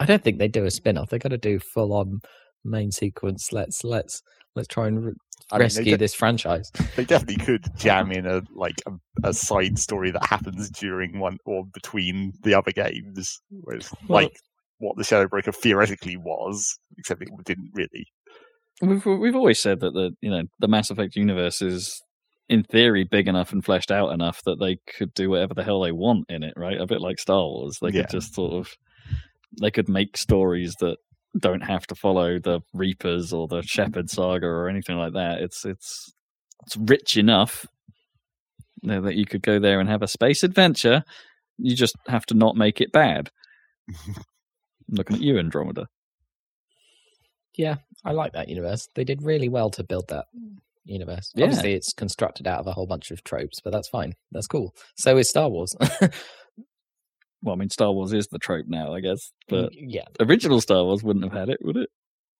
I don't think they do a spin off. They're going to do full on main sequence. Let's let's let's try and re- I mean, rescue de- this franchise. they definitely could jam in a like a, a side story that happens during one or between the other games, whereas Well- like what the Shadow Broker theoretically was, except it didn't really. We've we've always said that the you know the Mass Effect universe is in theory big enough and fleshed out enough that they could do whatever the hell they want in it, right? A bit like Star Wars. They Yeah. could just sort of they could make stories that don't have to follow the Reapers or the Shepard saga or anything like that. It's it's it's rich enough that you could go there and have a space adventure. You just have to not make it bad. I'm looking at you, Andromeda. Yeah, I like that universe. They did really well to build that universe. Yeah. Obviously, it's constructed out of a whole bunch of tropes, but that's fine. That's cool. So is Star Wars. Well, I mean, Star Wars is the trope now, I guess, but yeah, original Star Wars wouldn't have had it, would it?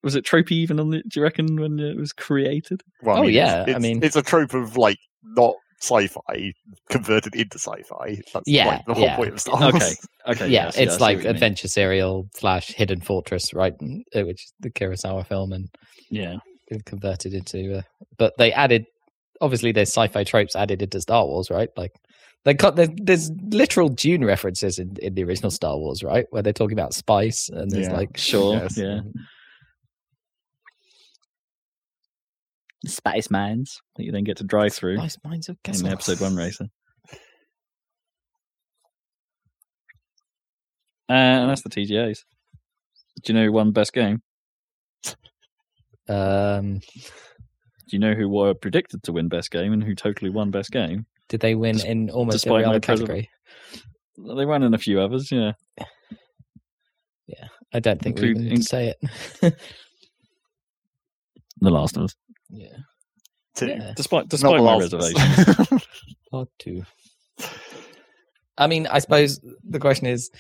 Was it tropey even on the? Do you reckon when it was created? Well, I Oh, mean, yeah, it's, I mean- it's a trope of like not sci-fi converted into sci-fi. That's Yeah, like, the whole yeah. point of Star Wars. Okay, okay, yeah, yes, it's see like what you mean. adventure serial slash Hidden Fortress, right? uh, Which is the Kurosawa film, and Yeah, converted into. Uh, but they added, obviously, there's sci-fi tropes added into Star Wars, right? Like they got there's, there's literal Dune references in, in the original Star Wars, right? Where they're talking about spice, and there's Yeah. like sure. Yes. Yeah, space mines that you then get to drive through spice mines of in Kessel. the episode one racer. Uh, and that's the TGAs. Do you know who won best game? Um, Do you know who were predicted to win best game and who totally won best game? Did they win Des- in almost every my other present- category? They won in a few others. Yeah, Yeah, I don't think we Include- even need to say it. The Last of Us. yeah, Two. yeah. Despite despite The my Last of Us. reservations. Part two. I mean, I suppose the question is,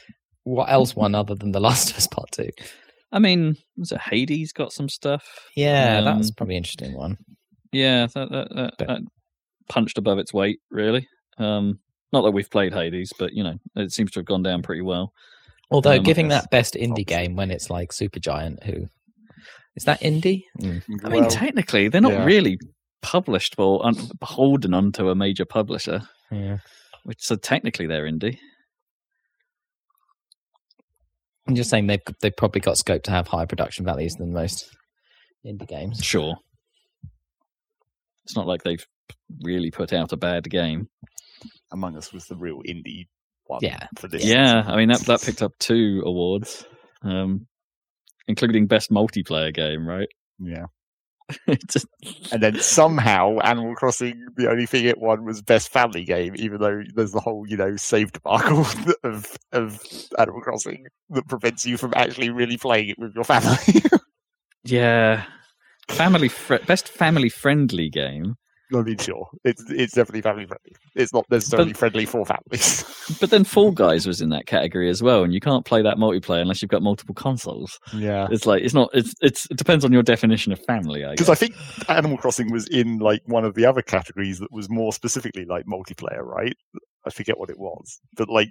what else won other than The Last of Us Part Two? I mean, was it Hades got some stuff? Yeah, Um, that's probably an interesting one. Yeah, that, that, that, But- that punched above its weight, really. Um, not that we've played Hades, but you know, it seems to have gone down pretty well. Although Um, giving that best indie Obviously. game when it's like Supergiant, who is that indie? Mm. I mean, technically, they're not yeah. really published or un- beholden onto a major publisher, Yeah. which so technically they're indie. I'm just saying they've they've probably got scope to have higher production values than most indie games. Sure. It's not like they've really put out a bad game. Among Us was the real indie one. Yeah. For this. Yeah, I mean that that picked up two awards, um, including best multiplayer game. Right? Yeah. Just- And then somehow Animal Crossing, the only thing it won was best family game, even though there's the whole, you know, save debacle of of Animal Crossing that prevents you from actually really playing it with your family. yeah, family fri best family friendly game. I mean, sure, it's it's definitely family friendly. It's not necessarily friendly for families. But then Fall Guys was in that category as well, and you can't play that multiplayer unless you've got multiple consoles. yeah. It's like it's not. It's it's it depends on your definition of family. I Because. I think Animal Crossing was in like one of the other categories that was more specifically like multiplayer, right? I forget what it was, but like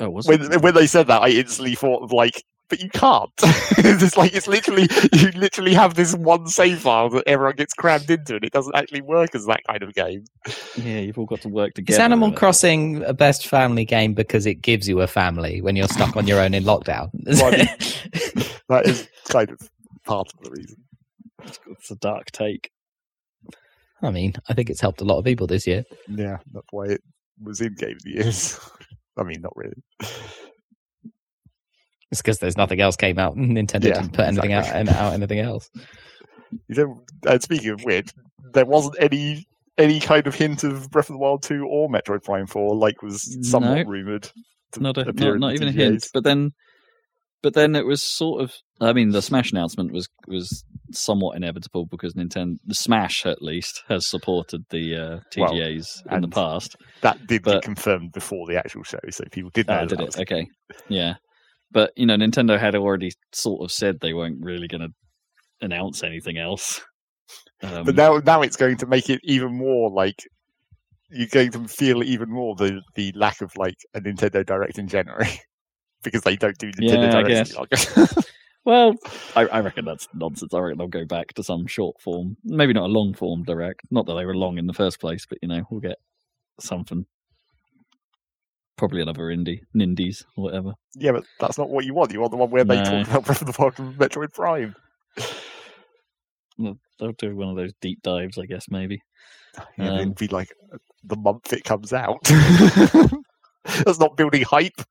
oh, was when it? when they said that, I instantly thought of like, but you can't. it's like it's literally you literally have this one save file that everyone gets crammed into, and it doesn't actually work as that kind of game. Yeah, you've all got to work together. Is Animal Crossing a best family game because it gives you a family when you're stuck on your own in lockdown? Well, I That is kind of part of the reason. It's a dark take. I mean, I think it's helped a lot of people this year. Yeah, that's why it was in Game of the Years. I mean, not really. It's because there's nothing else came out. and Nintendo Yeah, didn't put anything out, exactly. out anything else. You know, and speaking of which, there wasn't any any kind of hint of Breath of the Wild 2 or Metroid Prime 4, like was somewhat No. rumored. Not a not, not even a hint. But then, but then it was sort of. I mean, the Smash announcement was was somewhat inevitable because Nintendo, the Smash at least, has supported the uh, Well, TGAs in the past. That did But- get confirmed before the actual show, so people did know. Ah, that did it? Okay, yeah. But you know, Nintendo had already sort of said they weren't really going to announce anything else. Um, But now, now it's going to make it even more like you're going to feel even more the the lack of like a Nintendo Direct in January because they don't do Nintendo Yeah, I Direct. Well, I, I reckon that's nonsense. I reckon they'll go back to some short form, maybe not a long form direct. Not that they were long in the first place, but you know, we'll get something. Probably another indie, Nindies, or whatever. yeah, but that's not what you want. You want the one where they talk about Breath of the Wild and Metroid Prime. They'll do one of those deep dives, I guess. Maybe. Yeah, Um, it'll be like the month it comes out. That's not building hype.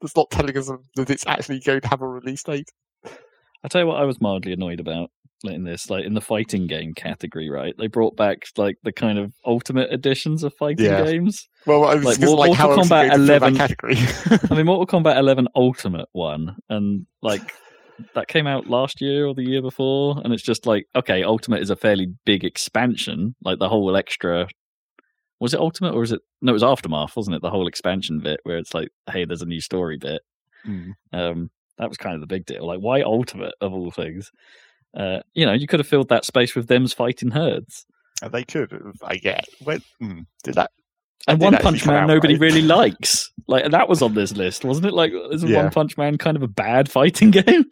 That's not telling us that it's actually going to have a release date. I tell you what, I was mildly annoyed about in this, like in the fighting game category. Right, they brought back like the kind of ultimate editions of fighting Yeah. games. Well, I was Like, Mortal like how else are you Kombat going to fill 11 category. I mean, Mortal Kombat 11 Ultimate one, and like that came out last year or the year before, and it's just like okay, Ultimate is a fairly big expansion, like the whole extra. Was it Ultimate or is it? No, it was Aftermath, wasn't it? The whole expansion bit where it's like, hey, there's a new story bit. Hmm. Um, that was kind of the big deal. Like, why Ultimate of all things? Uh, you know, you could have filled that space with Them's Fightin' Herds. And they could, I get. When, hmm, did that? And One Punch Man out, nobody right? really likes. Like that was on this list, wasn't it? Like isn't Yeah. One Punch Man kind of a bad fighting game?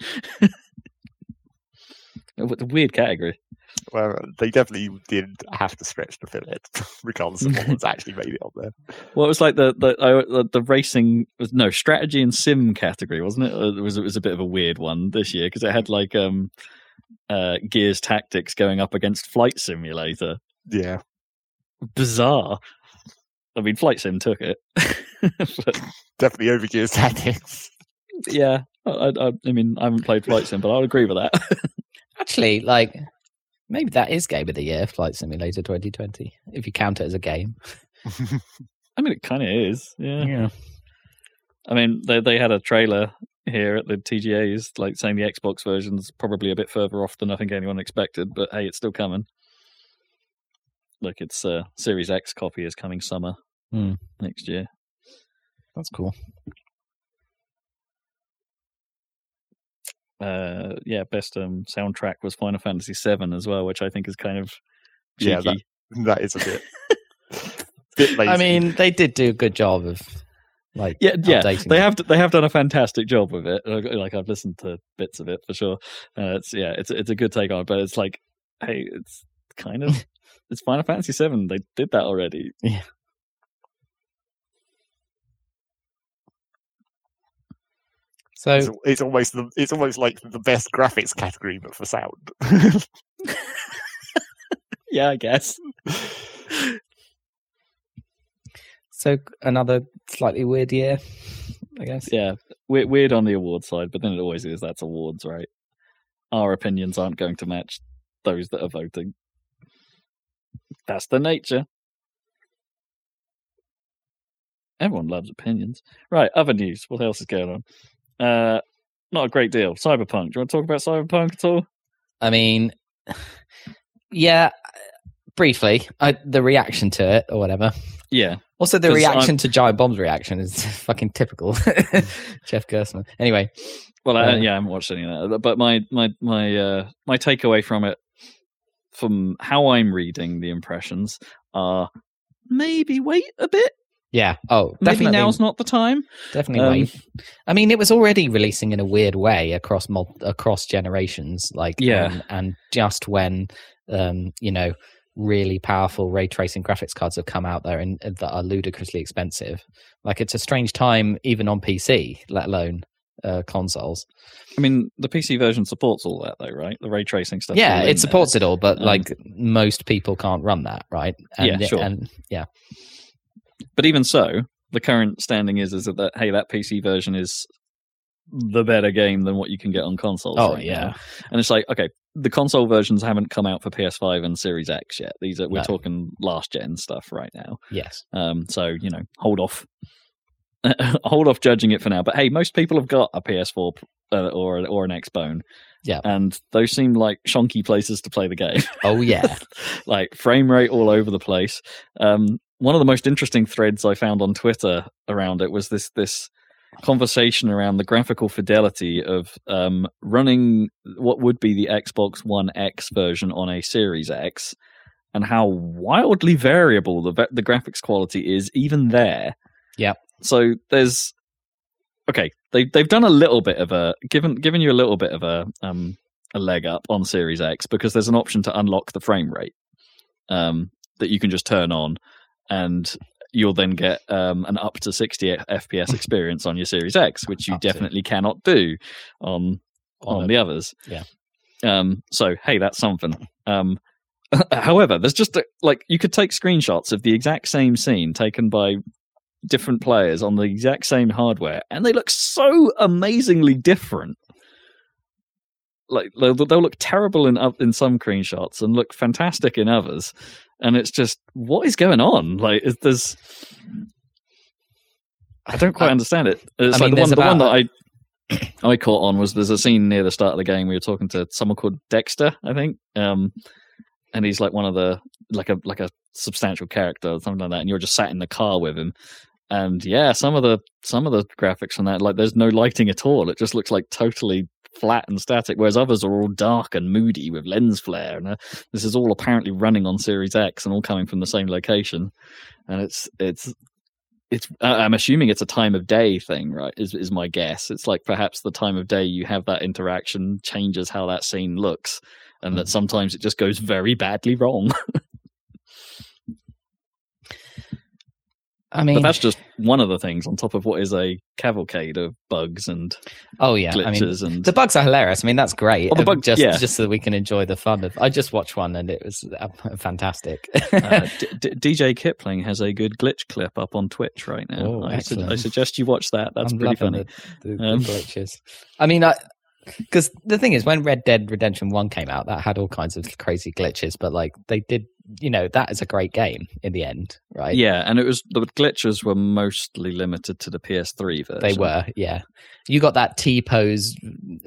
What a weird category. Well, they definitely did have to stretch to fill it, regardless of what was actually made it on there. Well, it was like the the uh, the, racing was no strategy and sim category, wasn't it? Uh, It was it was a bit of a weird one this year because it had like um uh Gears Tactics going up against Flight Simulator. Yeah, Bizarre. I mean, Flight Sim took it. but, definitely over Gears Tactics. yeah, I, I, I mean, I haven't played Flight Sim, but I'll agree with that. Actually, like maybe that is game of the year, Flight Simulator 2020, if you count it as a game. I mean, it kind of is. Yeah. Yeah. I mean, they they had a trailer here at the TGA is like saying the Xbox version's probably a bit further off than I think anyone expected, but hey, it's still coming. Like its uh, Series X copy is coming summer Hmm. next year. That's cool. Uh, yeah, best um, soundtrack was Final Fantasy VII as well, which I think is kind of cheeky. Yeah, that- that is a bit. bit. I mean, they did do a good job of like Yeah, yeah, updating they it. have they have done a fantastic job with it. Like like, I've listened to bits of it for sure. Uh, it's yeah, it's it's a good take on it, but it's like, hey, it's kind of it's Final Fantasy Seven. They did that already. Yeah. So It's, it's almost the, it's almost like the best graphics category, but for sound. Yeah, I guess. so another slightly weird year, I guess. Yeah, weird, weird on the award side, but then it always is. That's awards, right? Our opinions aren't going to match those that are voting. That's the nature. Everyone loves opinions. Right, other news. What else is going on? Uh, not a great deal. Cyberpunk. Do you want to talk about Cyberpunk at all? I mean, yeah, briefly, I, the reaction to it or whatever. Yeah. Also, the reaction to Giant Bomb's reaction is fucking typical. Jeff Gerstmann. Anyway, Well, I, Uh, yeah, I haven't watched any of that. But my my my uh, my takeaway from it, from how I'm reading the impressions, are maybe wait a bit. yeah. Oh, Maybe definitely. now's not the time. Definitely Um, wait. I mean, it was already releasing in a weird way across mul- across generations, like Yeah. and, and just when um, you know really powerful ray tracing graphics cards have come out there and that are ludicrously expensive. Like it's a strange time even on PC, let alone uh, consoles. I mean, the PC version supports all that, though, right? The ray tracing stuff. yeah, it supports it all, but Um, like most people can't run that, right? And, Yeah, sure. And yeah, But even so, the current standing is is that, that hey, that PC version is the better game than what you can get on consoles. Oh, right yeah. now. and it's like okay, the console versions haven't come out for PS5 and Series X yet. These are we're No. talking last gen stuff right now. yes, Um, so you know, hold off, hold off judging it for now. But hey, most people have got a PS4 uh, or or an Xbone. Yeah. and those seem like shonky places to play the game. oh yeah, like frame rate all over the place. Um, one of the most interesting threads I found on Twitter around it was this this conversation around the graphical fidelity of um, running what would be the Xbox One X version on a Series X, and how wildly variable the the graphics quality is even there. Yeah. So there's okay. They they've done a little bit of a given given you a little bit of a um a leg up on Series X because there's an option to unlock the frame rate um, that you can just turn on, and you'll then get um, an up to 60 FPS experience on your Series X, which you Up to. definitely cannot do on on, the others. yeah. Um. So hey, that's something. Um. However, there's just a, like you could take screenshots of the exact same scene taken by different players on the exact same hardware, and they look so amazingly different. Like they'll, they'll look terrible in in some screenshots and look fantastic in others, and it's just what is going on? Like there's, I don't quite I- understand it. It's I like mean, the one there's the one that I I caught on was there's a scene near the start of the game we were talking to someone called Dexter, I think. Um, and he's like one of the like a like a substantial character or something like that, and you're just sat in the car with him. And yeah, some of the some of the graphics from that, like there's no lighting at all. It just looks like totally flat and static, whereas others are all dark and moody with lens flare. And uh, this is all apparently running on Series X and all coming from the same location. And it's it's it's uh, I'm assuming it's a time of day thing, right? Is is my guess. It's like perhaps the time of day you have that interaction changes how that scene looks, and that sometimes it just goes very badly wrong. I mean, but that's just one of the things on top of what is a cavalcade of bugs and oh yeah, I mean, glitches and The bugs are hilarious. I mean, that's great. Oh, the bug- just yeah. just so that we can enjoy the fun of. I just watched one and it was uh, fantastic. uh, D- D- DJ Kipling has a good glitch clip up on Twitch right now. Oh, I, su- I suggest you watch that. That's I'm pretty funny. The, the, Um, the glitches. I mean, I because the thing is, when Red Dead Redemption One came out, that had all kinds of crazy glitches, but like they did, you know, that is a great game in the end, right? Yeah, and it was the glitches were mostly limited to the PS3 version. They were, yeah. You got that T pose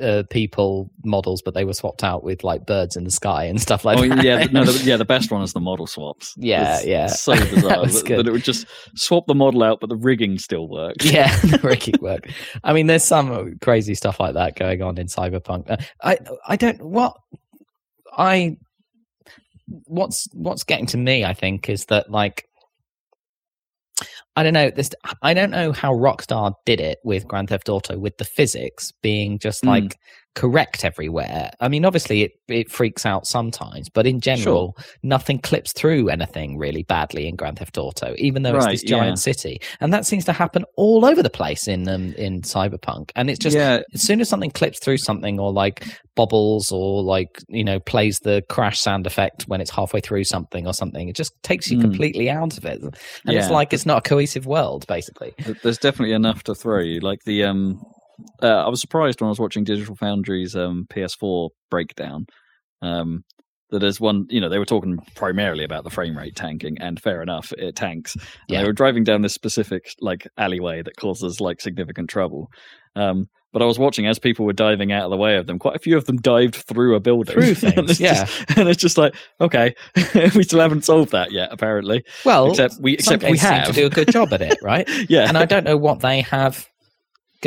uh, people models, but they were swapped out with like birds in the sky and stuff like Oh that. yeah, no, the, yeah. The best one is the model swaps. Yeah, It's yeah. So bizarre That that, that it would just swap the model out, but the rigging still works. yeah, the rigging work. I mean, there's some crazy stuff like that going on in Cyberpunk. Uh, I I don't what I what's what's getting to me. I think is that like I don't know. This I don't know how Rockstar did it with Grand Theft Auto with the physics being just Mm. Correct everywhere. I mean, obviously it it freaks out sometimes, but in general, nothing clips through anything really badly in Grand Theft Auto, even though Right, it's this giant yeah. city. And that seems to happen all over the place in um, in Cyberpunk. And it's just yeah, as soon as something clips through something or like bobbles or like you know plays the crash sound effect when it's halfway through something or something it just takes you Mm. completely out of it and it's like it's not a cohesive world basically there's definitely enough to throw you. Like the um, uh, I was surprised when I was watching Digital Foundry's um PS4 breakdown. Um, that there's one, you know, they were talking primarily about the frame rate tanking, and fair enough, it tanks. And Yeah. They were driving down this specific like alleyway that causes like significant trouble. Um, but I was watching as people were diving out of the way of them. Quite a few of them dived through a building. Through things, it's yeah. just- and it's just like, okay, we still haven't solved that yet, apparently. well except we, some except we have. to do a good job at it right yeah, and i don't know what they have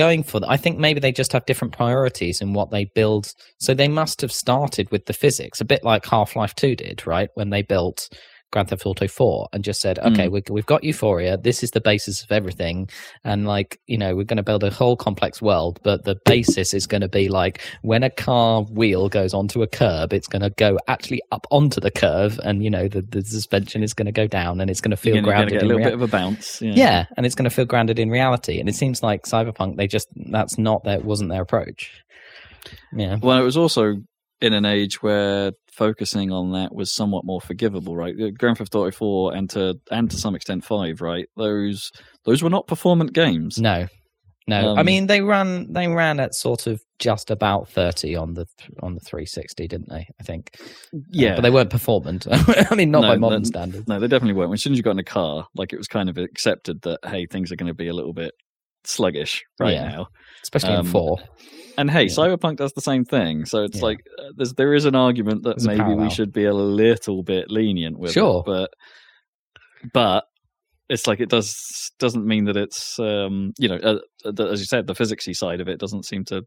going for i think maybe they just have different priorities in what they build. So they must have started with the physics a bit like half-life 2 did right? When they built Grand Theft Auto 4 and just said, okay, hmm. we, we've got Euphoria. This is the basis of everything. And like, you know, we're going to build a whole complex world, but the basis is going to be like when a car wheel goes onto a curb, it's going to go actually up onto the curve and, you know, the, the suspension is going to go down and it's going to feel to grounded get a in little rea- bit of a bounce. Yeah. yeah, and it's going to feel grounded in reality. And it seems like Cyberpunk, they just, that's not their, wasn't their approach. Yeah. Well, it was also in an age where focusing on that was somewhat more forgivable, right? Grand Theft Auto 4 and to and to some extent 5, right? Those those were not performant games. No, no. I Um, mean, they ran they ran at sort of just about thirty on the on the 360, didn't they? I think. Uh, Yeah. but they weren't performant. I mean, not No, by modern no, standards. no, they definitely weren't. As soon as you got in a car, like it was kind of accepted that hey, things are going to be a little bit sluggish right Yeah. now. Especially um, in four. And hey, Yeah. Cyberpunk does the same thing. So it's Yeah. like uh, there's there is an argument that There's maybe we should be a little bit lenient with Sure. it, but but it's like it does doesn't mean that it's um you know uh, uh, as you said the physicsy side of it doesn't seem to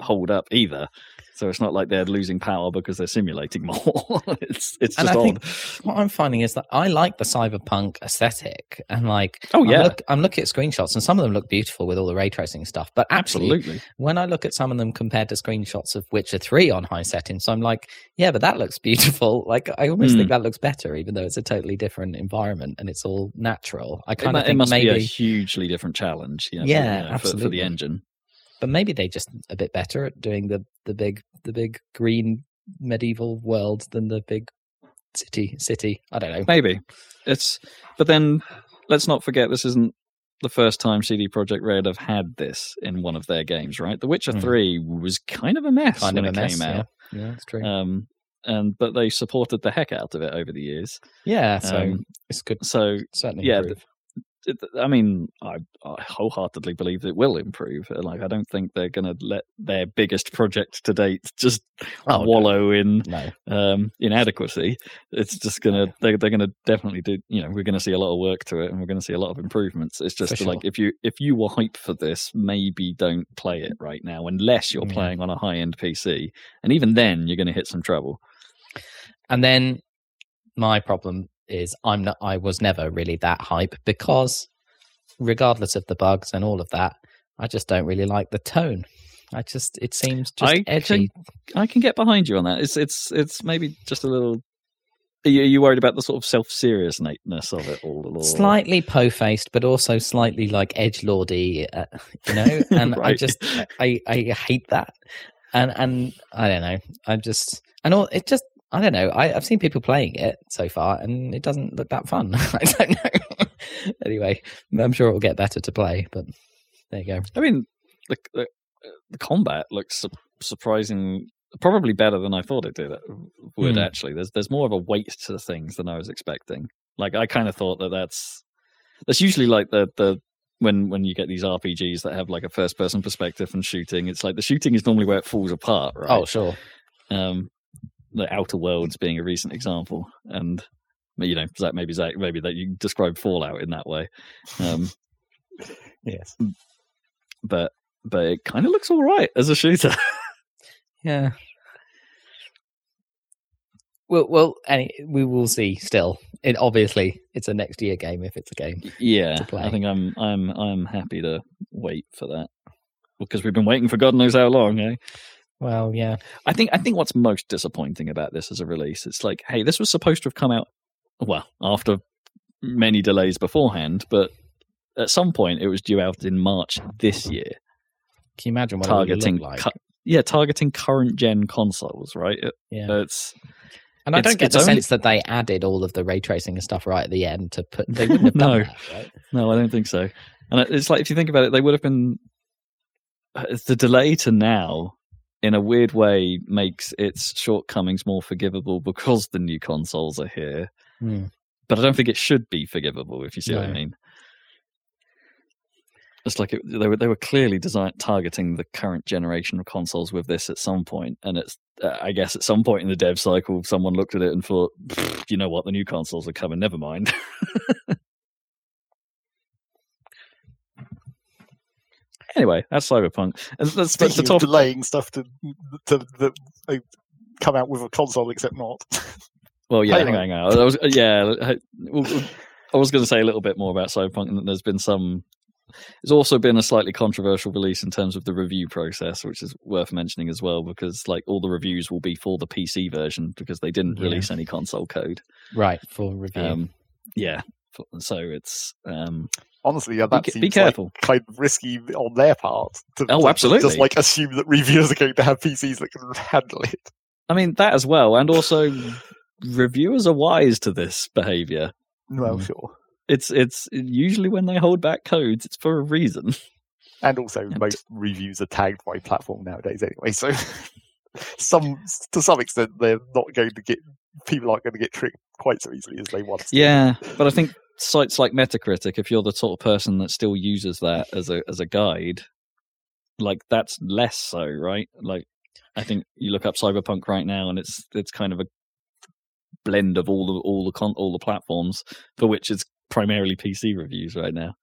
hold up either. So it's not like they're losing power because they're simulating more. it's it's And just I odd. think what I'm finding is that I like the cyberpunk aesthetic, and like, Oh, yeah. I'm, look, I'm looking at screenshots, and some of them look beautiful with all the ray tracing stuff. But actually, Absolutely. when I look at some of them compared to screenshots of Witcher 3 on high settings, I'm like, yeah, but that looks beautiful. Like, I almost Hmm. think that looks better, even though it's a totally different environment and it's all natural. I kind of it think must be a hugely different challenge. You know, Yeah, for, you know, for- for, the engine. But maybe they just a bit better at doing the, the big, the big green medieval world than the big city, city. I don't know. Maybe it's, but then let's not forget this isn't the first time CD Projekt Red have had this in one of their games, right? The Witcher Hmm. Three was kind of a mess Kind when it mess. came out, yeah, that's true. um, and but they supported the heck out of it over the years. yeah, so um, it's good. So Certainly, yeah. It- I mean, I, I wholeheartedly believe it will improve. Like, I don't think they're going to let their biggest project to date just Oh, no. wallow in no. um, inadequacy. It's just gonna they're, they're gonna definitely do. You know, we're gonna see a lot of work to it, and we're gonna see a lot of improvements. It's just For like if you if you were hyped for this, maybe don't play it right now unless you're Yeah. playing on a high end PC, and even then you're gonna hit some trouble. And then my problem is I'm not I was never really that hype because regardless of the bugs and all of that, I just don't really like the tone. I just it seems just I edgy. I can get behind you on that. It's it's it's maybe just a little. Are you, are you worried about the sort of self seriousness of it all? Or... Slightly po faced, but also slightly like edge lordy, uh, you know. And I just I I hate that, and and I don't know. I just and all it just I don't know. I, I've seen people playing it so far, and it doesn't look that fun. I don't know. anyway, I'm sure it will get better to play, but there you go. I mean, the the, the combat looks su- surprising, probably better than I thought it did. It would Hmm. actually. There's there's more of a weight to things than I was expecting. Like I kind of thought that that's that's usually like the the when when you get these RPGs that have like a first person perspective and shooting. It's like the shooting is normally where it falls apart, right? Oh, sure. um, the Outer Worlds being a recent example, and you know, Zach, maybe Zach, maybe that you describe Fallout in that way. Um, Yes. but but it kind of looks all right as a shooter. Yeah. Well, well, any, we will see. Still, it obviously it's a next year game if it's a game. Yeah, to play. I think I'm I'm I'm happy to wait for that because we've been waiting for God knows how long. Eh? Well, yeah, I think I think what's most disappointing about this as a release, it's like, hey, this was supposed to have come out well after many delays beforehand, but at some point it was due out in March this year, can you imagine what targeting targeting like? cu- yeah, targeting current gen consoles, right? It- yeah, It's and I it's- don't get the only- sense that they added all of the ray tracing and stuff right at the end to put. They wouldn't have No. that, right? No, I don't think so. And it's like if you think about it, they would have been uh, the delay to now, in a weird way, makes its shortcomings more forgivable because the new consoles are here. Hmm. But I don't think it should be forgivable. If you see what I mean. It's like it, they were they were clearly designed targeting the current generation of consoles with this at some point, and it's uh, I guess at some point in the dev cycle, someone looked at it and thought, you know what, the new consoles are coming. Never mind. anyway, that's Cyberpunk. And that's, that's Speaking the of top. delaying stuff to to, to uh, come out with a console, except not. Well, yeah, Halo. hang on, hang on. I was, yeah, I- I was going to say a little bit more about Cyberpunk, and there's been some. There's also been a slightly controversial release in terms of the review process, which is worth mentioning as well, because like all the reviews will be for the PC version because they didn't Yeah. release any console code. Right for review. Um, yeah, so it's um, Honestly, yeah, that be, seems be careful. like kind of risky on their part. To, Oh, to- absolutely. Just like assume that reviewers are going to have PCs that can handle it. I mean that as well, and also reviewers are wise to this behavior. Well, Mm. sure. It's it's usually when they hold back codes, it's for a reason. And also, most reviews are tagged by platform nowadays anyway. So, some to some extent, they're not going to get people aren't going to get tricked quite so easily as they once. did. Yeah, but I think sites like Metacritic, if you're the sort of person that still uses that as a as a guide, like that's less so, right? Like I think you look up Cyberpunk right now, and it's it's kind of a blend of all the all the con- all the platforms for which it's primarily PC reviews right now.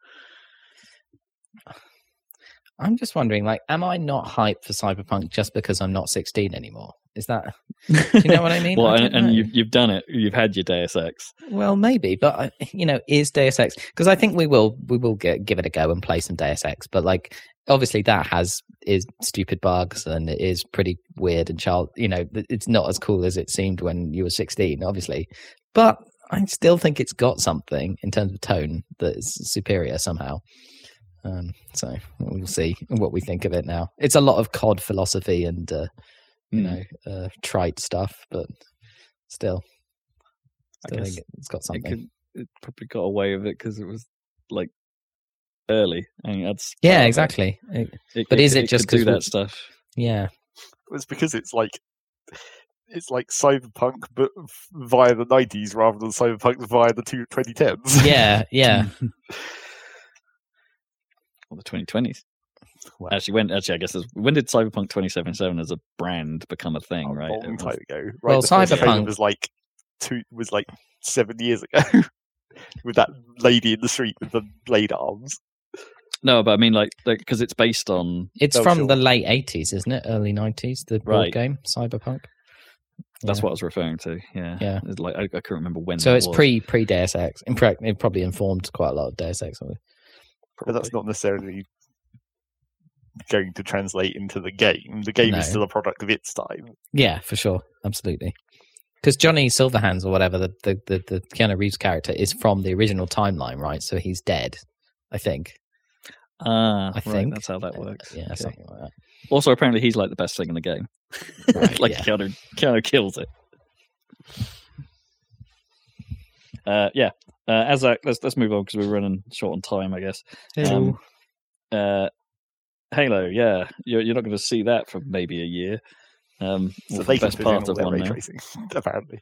I'm just wondering, like, am I not hyped for Cyberpunk just because I'm not 16 anymore? Is that? Do you know what I mean? well, I and, and you've you've done it. You've had your Deus Ex. Well, maybe, but uh, you know, is Deus Ex because I think we will we will get, give it a go and play some Deus Ex, but like obviously that has is stupid bugs and it is pretty weird and child. You know, it's not as cool as it seemed when you were sixteen, obviously, but I still think it's got something in terms of tone that is superior somehow. Um, so we'll see what we think of it now. It's a lot of COD philosophy and uh, you Hmm. know uh, trite stuff, but still, I still guess think it's got it something. could it probably got away with it because it was like early. I mean, that's Yeah, of exactly. It- It- But is it just could do 'cause that stuff? Yeah, It's because it's like it's like cyberpunk, but via the nineties rather than cyberpunk via the two 2010s. yeah, yeah. Or the 2020s. Well, Actually, when actually, I guess when did Cyberpunk 2077 as a brand become a thing? a right, long It was- time ago. Right, Well, the first trailer Cyberpunk- was like two was like seven years ago with that lady in the street with the blade arms. No, but I mean, like, because it's based on. It's Oh, from sure. the late eighties, isn't it? Early nineties. The board Right. game Cyberpunk. That's Yeah. what I was referring to. Yeah, Yeah. It's like I, I couldn't remember when. So that it's was. pre pre Deus Ex. In fact, it probably informed quite a lot of Deus Ex. But that's not necessarily going to translate into the game. The game No. is still a product of its time. Yeah, for sure, absolutely. Because Johnny Silverhands or whatever the, the the the Keanu Reeves character is from the original timeline, right? So he's dead, I think. Ah, I right, think that's how that Uh, works. yeah, Okay. something like that. Also, apparently, he's like the best thing in the game. Right, like yeah. Keanu, Keanu kills it. Uh, yeah. Uh, as that, let's let's move on because we're running short on time, I guess. Um, uh, Halo, yeah, you're you're not going to see that for maybe a year. Um, So they the best part of their one ray now. tracing, apparently.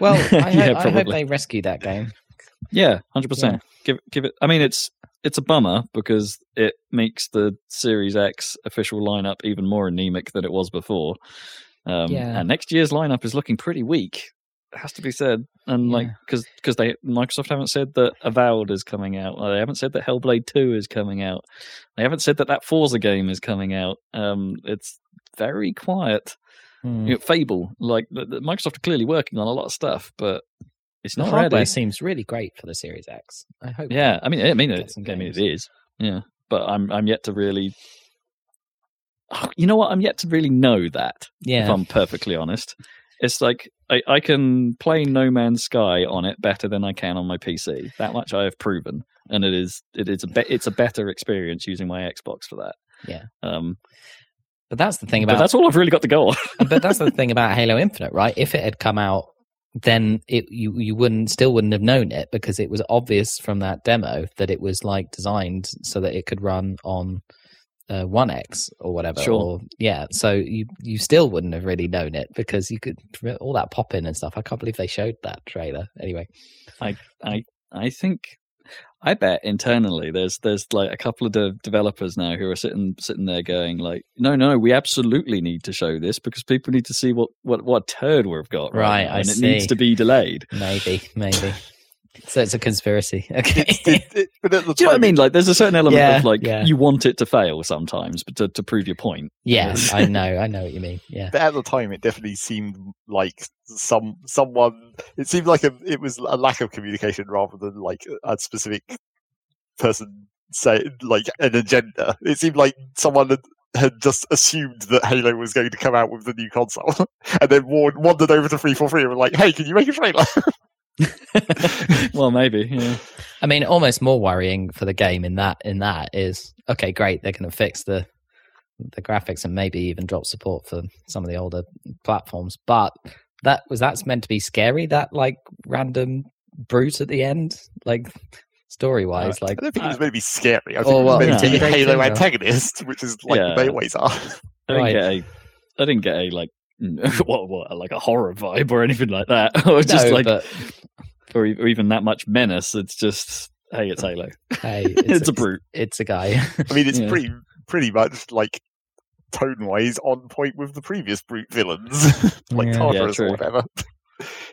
well, I, ho- Yeah, I hope they rescue that game. Yeah, hundred percent. Give give it. I mean, it's it's a bummer because it makes the Series X official lineup even more anemic than it was before. Um, Yeah. And next year's lineup is looking pretty weak. Has to be said, and like because because they Microsoft haven't said that Avowed is coming out. They haven't said that Hellblade Two is coming out. They haven't said that that Forza game is coming out. Um, it's very quiet. Hmm. You know, Fable, like the, the Microsoft are clearly working on a lot of stuff, but it's The not hardware ready. seems really great for the Series X. I hope. Yeah, I mean, I mean, it, I mean, it is. Yeah, but I'm I'm yet to really. You know what? I'm yet to really know that. Yeah. If. I'm perfectly honest, it's like I, I can play No Man's Sky on it better than I can on my PC. That much I have proven, and it is it is a be- it's a better experience using my Xbox for that. Yeah. Um, But that's the thing but about that's all I've really got to go on. but that's the thing about Halo Infinite, right? If it had come out, then it you you wouldn't still wouldn't have known it because it was obvious from that demo that it was like designed so that it could run on uh, One X or whatever. Sure. Or, yeah, so you you still wouldn't have really known it because you could all that pop in and stuff. I can't believe they showed that trailer. Anyway, I i i think I bet internally there's there's like a couple of de- developers now who are sitting sitting there going like, no, no, we absolutely need to show this because people need to see what what what turd we've got right, Right, now, I and it needs to be delayed. maybe maybe. so it's a conspiracy. Okay. It- it- but Do you know what I mean? Like, there's a certain element Yeah, of like yeah. you want it to fail sometimes, but to, to prove your point. yes, I know. I know what you mean. Yeah. But at the time, it definitely seemed like some someone. It seemed like a, it was a lack of communication rather than like a specific person say like an agenda. It seemed like someone had, had just assumed that Halo was going to come out with the new console, and then wa- wandered over to three four three and were like, "Hey, can you make a trailer?" well, maybe. Yeah. I mean, almost more worrying for the game in that in that is okay, great, they're going to fix the the graphics and maybe even drop support for some of the older platforms. But that was that's meant to be scary. That like random brute at the end, like story wise, like I don't think it was meant to be scary. I think Oh, it was well, meant to be Halo antagonist, which is like Yeah. they always are. I didn't Right. get a, I didn't get a like, what, what, like a horror vibe or anything like that. I was just no, like, but or, e- or even that much menace. It's just, hey, it's Halo. hey, It's, a brute. It's a guy. I mean, it's Yeah. pretty pretty much like tone wise on point with the previous brute villains, like Yeah. Yeah, Tartarus true. or whatever.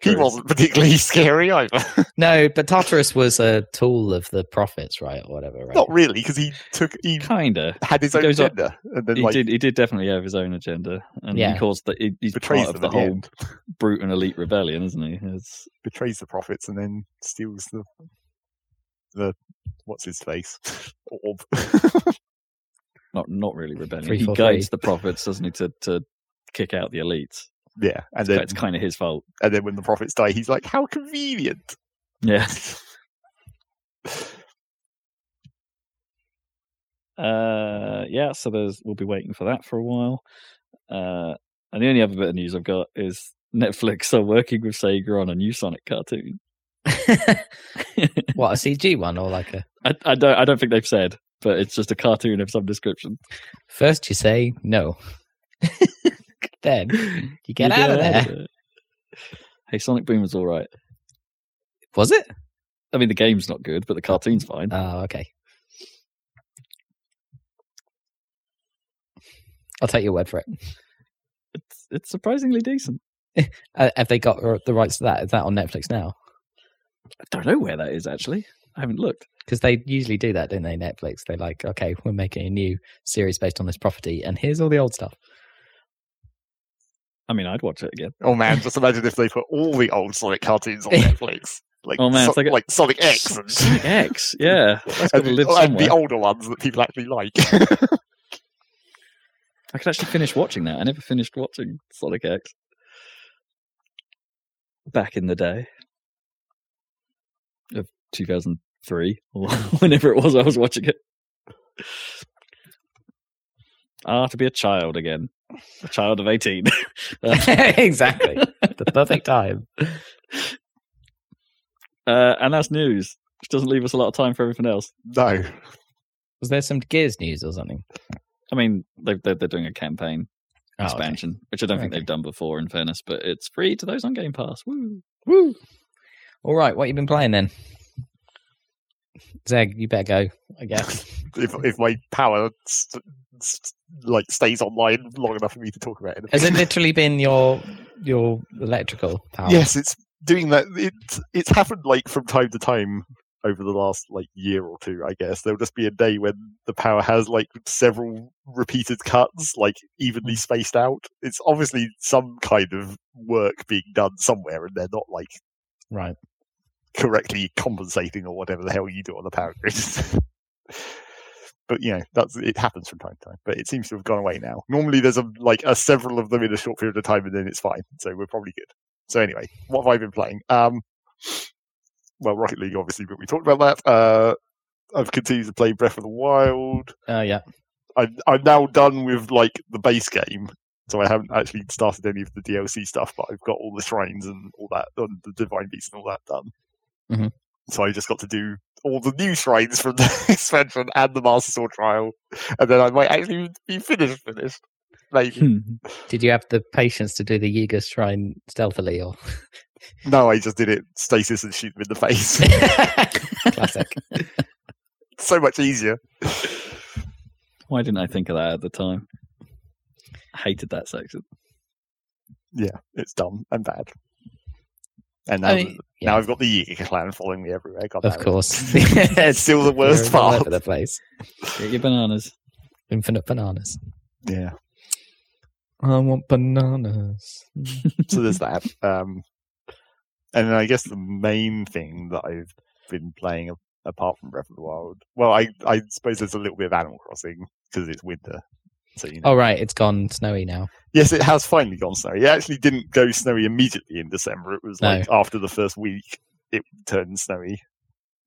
He wasn't particularly scary either. no, but Tartarus was a tool of the prophets, right, or whatever. Right? Not really, because he took he Kinda. had his own agenda, and then He like did. He did definitely have his own agenda, and Yeah. he caused that. He, he's betrays part of the the whole end. brute and elite rebellion, isn't he? It's betrays the prophets, and then steals the the what's his face orb. not not really rebellion. Three, he guides three. the prophets, doesn't he, to to kick out the elites? Yeah, and It's, then it's kind of his fault. and then when the prophets die, he's like, "How convenient." Yeah. Uh, yeah, so there's we'll be waiting for that for a while. Uh, and the only other bit of news I've got is Netflix are working with Sega on a new Sonic cartoon. what a CG one or like a I, I don't I don't think they've said, but it's just a cartoon of some description. First, you say no. Then you get You out of there. Hey, Sonic Boom was all right. Was it? I mean, the game's not good, but the cartoon's fine. Oh, okay. I'll take your word for it. It's it's surprisingly decent. Uh, have they got the rights to that? Is that on Netflix now? I don't know where that is actually. I haven't looked. Because they usually do that, don't they? Netflix. They're like, okay, we're making a new series based on this property, and here's all the old stuff. I mean, I'd watch it again. Oh man, just imagine if they put all the old Sonic cartoons on Netflix, like Oh, man, so- like a- like Sonic X and, Sonic X, yeah, and, to the, live and the older ones that people actually like. I could actually finish watching that. I never finished watching Sonic X back in the day of 2003 or whenever it was I was watching it. Ah, to be a child again, a child of 18. uh, exactly. the perfect time. and that's news, which doesn't leave us a lot of time for everything else. no, Was there some Gears news or something? I mean, they, they're, they're doing a campaign Oh, okay. expansion, which I don't think Okay. they've done before, in fairness, but it's free to those on Game Pass. Woo! Woo. All right, what you been playing then? Zeg, you better go, I guess. if if my power st- st- like stays online long enough for me to talk about it. Has it literally been your your electrical power? Yes, it's doing that. It it's happened like from time to time over the last like year or two, I guess. There'll just be a day when the power has like several repeated cuts, like evenly mm. spaced out. It's obviously some kind of work being done somewhere, and they're not like Right. Correctly compensating or whatever the hell you do on the power grid. but you know, that's it happens from time to time. But it seems to have gone away now. Normally, there's a like a several of them in a short period of time, and then it's fine. So we're probably good. So anyway, what have I been playing? Um, well, Rocket League, obviously, but we talked about that. Uh, I've continued to play Breath of the Wild. Uh, yeah. I'm, I'm now done with like the base game, so I haven't actually started any of the DLC stuff. But I've got all the shrines and all that, and the divine beasts and all that done. Mhm. So I just got to do all the new shrines from the expansion and the Master Sword trial, and then I might actually be finished. Finished, maybe. Hmm. Did you have the patience to do the Yiga shrine stealthily or no, I just did it stasis and shoot them in the face. classic? so much easier. Why didn't I think of that at the time? Hated that section. Yeah, it's dumb and bad. And now, I mean, now yeah, I've got the Yiga clan following me everywhere. God of damn it. course. it's still the worst part. over the place. Get your bananas. Infinite bananas. Yeah. I want bananas. so there's that. Um, and then I guess the main thing that I've been playing apart from Breath of the Wild, well, I I suppose there's a little bit of Animal Crossing because it's winter. So you oh, know. Oh right, it's gone snowy now. Yes, it has finally gone snowy. It actually didn't go snowy immediately in December. It was No. like after the first week, it turned snowy,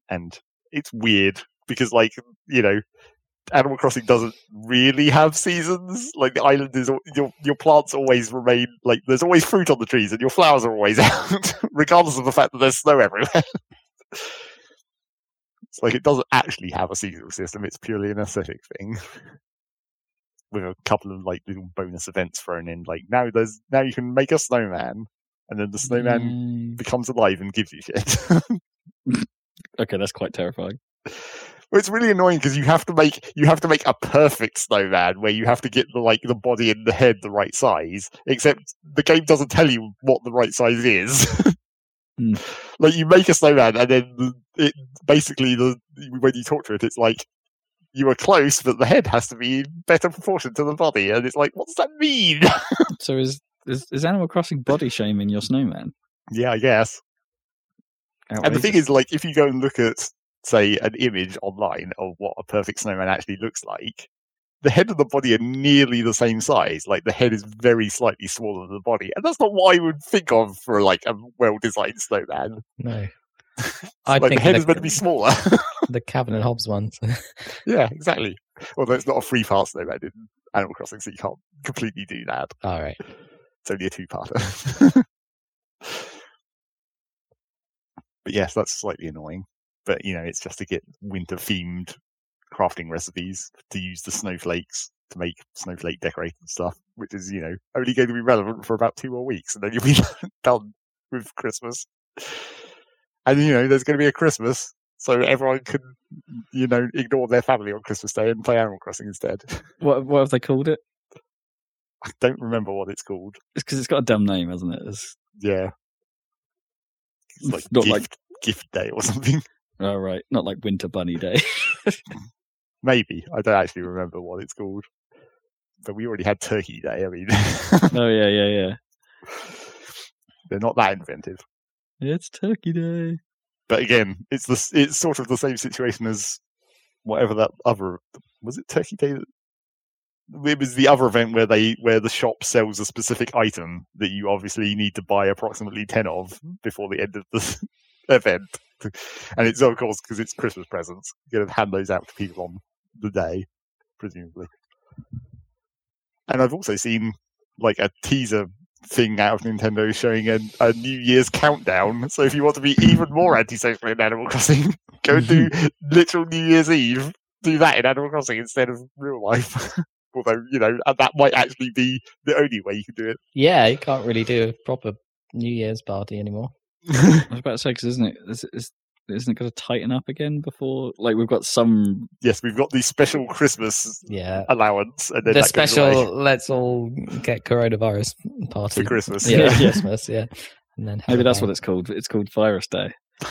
and it's weird because, like, you know, Animal Crossing doesn't really have seasons. Like the island is, your your plants always remain like there's always fruit on the trees, and your flowers are always out, regardless of the fact that there's snow everywhere. it's like it doesn't actually have a seasonal system. It's purely an aesthetic thing with a couple of like little bonus events thrown in. Like now there's now you can make a snowman, and then the snowman Yay. becomes alive and gives you shit. Okay, that's quite terrifying. well, it's really annoying because you have to make you have to make a perfect snowman where you have to get the like the body and the head the right size. Except the game doesn't tell you what the right size is. Hmm. Like you make a snowman and then it basically the when you talk to it, it's like you were close, but the head has to be in better proportion to the body, and it's like, what does that mean? So is is, is Animal Crossing body shaming your snowman? yeah, I guess. And the thing is, like, if you go and look at, say, an image online of what a perfect snowman actually looks like, the head and the body are nearly the same size. Like, the head is very slightly smaller than the body. And that's not what I would think of for, like, a well designed snowman. No. I like, the think head the, is meant to be smaller. the Calvin and Hobbes ones. yeah, exactly. Although it's not a three part snowman in Animal Crossing, so you can't completely do that. All right. It's only a two parter. but yes, that's slightly annoying. But you know, it's just to get winter themed crafting recipes to use the snowflakes to make snowflake decorated stuff, which is, you know, only going to be relevant for about two more weeks and then you'll be done with Christmas. And you know, there's going to be a Christmas, so everyone can, you know, ignore their family on Christmas Day and play Animal Crossing instead. what what have they called it? I don't remember what it's called. It's because it's got a dumb name, hasn't it? It's, Yeah. It's like Not gift, like- gift day or something. oh right, not like Winter Bunny Day. Maybe. I don't actually remember what it's called. But we already had Turkey Day. I mean, oh yeah, yeah, yeah. they're not that inventive. It's Turkey Day. But again, it's the it's sort of the same situation as whatever that other was it Turkey Day. It was the other event where they where the shop sells a specific item that you obviously need to buy approximately ten of mm-hmm. before the end of the event, and it's of course because it's Christmas presents. You're going to hand those out to people on the day, presumably. And I've also seen like a teaser thing out of Nintendo showing a, a New Year's countdown. So if you want to be even more antisocial in Animal Crossing, go do literal New Year's Eve. Do that in Animal Crossing instead of real life. Although, you know, that might actually be the only way you can do it. Yeah, you can't really do a proper New Year's party anymore. I was about to say because isn't it is, is, isn't it going to tighten up again before like we've got some yes, we've got the special Christmas Yeah. allowance. And then The that goes special let's all get coronavirus party. for Christmas. Yeah, Yeah. Christmas, yeah. And then maybe that's what it's called. It's called Virus Day.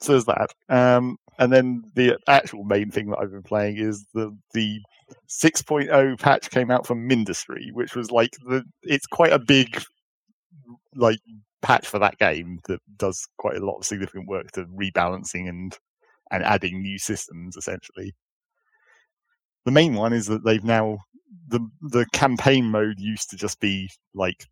so there's that. Um, and then the actual main thing that I've been playing is the the 6.0 patch came out for Mindustry, which was like the it's quite a big like patch for that game that does quite a lot of significant work to rebalancing and and adding new systems essentially. The main one is that they've now the the campaign mode used to just be like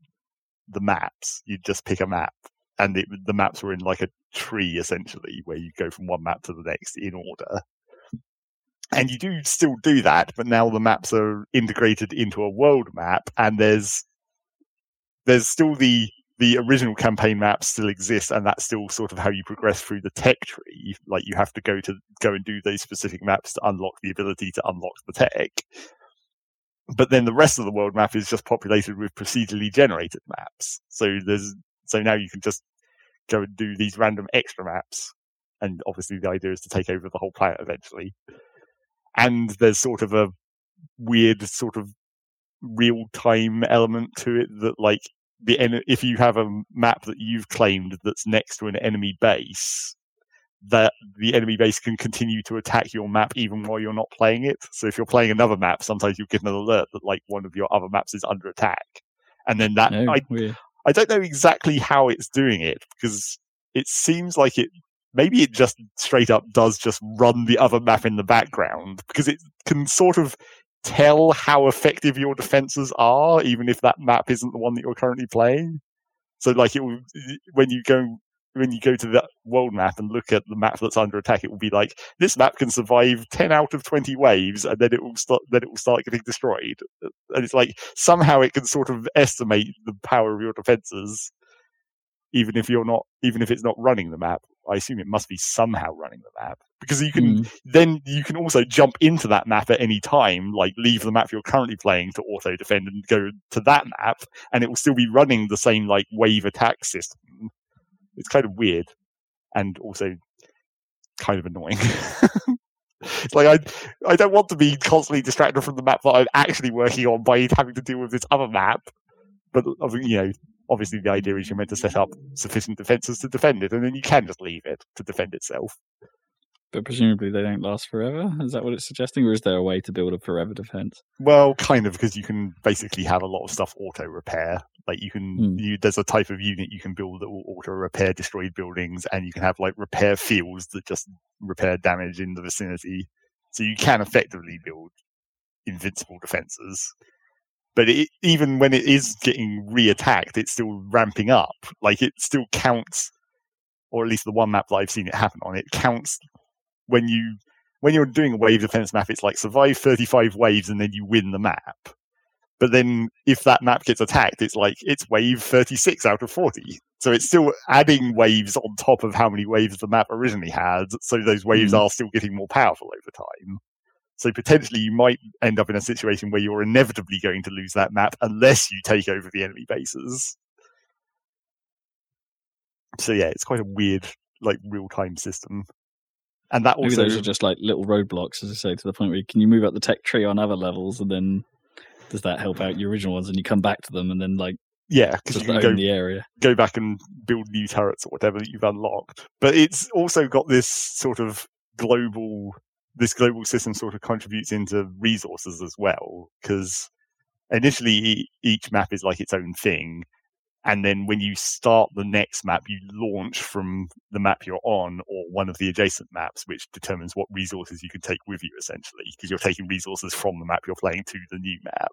the maps. You'd just pick a map and it, the maps were in like a tree essentially where you go from one map to the next in order and you do still do that but now the maps are integrated into a world map and there's there's still the the original campaign maps still exist and that's still sort of how you progress through the tech tree like you have to go to go and do those specific maps to unlock the ability to unlock the tech but then the rest of the world map is just populated with procedurally generated maps so there's so now you can just go and do these random extra maps. And obviously, the idea is to take over the whole planet eventually. And there's sort of a weird sort of real time element to it that, like, the en- if you have a map that you've claimed that's next to an enemy base, that the enemy base can continue to attack your map even while you're not playing it. So if you're playing another map, sometimes you get an alert that like one of your other maps is under attack, and then that No, I, weird. I don't know exactly how it's doing it because it seems like it maybe it just straight up does just run the other map in the background because it can sort of tell how effective your defenses are even if that map isn't the one that you're currently playing. So like it will when you go when you go to the world map and look at the map that's under attack, it will be like this map can survive ten out of twenty waves, and then it will start. Then it will start getting destroyed. And it's like somehow it can sort of estimate the power of your defenses, even if you're not, even if it's not running the map. I assume it must be somehow running the map because you can Mm. then you can also jump into that map at any time, like leave the map you're currently playing to auto defend and go to that map, and it will still be running the same like wave attack system. It's kind of weird and also kind of annoying. it's like I I don't want to be constantly distracted from the map that I'm actually working on by having to deal with this other map. But you know, obviously the idea is you're meant to set up sufficient defenses to defend it, and then you can just leave it to defend itself. But presumably they don't last forever. Is that what it's suggesting, or is there a way to build a forever defense? Well, kind of, because you can basically have a lot of stuff auto repair. Like you can, Hmm. you, there's a type of unit you can build that will auto repair destroyed buildings, and you can have like repair fields that just repair damage in the vicinity. So you can effectively build invincible defenses. But it, even when it is getting re-attacked, it's still ramping up. Like it still counts, or at least the one map that I've seen it happen on, it counts when you when you're doing a wave defense map, it's like survive 35 waves and then you win the map. But then if that map gets attacked, it's like it's wave 36 out of 40. So it's still adding waves on top of how many waves the map originally had. So those waves Mhm. are still getting more powerful over time. So potentially you might end up in a situation where you're inevitably going to lose that map unless you take over the enemy bases. So yeah, it's quite a weird, like real time system. And that Maybe also those are just like little roadblocks, as I say, to the point where you, can you move up the tech tree on other levels, and then does that help out your original ones, and you come back to them, and then like yeah, because you can go the area. go back and build new turrets or whatever that you've unlocked. But it's also got this sort of global, this global system sort of contributes into resources as well. Because initially each map is like its own thing. And then when you start the next map, you launch from the map you're on or one of the adjacent maps, which determines what resources you can take with you essentially, because you're taking resources from the map you're playing to the new map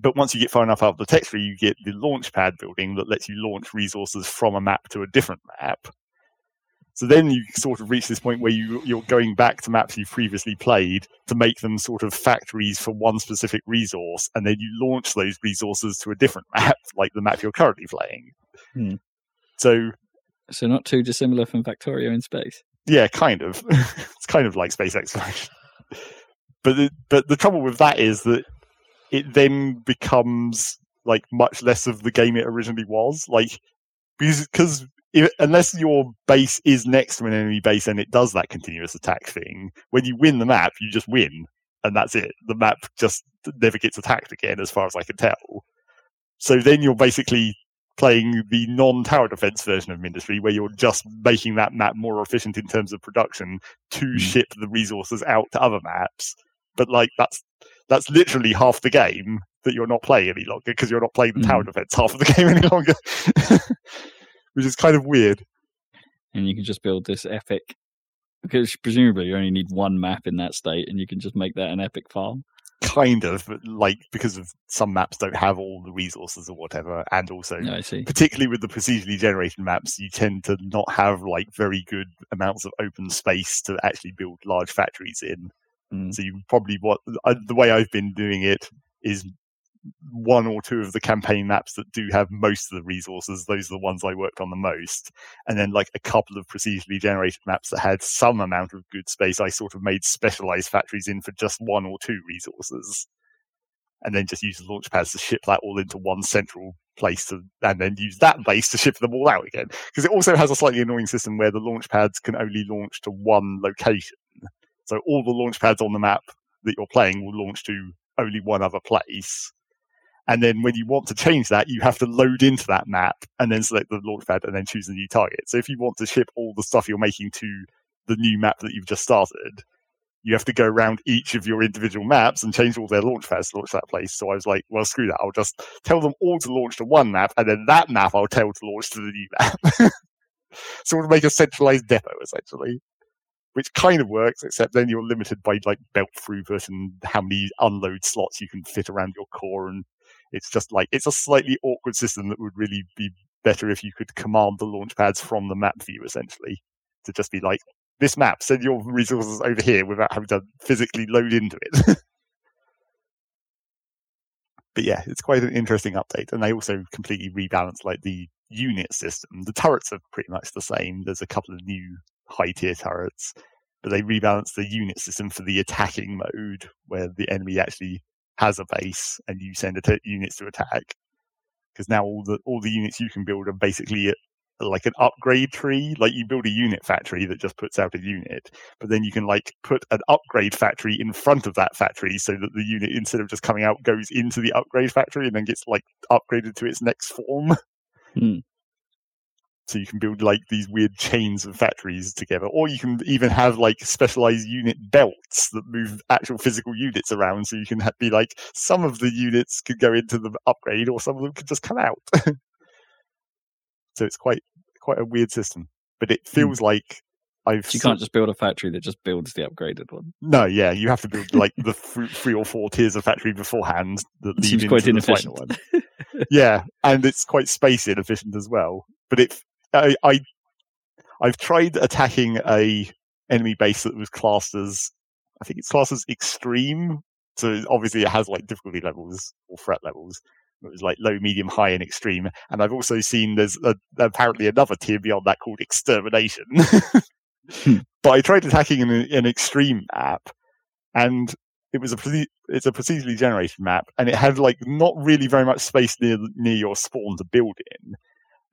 but once you get far enough out of the tech tree, you get the launch pad building that lets you launch resources from a map to a different map. So then you sort of reach this point where you, you're going back to maps you've previously played to make them sort of factories for one specific resource, and then you launch those resources to a different map, like the map you're currently playing. Hmm. So So not too dissimilar from Factorio in space. yeah, kind of. it's kind of like space exploration. But the, but the trouble with that is that it then becomes like much less of the game it originally was. Like because because if, unless your base is next to an enemy base and it does that continuous attack thing, when you win the map, you just win, and that's it. The map just never gets attacked again, as far as I can tell. So then you're basically playing the non-tower defense version of Mindustry, where you're just making that map more efficient in terms of production to Mm. ship the resources out to other maps. But like that's that's literally half the game that you're not playing any longer because you're not playing the tower defense half of the game any longer, which is kind of weird. and you can just build this epic because presumably you only need one map in that state and you can just make that an epic farm Kind of, but like because of some maps don't have all the resources or whatever, and also see particularly with the procedurally generated maps, you tend to not have like very good amounts of open space to actually build large factories in. Mm. So you probably what uh, the way I've been doing it is one or two of the campaign maps that do have most of the resources. Those are the ones I worked on the most, and then like a couple of procedurally generated maps that had some amount of good space. I sort of made specialized factories in for just one or two resources, and then just use the launch pads to ship that all into one central place to, and then use that base to ship them all out again. Because it also has a slightly annoying system where the launch pads can only launch to one location. So all the launch pads on the map that you're playing will launch to only one other place. And then when you want to change that, you have to load into that map and then select the launch pad and then choose a new target. So if you want to ship all the stuff you're making to the new map that you've just started, you have to go around each of your individual maps and change all their launch pads to launch that place. So I was like, well, screw that. I'll just tell them all to launch to one map and then that map I'll tell to launch to the new map. so we'll make a centralized depot essentially which kind of works, except then you're limited by like belt throughput and how many unload slots you can fit around your core. And it's just like, it's a slightly awkward system that would really be better if you could command the launch pads from the map view, essentially, to just be like, this map, send your resources over here without having to physically load into it. but yeah, it's quite an interesting update. And they also completely rebalance like the unit system. The turrets are pretty much the same. There's a couple of new high tier turrets, but they rebalance the unit system for the attacking mode where the enemy actually has a base and you send units to attack. Because now all the all the units you can build are basically a, like an upgrade tree. Like you build a unit factory that just puts out a unit, but then you can like put an upgrade factory in front of that factory so that the unit instead of just coming out goes into the upgrade factory and then gets like upgraded to its next form. Hmm. So you can build like these weird chains of factories together, or you can even have like specialized unit belts that move actual physical units around. So you can ha- be like some of the units could go into the upgrade, or some of them could just come out. so it's quite quite a weird system, but it hmm. feels like I've you can't just build a factory that just builds the upgraded one. no, yeah, you have to build like the th- three or four tiers of factory beforehand that lead Seems into quite the inefficient. final one. yeah, and it's quite space inefficient as well. But it, I, I, I've tried attacking a enemy base that was classed as, I think it's classed as extreme. So obviously it has like difficulty levels or threat levels. It was like low, medium, high, and extreme. And I've also seen there's a, apparently another tier beyond that called extermination. Hmm. But I tried attacking an, an extreme map, and it was a it's a procedurally generated map, and it had like not really very much space near near your spawn to build in.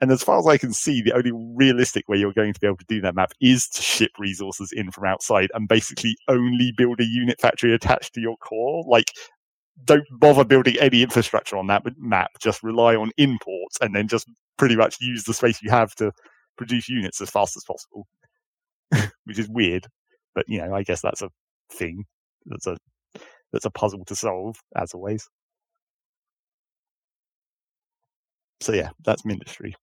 And as far as I can see, the only realistic way you're going to be able to do that map is to ship resources in from outside and basically only build a unit factory attached to your core. Like, don't bother building any infrastructure on that map. Just rely on imports and then just pretty much use the space you have to produce units as fast as possible. Which is weird, but you know, I guess that's a thing. That's a that's a puzzle to solve, as always. So yeah, that's Mindustry.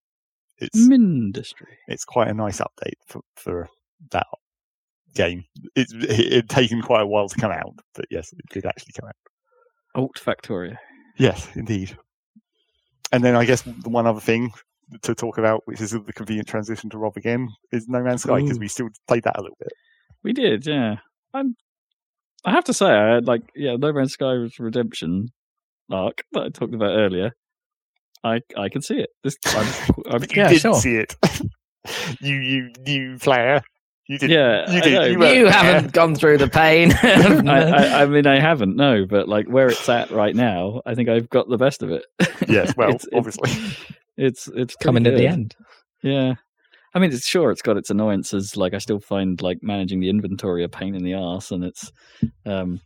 It's Mindustry. it's quite a nice update for, for that game. It's it had taken quite a while to come out, but yes, it did actually come out. Alt Factorio. Yes, indeed. And then I guess the one other thing to talk about, which is the convenient transition to Rob again, is No Man's Sky because we still played that a little bit. We did, yeah. I'm. I have to say, I had like, yeah, No Man's Sky's redemption arc that I talked about earlier. I I can see it. This, I'm, I'm, you yeah, didn't sure. see it. you you new player. You didn't. yeah, you did. know, You, You haven't gone through the pain. I, I, I mean, I haven't, no, but like where it's at right now, I think I've got the best of it. Yes, well, It's- it's- obviously. it's it's pretty coming at the end. Yeah. I mean, it's sure it's got its annoyances. Like, I still find like managing the inventory a pain in the ass, and it's, um,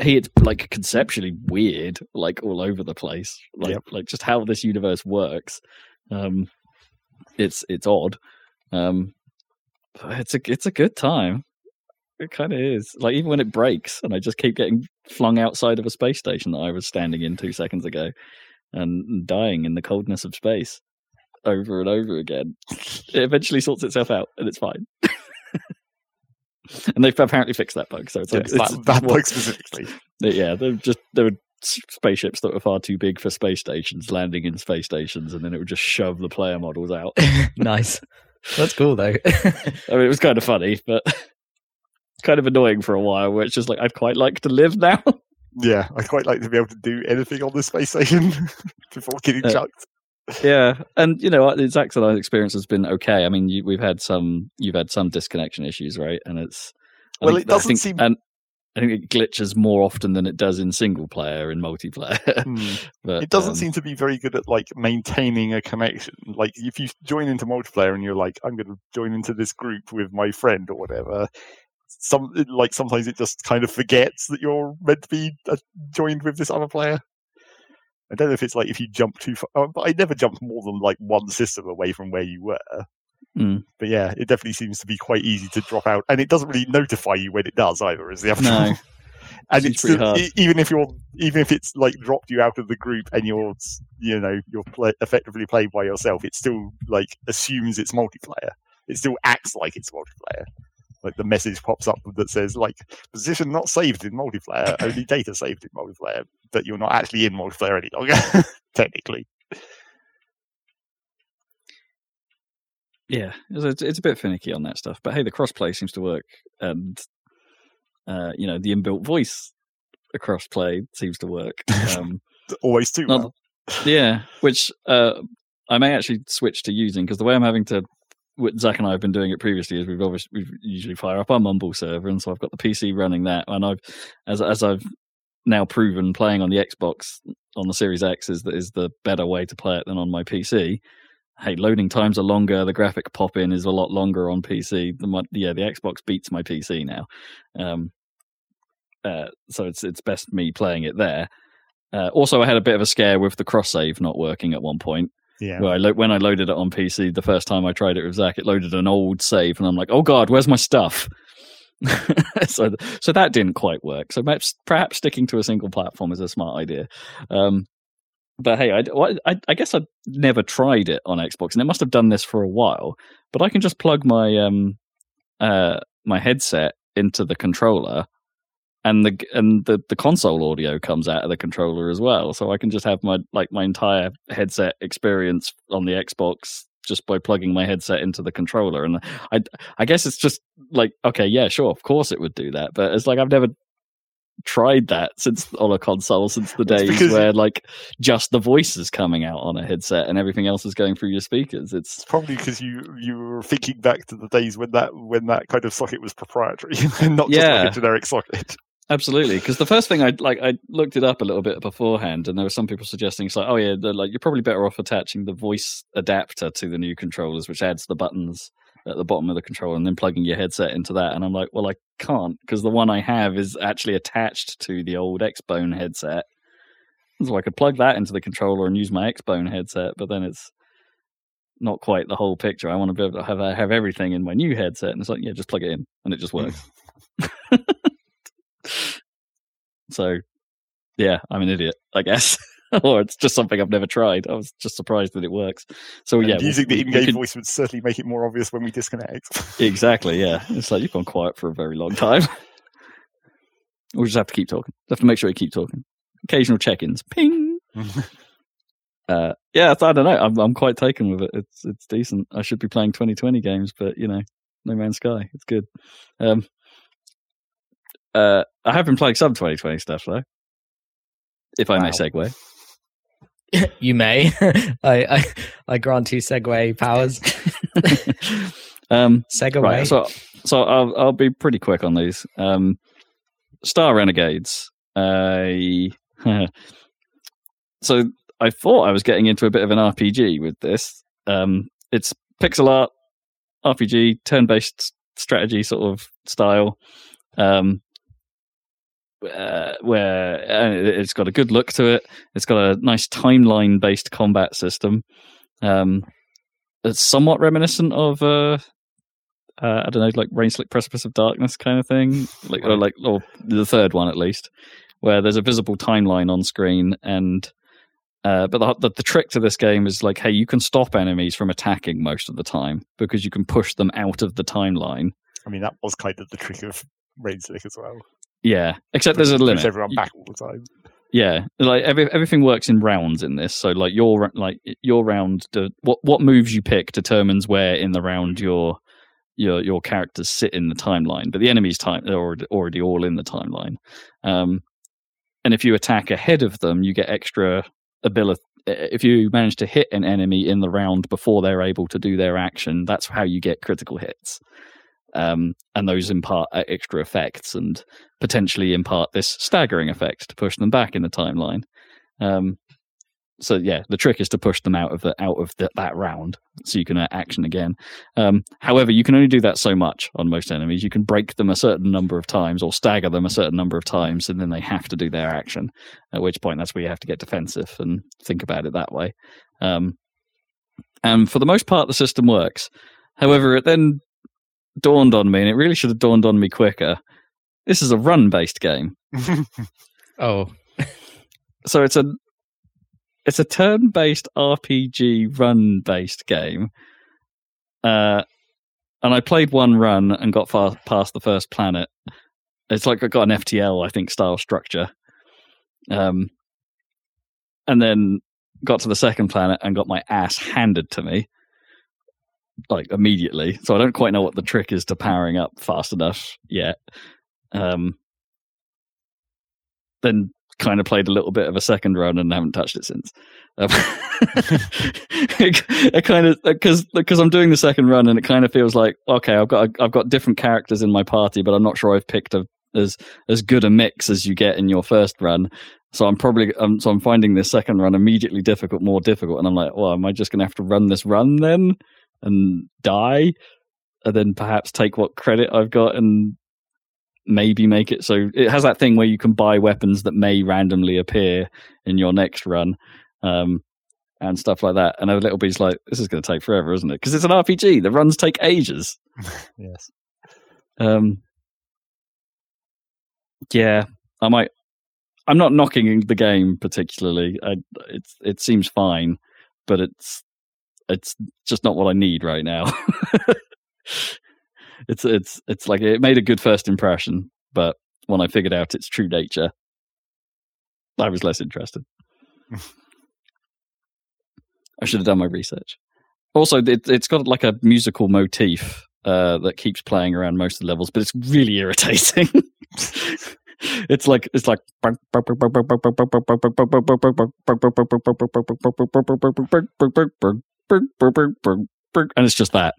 hey, it's like conceptually weird, like all over the place. Like, Yep. like just how this universe works. Um, it's it's odd. Um, but it's a it's a good time. It kind of is. Like even when it breaks, and I just keep getting flung outside of a space station that I was standing in two seconds ago, and dying in the coldness of space over and over again. It eventually sorts itself out, and it's fine. and they've apparently fixed that bug. So it's, Yeah, like, that, it's that what- bug specifically. yeah, they're just there were spaceships that were far too big for space stations landing in space stations, and then it would just shove the player models out. nice. That's cool though. I mean, it was kind of funny, but kind of annoying for a while. Where it's just like I'd quite like to live now. Yeah, I quite like to be able to do anything on the space station before getting Uh, chucked. Yeah, and you know, Zach's and I's experience has been okay. I mean, you, we've had some, you've had some disconnection issues, right? And it's I Well, think- it doesn't think- seem- and I think it glitches more often than it does in single player in multiplayer. Hmm. but, It doesn't um, seem to be very good at like maintaining a connection. Like if you join into multiplayer and you're like, I'm going to join into this group with my friend or whatever. Some like sometimes it just kind of forgets that you're meant to be uh, joined with this other player. I don't know if it's like if you jump too far, oh, but I never jumped more than like one system away from where you were. Mm. But yeah, it definitely seems to be quite easy to drop out, and it doesn't really notify you when it does either. Is the other No. thing. and it's still, even if you're even if it's like dropped you out of the group and you're you know you're play, effectively playing by yourself, it still like assumes it's multiplayer. It still acts like it's multiplayer. Like the message pops up that says like position not saved in multiplayer, only data saved in multiplayer, but you're not actually in multiplayer any longer, technically. Yeah, it's, it's- it's a bit finicky on that stuff, but hey, the crossplay seems to work, and uh, you know the inbuilt voice across play seems to work. Um, Always too Not- well. yeah, which uh, I may actually switch to using because the way I'm having to, what Zach and I have been doing it previously is we've obviously we've usually fire up our Mumble server, and so I've got the PC running that, and I've as as I've now proven playing on the Xbox on the Series X is the, is the better way to play it than on my PC. Hey, loading times are longer. The graphic pop in is a lot longer on PC. The yeah, the Xbox beats my PC now. Um, uh, so it's it's best me playing it there. Uh, also, I had a bit of a scare with the cross save not working at one point. Yeah. Where I lo- when I loaded it on PC the first time I tried it with Zach, it loaded an old save, and I'm like, "Oh God, where's my stuff?" so, so that didn't quite work. So perhaps, perhaps sticking to a single platform is a smart idea. Um, but hey, I, I, I guess I've never tried it on Xbox, and it must have done this for a while. But I can just plug my um, uh, my headset into the controller, and the and the, the console audio comes out of the controller as well. So I can just have my like my entire headset experience on the Xbox just by plugging my headset into the controller. And I I guess it's just like okay, yeah, sure, of course it would do that, but it's like I've never tried that since on a console since the days because- where like just the voice is coming out on a headset and everything else is going through your speakers. It's It's probably because you you were thinking back to the days when that when that kind of socket was proprietary and not just Yeah. like a generic socket. Absolutely, because the first thing I like, I looked it up a little bit beforehand, and there were some people suggesting it's like, oh yeah, like you're probably better off attaching the voice adapter to the new controllers, which adds the buttons at the bottom of the controller, and then plugging your headset into that. And I'm like, well, I can't because the one I have is actually attached to the old Xbone headset, so I could plug that into the controller and use my Xbone headset, but then it's not quite the whole picture. I want to be able to have have everything in my new headset, and it's like, yeah, just plug it in, and it just works. So, yeah, I'm an idiot, I guess. or it's just something I've never tried. I was just surprised that it works. So, And yeah. using the we- we in-game could- voice would certainly make it more obvious when we disconnect. Exactly, yeah. It's like you've gone quiet for a very long time. we just have to keep talking. Have to make sure you keep talking. Occasional check ins. Ping. Uh, yeah, I don't know. I'm I'm quite taken with it. It's it's decent. I should be playing 2020 games, but you know, No Man's Sky. It's good. Um, uh, I have been playing some 2020 stuff though. If I may segue. you may. I, I I grant you segue powers. um, Segue. Right. So, so I'll I'll be pretty quick on these. Um, Star Renegades. I so I thought I was getting into a bit of an RPG with this. Um, it's pixel art RPG, turn-based strategy sort of style. Um, uh, where uh, it- it's got a good look to it. It's got a nice timeline-based combat system. Um, it's somewhat reminiscent of uh, uh, I don't know, like Rain Slick Precipice of Darkness kind of thing, like or like or the third one at least, where there's a visible timeline on screen and. Uh, but the, the the trick to this game is like, hey, you can stop enemies from attacking most of the time because you can push them out of the timeline. I mean, that was kind of the trick of Rain Slick as well. Yeah, except there's a limit. everyone back all the time. Yeah, like every, everything works in rounds in this. So like your like your round, what what moves you pick determines where in the round your your your characters sit in the timeline. But the enemy's time they're already, already all in the timeline. Um, and if you attack ahead of them, you get extra ability. If you manage to hit an enemy in the round before they're able to do their action, that's how you get critical hits. Um, and those impart uh, extra effects and potentially impart this staggering effect to push them back in the timeline. Um, so yeah, the trick is to push them out of the out of the, that round, so you can uh, action again. Um, however, you can only do that so much on most enemies. You can break them a certain number of times or stagger them a certain number of times, and then they have to do their action. At which point, that's where you have to get defensive and think about it that way. Um, and for the most part, the system works. However, it then dawned on me, and it really should have dawned on me quicker. This is a run-based game Oh, so it's a it's a turn-based RPG run-based game. Uh, and I played one run and got far past the first planet. It's like I got an FTL, I think, style structure. Um, and then got to the second planet and got my ass handed to me, like immediately. So I don't quite know what the trick is to powering up fast enough yet. Um, then kind of played a little bit of a second run and haven't touched it since. Um, it, it kind of because because I'm doing the second run and it kind of feels like okay, I've got I've got different characters in my party, but I'm not sure I've picked a, as as good a mix as you get in your first run. So I'm probably um, so I'm finding this second run immediately difficult, more difficult, and I'm like, well, am I just going to have to run this run then and die, and then perhaps take what credit I've got and maybe make it so it has that thing where you can buy weapons that may randomly appear in your next run um and stuff like that. And a little bit's like this is going to take forever isn't it? Because it's an rpg the runs take ages. Yes. um yeah i might i'm not knocking the game particularly. I, it's it seems fine but it's it's just not what i need right now. It's it's it's like it made a good first impression but when i figured out its true nature i was less interested. I should have done my research. Also it, it's got like a musical motif uh, that keeps playing around most of the levels but it's really irritating it's like it's like and it's just that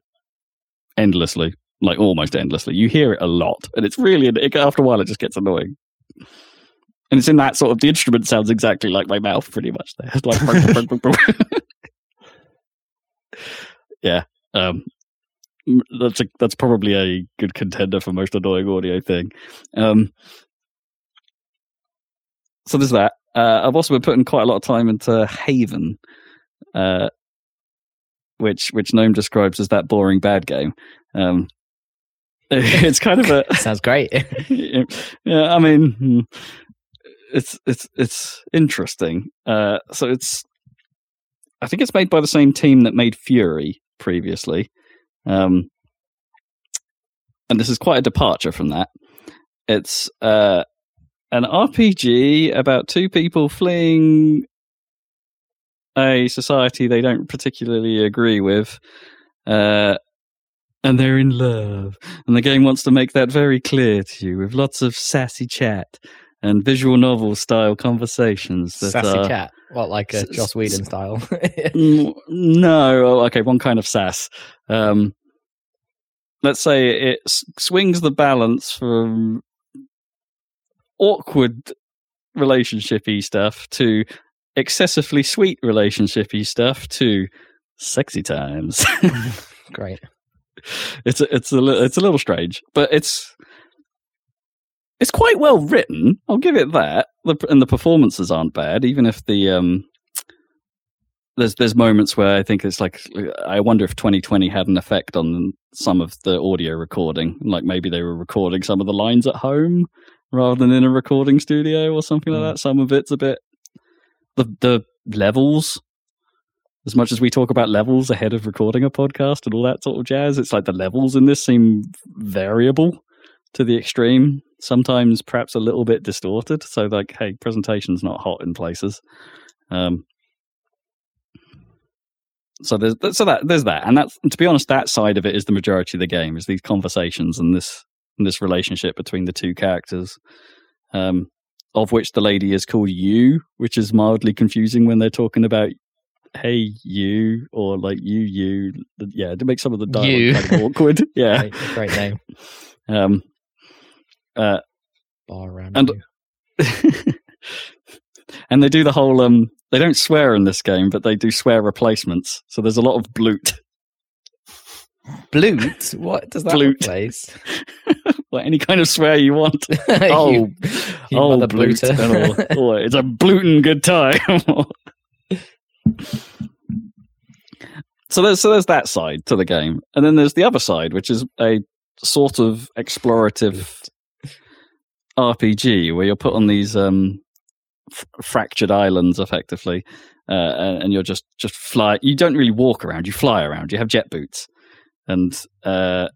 endlessly like almost endlessly you hear it a lot and it's really it, after a while it just gets annoying and it's in that sort of the instrument sounds exactly like my mouth pretty much there It's like yeah um that's a, that's probably a good contender for most annoying audio thing um so there's that uh, i've also been putting quite a lot of time into haven uh which which gnome describes as that boring bad game um it's kind of a sounds great. yeah, I mean, hmm, it's it's it's interesting. Uh, so it's, I think it's made by the same team that made Furi previously, um, and this is quite a departure from that. It's uh, an RPG about two people fleeing a society they don't particularly agree with. Uh, and they're in love. And the game wants to make that very clear to you with lots of sassy chat and visual novel style conversations. That Sassy are, cat. What, like a s- Joss Whedon style? Mm, no, okay, one kind of sass. Um, let's say it s- swings the balance from awkward relationshipy stuff to excessively sweet relationshipy stuff to sexy times. Great. it's a, it's a it's a little strange, but it's it's quite well written. I'll give it that. The, and the performances aren't bad, even if the um there's there's moments where I think it's like I wonder if 2020 had an effect on some of the audio recording. Like maybe they were recording some of the lines at home rather than in a recording studio or something like Mm. that. Some of it's a bit the the levels. As much as we talk about levels ahead of recording a podcast and all that sort of jazz, it's like the levels in this seem variable to the extreme. Sometimes perhaps a little bit distorted. So like, hey, presentation's not hot in places. Um, so there's so that there's that, and that's to be honest, that side of it is the majority of the game is these conversations and this this relationship between the two characters. Um, of which the lady is called Yu, which is mildly confusing when they're talking about hey you or like you you yeah to make some of the dialogue kind of awkward. Yeah. Great, great name. um uh Bar And- and they do the whole um they don't swear in this game but they do swear replacements. So there's a lot of bloot Bloot? What does that Bloot. replace? like any kind of swear you want oh you oh blooter. and all. Oh, it's a blootin' good time so there's so there's that side to the game and then there's the other side which is a sort of explorative RPG where you're put on these um, f- fractured islands, effectively, uh, and, and you're just just fly. You don't really walk around; you fly around. You have jet boots, and uh,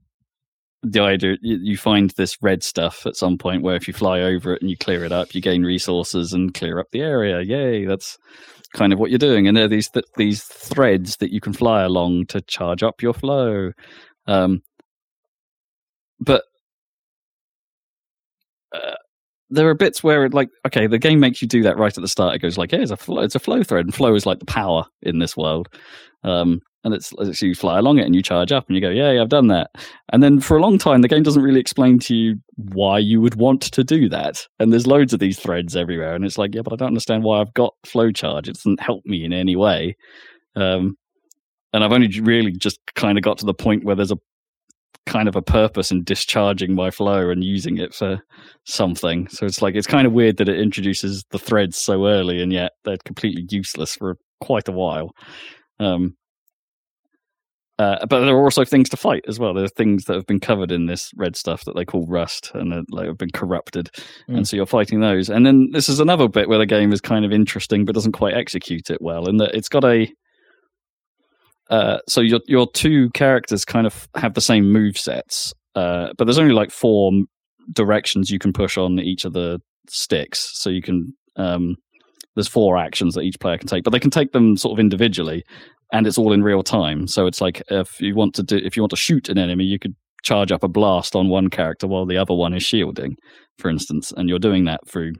the idea you, find this red stuff at some point where if you fly over it and you clear it up, you gain resources and clear up the area. Yay! That's kind of what you're doing. And there are these th- these threads that you can fly along to charge up your flow. Um, but uh, there are bits where it like okay the game makes you do that right at the start it goes like yeah it's a flow it's a flow thread and flow is like the power in this world um and it's so you fly along it and you charge up and you go yeah i've done that and then for a long time the game doesn't really explain to you why you would want to do that and there's loads of these threads everywhere and it's like yeah but i don't understand why i've got flow charge it doesn't help me in any way um and i've only really just kind of got to the point where there's a kind of a purpose in discharging my flow and using it for something. So it's like it's kind of weird that it introduces the threads so early and yet they're completely useless for quite a while. Um, uh, but there are also things to fight as well. There are things that have been covered in this red stuff that they call rust and that like, have been corrupted, Mm. and so you're fighting those. And then this is another bit where the game is kind of interesting but doesn't quite execute it well. In that it's got a uh, so your your two characters kind of have the same move sets, uh, but there's only like four directions you can push on each of the sticks. So you can um, there's four actions that each player can take, but they can take them sort of individually, and it's all in real time. So it's like if you want to do if you want to shoot an enemy, you could charge up a blast on one character while the other one is shielding, for instance, and you're doing that through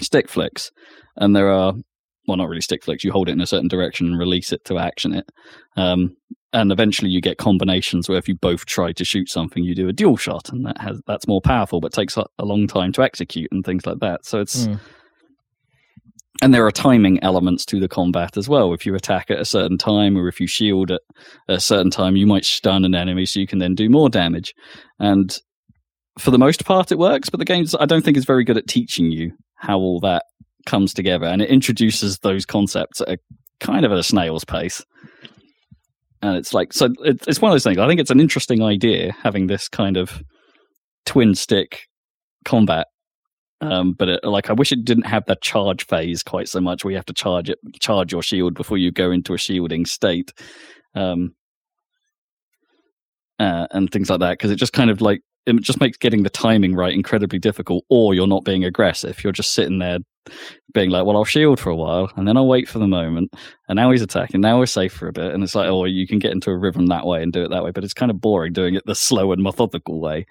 stick flicks. And there are well, not really stick flicks. You hold it in a certain direction and release it to action it. Um, and eventually you get combinations where if you both try to shoot something, you do a dual shot, and that has that's more powerful, but takes a, long time to execute and things like that. So it's Mm. And there are timing elements to the combat as well. If you attack at a certain time or if you shield at a certain time, you might stun an enemy, so you can then do more damage. And for the most part, it works. But the game, I don't think, is very good at teaching you how all that comes together, and it introduces those concepts at a kind of at a snail's pace. And it's like so. It, it's one of those things. I think it's an interesting idea having this kind of twin stick combat. Um, but it, like, I wish it didn't have that charge phase quite so much, where you have to charge it, charge your shield before you go into a shielding state, um, uh, and things like that. Because it just kind of like it just makes getting the timing right incredibly difficult, or you're not being aggressive. You're just sitting there being like, well, I'll shield for a while and then I'll wait for the moment. And now he's attacking. Now we're safe for a bit. And it's like, oh, you can get into a rhythm that way and do it that way. But it's kind of boring doing it the slow and methodical way.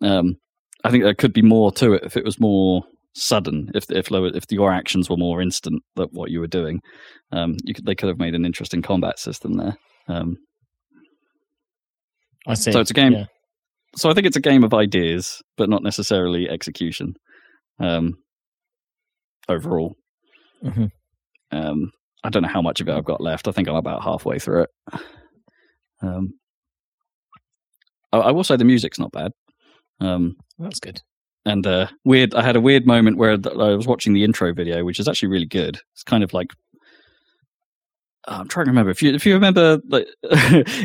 Um, I think there could be more to it if it was more sudden. If if if your actions were more instant that what you were doing, um, you could they could have made an interesting combat system there. Um, I see. So it's a game- Yeah. so I think it's a game of ideas, but not necessarily execution. Um, overall, Mhm. um, I don't know how much of it I've got left. I think I'm about halfway through it. Um, I, I will say the music's not bad. Um, That's good. and uh, weird. I had a weird moment where I was watching the intro video, which is actually really good. It's kind of like I'm trying to remember if you if you remember like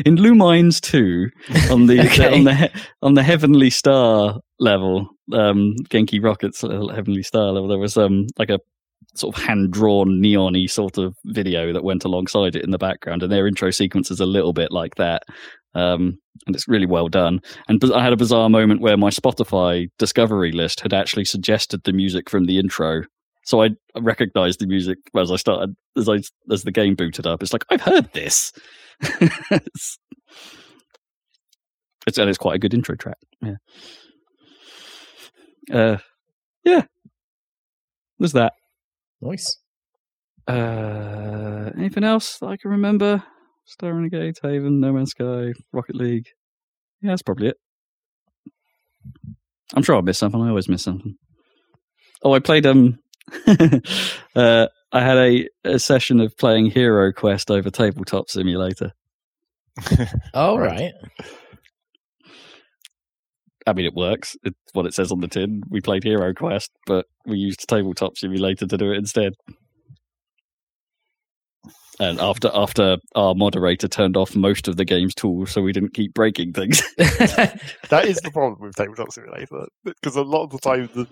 in Lumines two on the Okay. on the on the Heavenly Star level, um, Genki Rockets Heavenly Star level, there was um like a sort of hand drawn neon-y sort of video that went alongside it in the background, and their intro sequence is a little bit like that. Um, and it's really well done. And I had a bizarre moment where my Spotify discovery list had actually suggested the music from the intro. So I recognized the music as I started, as I as the game booted up. It's like I've heard this. it's, it's and it's quite a good intro track. Yeah. Uh, yeah. There's that. Nice. Uh, anything else that I can remember? Star Renegade, Haven, No Man's Sky, Rocket League. Yeah, that's probably it. I'm sure I missed something. I always miss something. Oh, I played um. uh, I had a, a session of playing Hero Quest over Tabletop Simulator. All Right. right. I mean, it works. It's what it says on the tin. We played Hero Quest, but we used Tabletop Simulator to do it instead. And after after our moderator turned off most of the game's tools, so we didn't keep breaking things. That is the problem with Tabletop Simulator because a lot of the time the,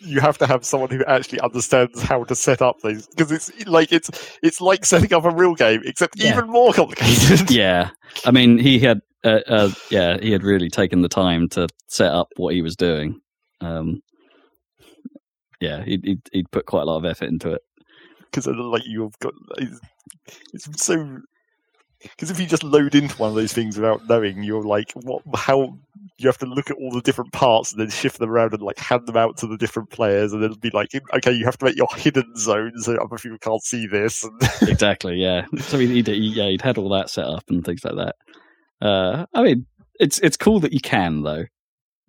you have to have someone who actually understands how to set up things because it's like it's it's like setting up a real game except Yeah. even more complicated. yeah, I mean, he had, uh, uh, yeah, he had really taken the time to set up what he was doing. Um, yeah, he'd, he'd he'd put quite a lot of effort into it. because like you've got it's, it's so because if you just load into one of those things without knowing you're like what how you have to look at all the different parts and then shift them around and like hand them out to the different players and then it'll be like okay you have to make your hidden zone so other people can't see this exactly. Yeah. So he, he, he yeah he'd had all that set up and things like that. Uh, I mean, it's it's cool that you can though.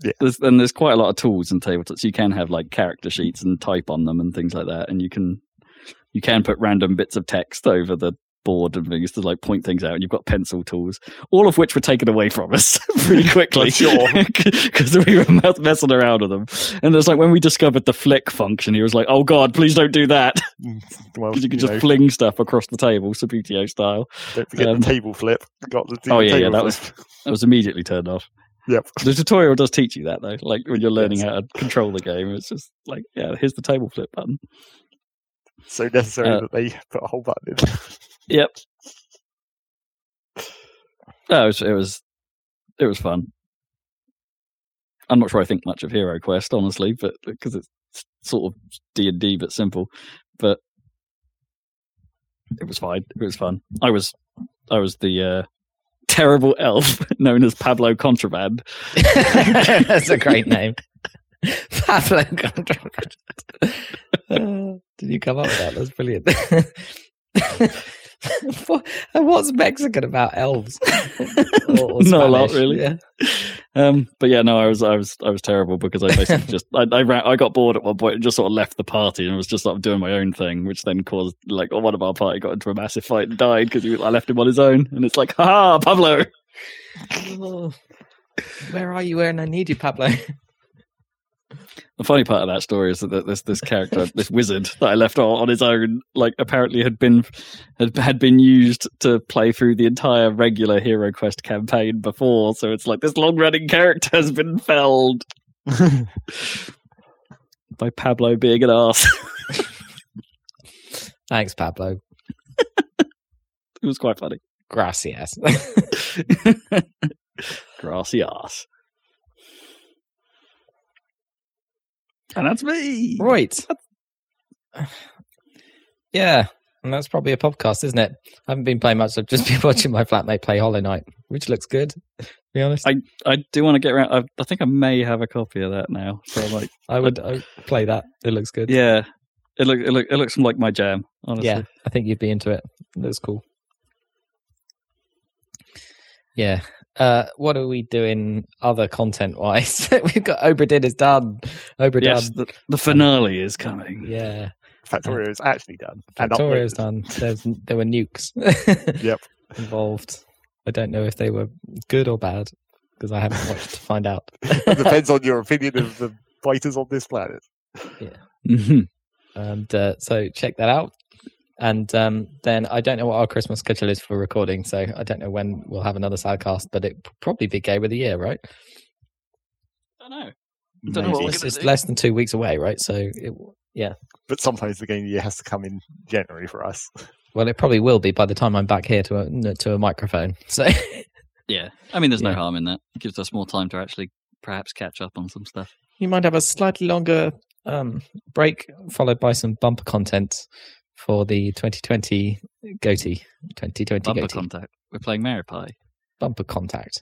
Yeah. There's, and there's quite a lot of tools in tabletops. You can have like character sheets and type on them and things like that, and you can you can put random bits of text over the board and things to like point things out. And you've got pencil tools, all of which were taken away from us pretty quickly, Sure. because we were messing around with them. And it's like when we discovered the flick function, he was like, "Oh God, please don't do that." well Because you can you just know, fling stuff across the table, Subbuteo style. don't forget um, the table flip got the Oh, yeah, yeah, that was- That was immediately turned off. yep The tutorial does teach you that though. Like when you're learning Yes. how to control the game, it's just like, yeah, here's the table flip button. So necessary Uh, that they put a whole button in Yep. No, it was, it was it was fun. I'm not sure I think much of Hero Quest, honestly, but because it's sort of D and D but simple. But it was fine. It was fun. I was I was the uh, terrible elf known as Pablo Contraband. That's a great name. Pablo. Uh, Did you come up with that? That's brilliant. What- what's Mexican about elves? Or- or Not a lot, really. Yeah. Um, but yeah, no, I was, I was, I was terrible because I basically just, I, I, ran, I got bored at one point and just sort of left the party and was just sort of doing my own thing, which then caused like one of our party got into a massive fight and died because I left him on his own. And it's like, ha, Pablo. Oh, where are you And I need you, Pablo? The funny part of that story is that this this character, this wizard that I left on, on his own, like apparently had been had, had been used to play through the entire regular Hero Quest campaign before. So it's like this long running character has been felled by Pablo being an ass. Thanks, Pablo. it was quite funny. Gracias. Grassy ass. And that's me. right. Yeah. And that's probably a podcast, isn't it? I haven't been playing much. I've just been watching my flatmate play Hollow Knight, which looks good. To be honest, I, I do want to get around. I, I think I may have a copy of that now. So I'm like, would I would play that. It looks good. yeah, it look it look it looks like my jam. Honestly. Yeah, I think you'd be into it. That's cool. Yeah. Uh, what are we doing other content wise? We've got Obra Dinn is done. Obra Yes, done. the, the finale is coming. Yeah. Factorio is actually done and Factorio's uploaded. done. There's, there were nukes Yep. involved. I don't know if they were good or bad because I haven't watched to find out. It depends on your opinion of the fighters on this planet. Mhm. and uh, so check that out. And um, then I don't know what our Christmas schedule is for recording, so I don't know when we'll have another sidecast, but it probably be Game of the Year, right? I don't know. Maybe. Don't know what It's, it's do. less than two weeks away, right? So, it, But sometimes the game of the year has to come in January for us. well, it probably will be by the time I'm back here to a to a microphone. So, Yeah, I mean, there's no Yeah. harm in that. It gives us more time to actually perhaps catch up on some stuff. you might have a slightly longer um, break, followed by some bumper content for the 2020 goatee. 2020 Bumper GOTY contact. We're playing Mary Pie. bumper contact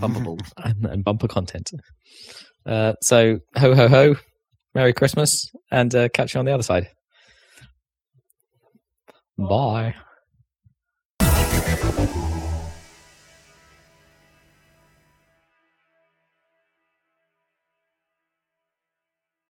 Bumper balls. and, and bumper content. Uh, so ho ho ho, Merry Christmas, and uh, catch you on the other side. Bye.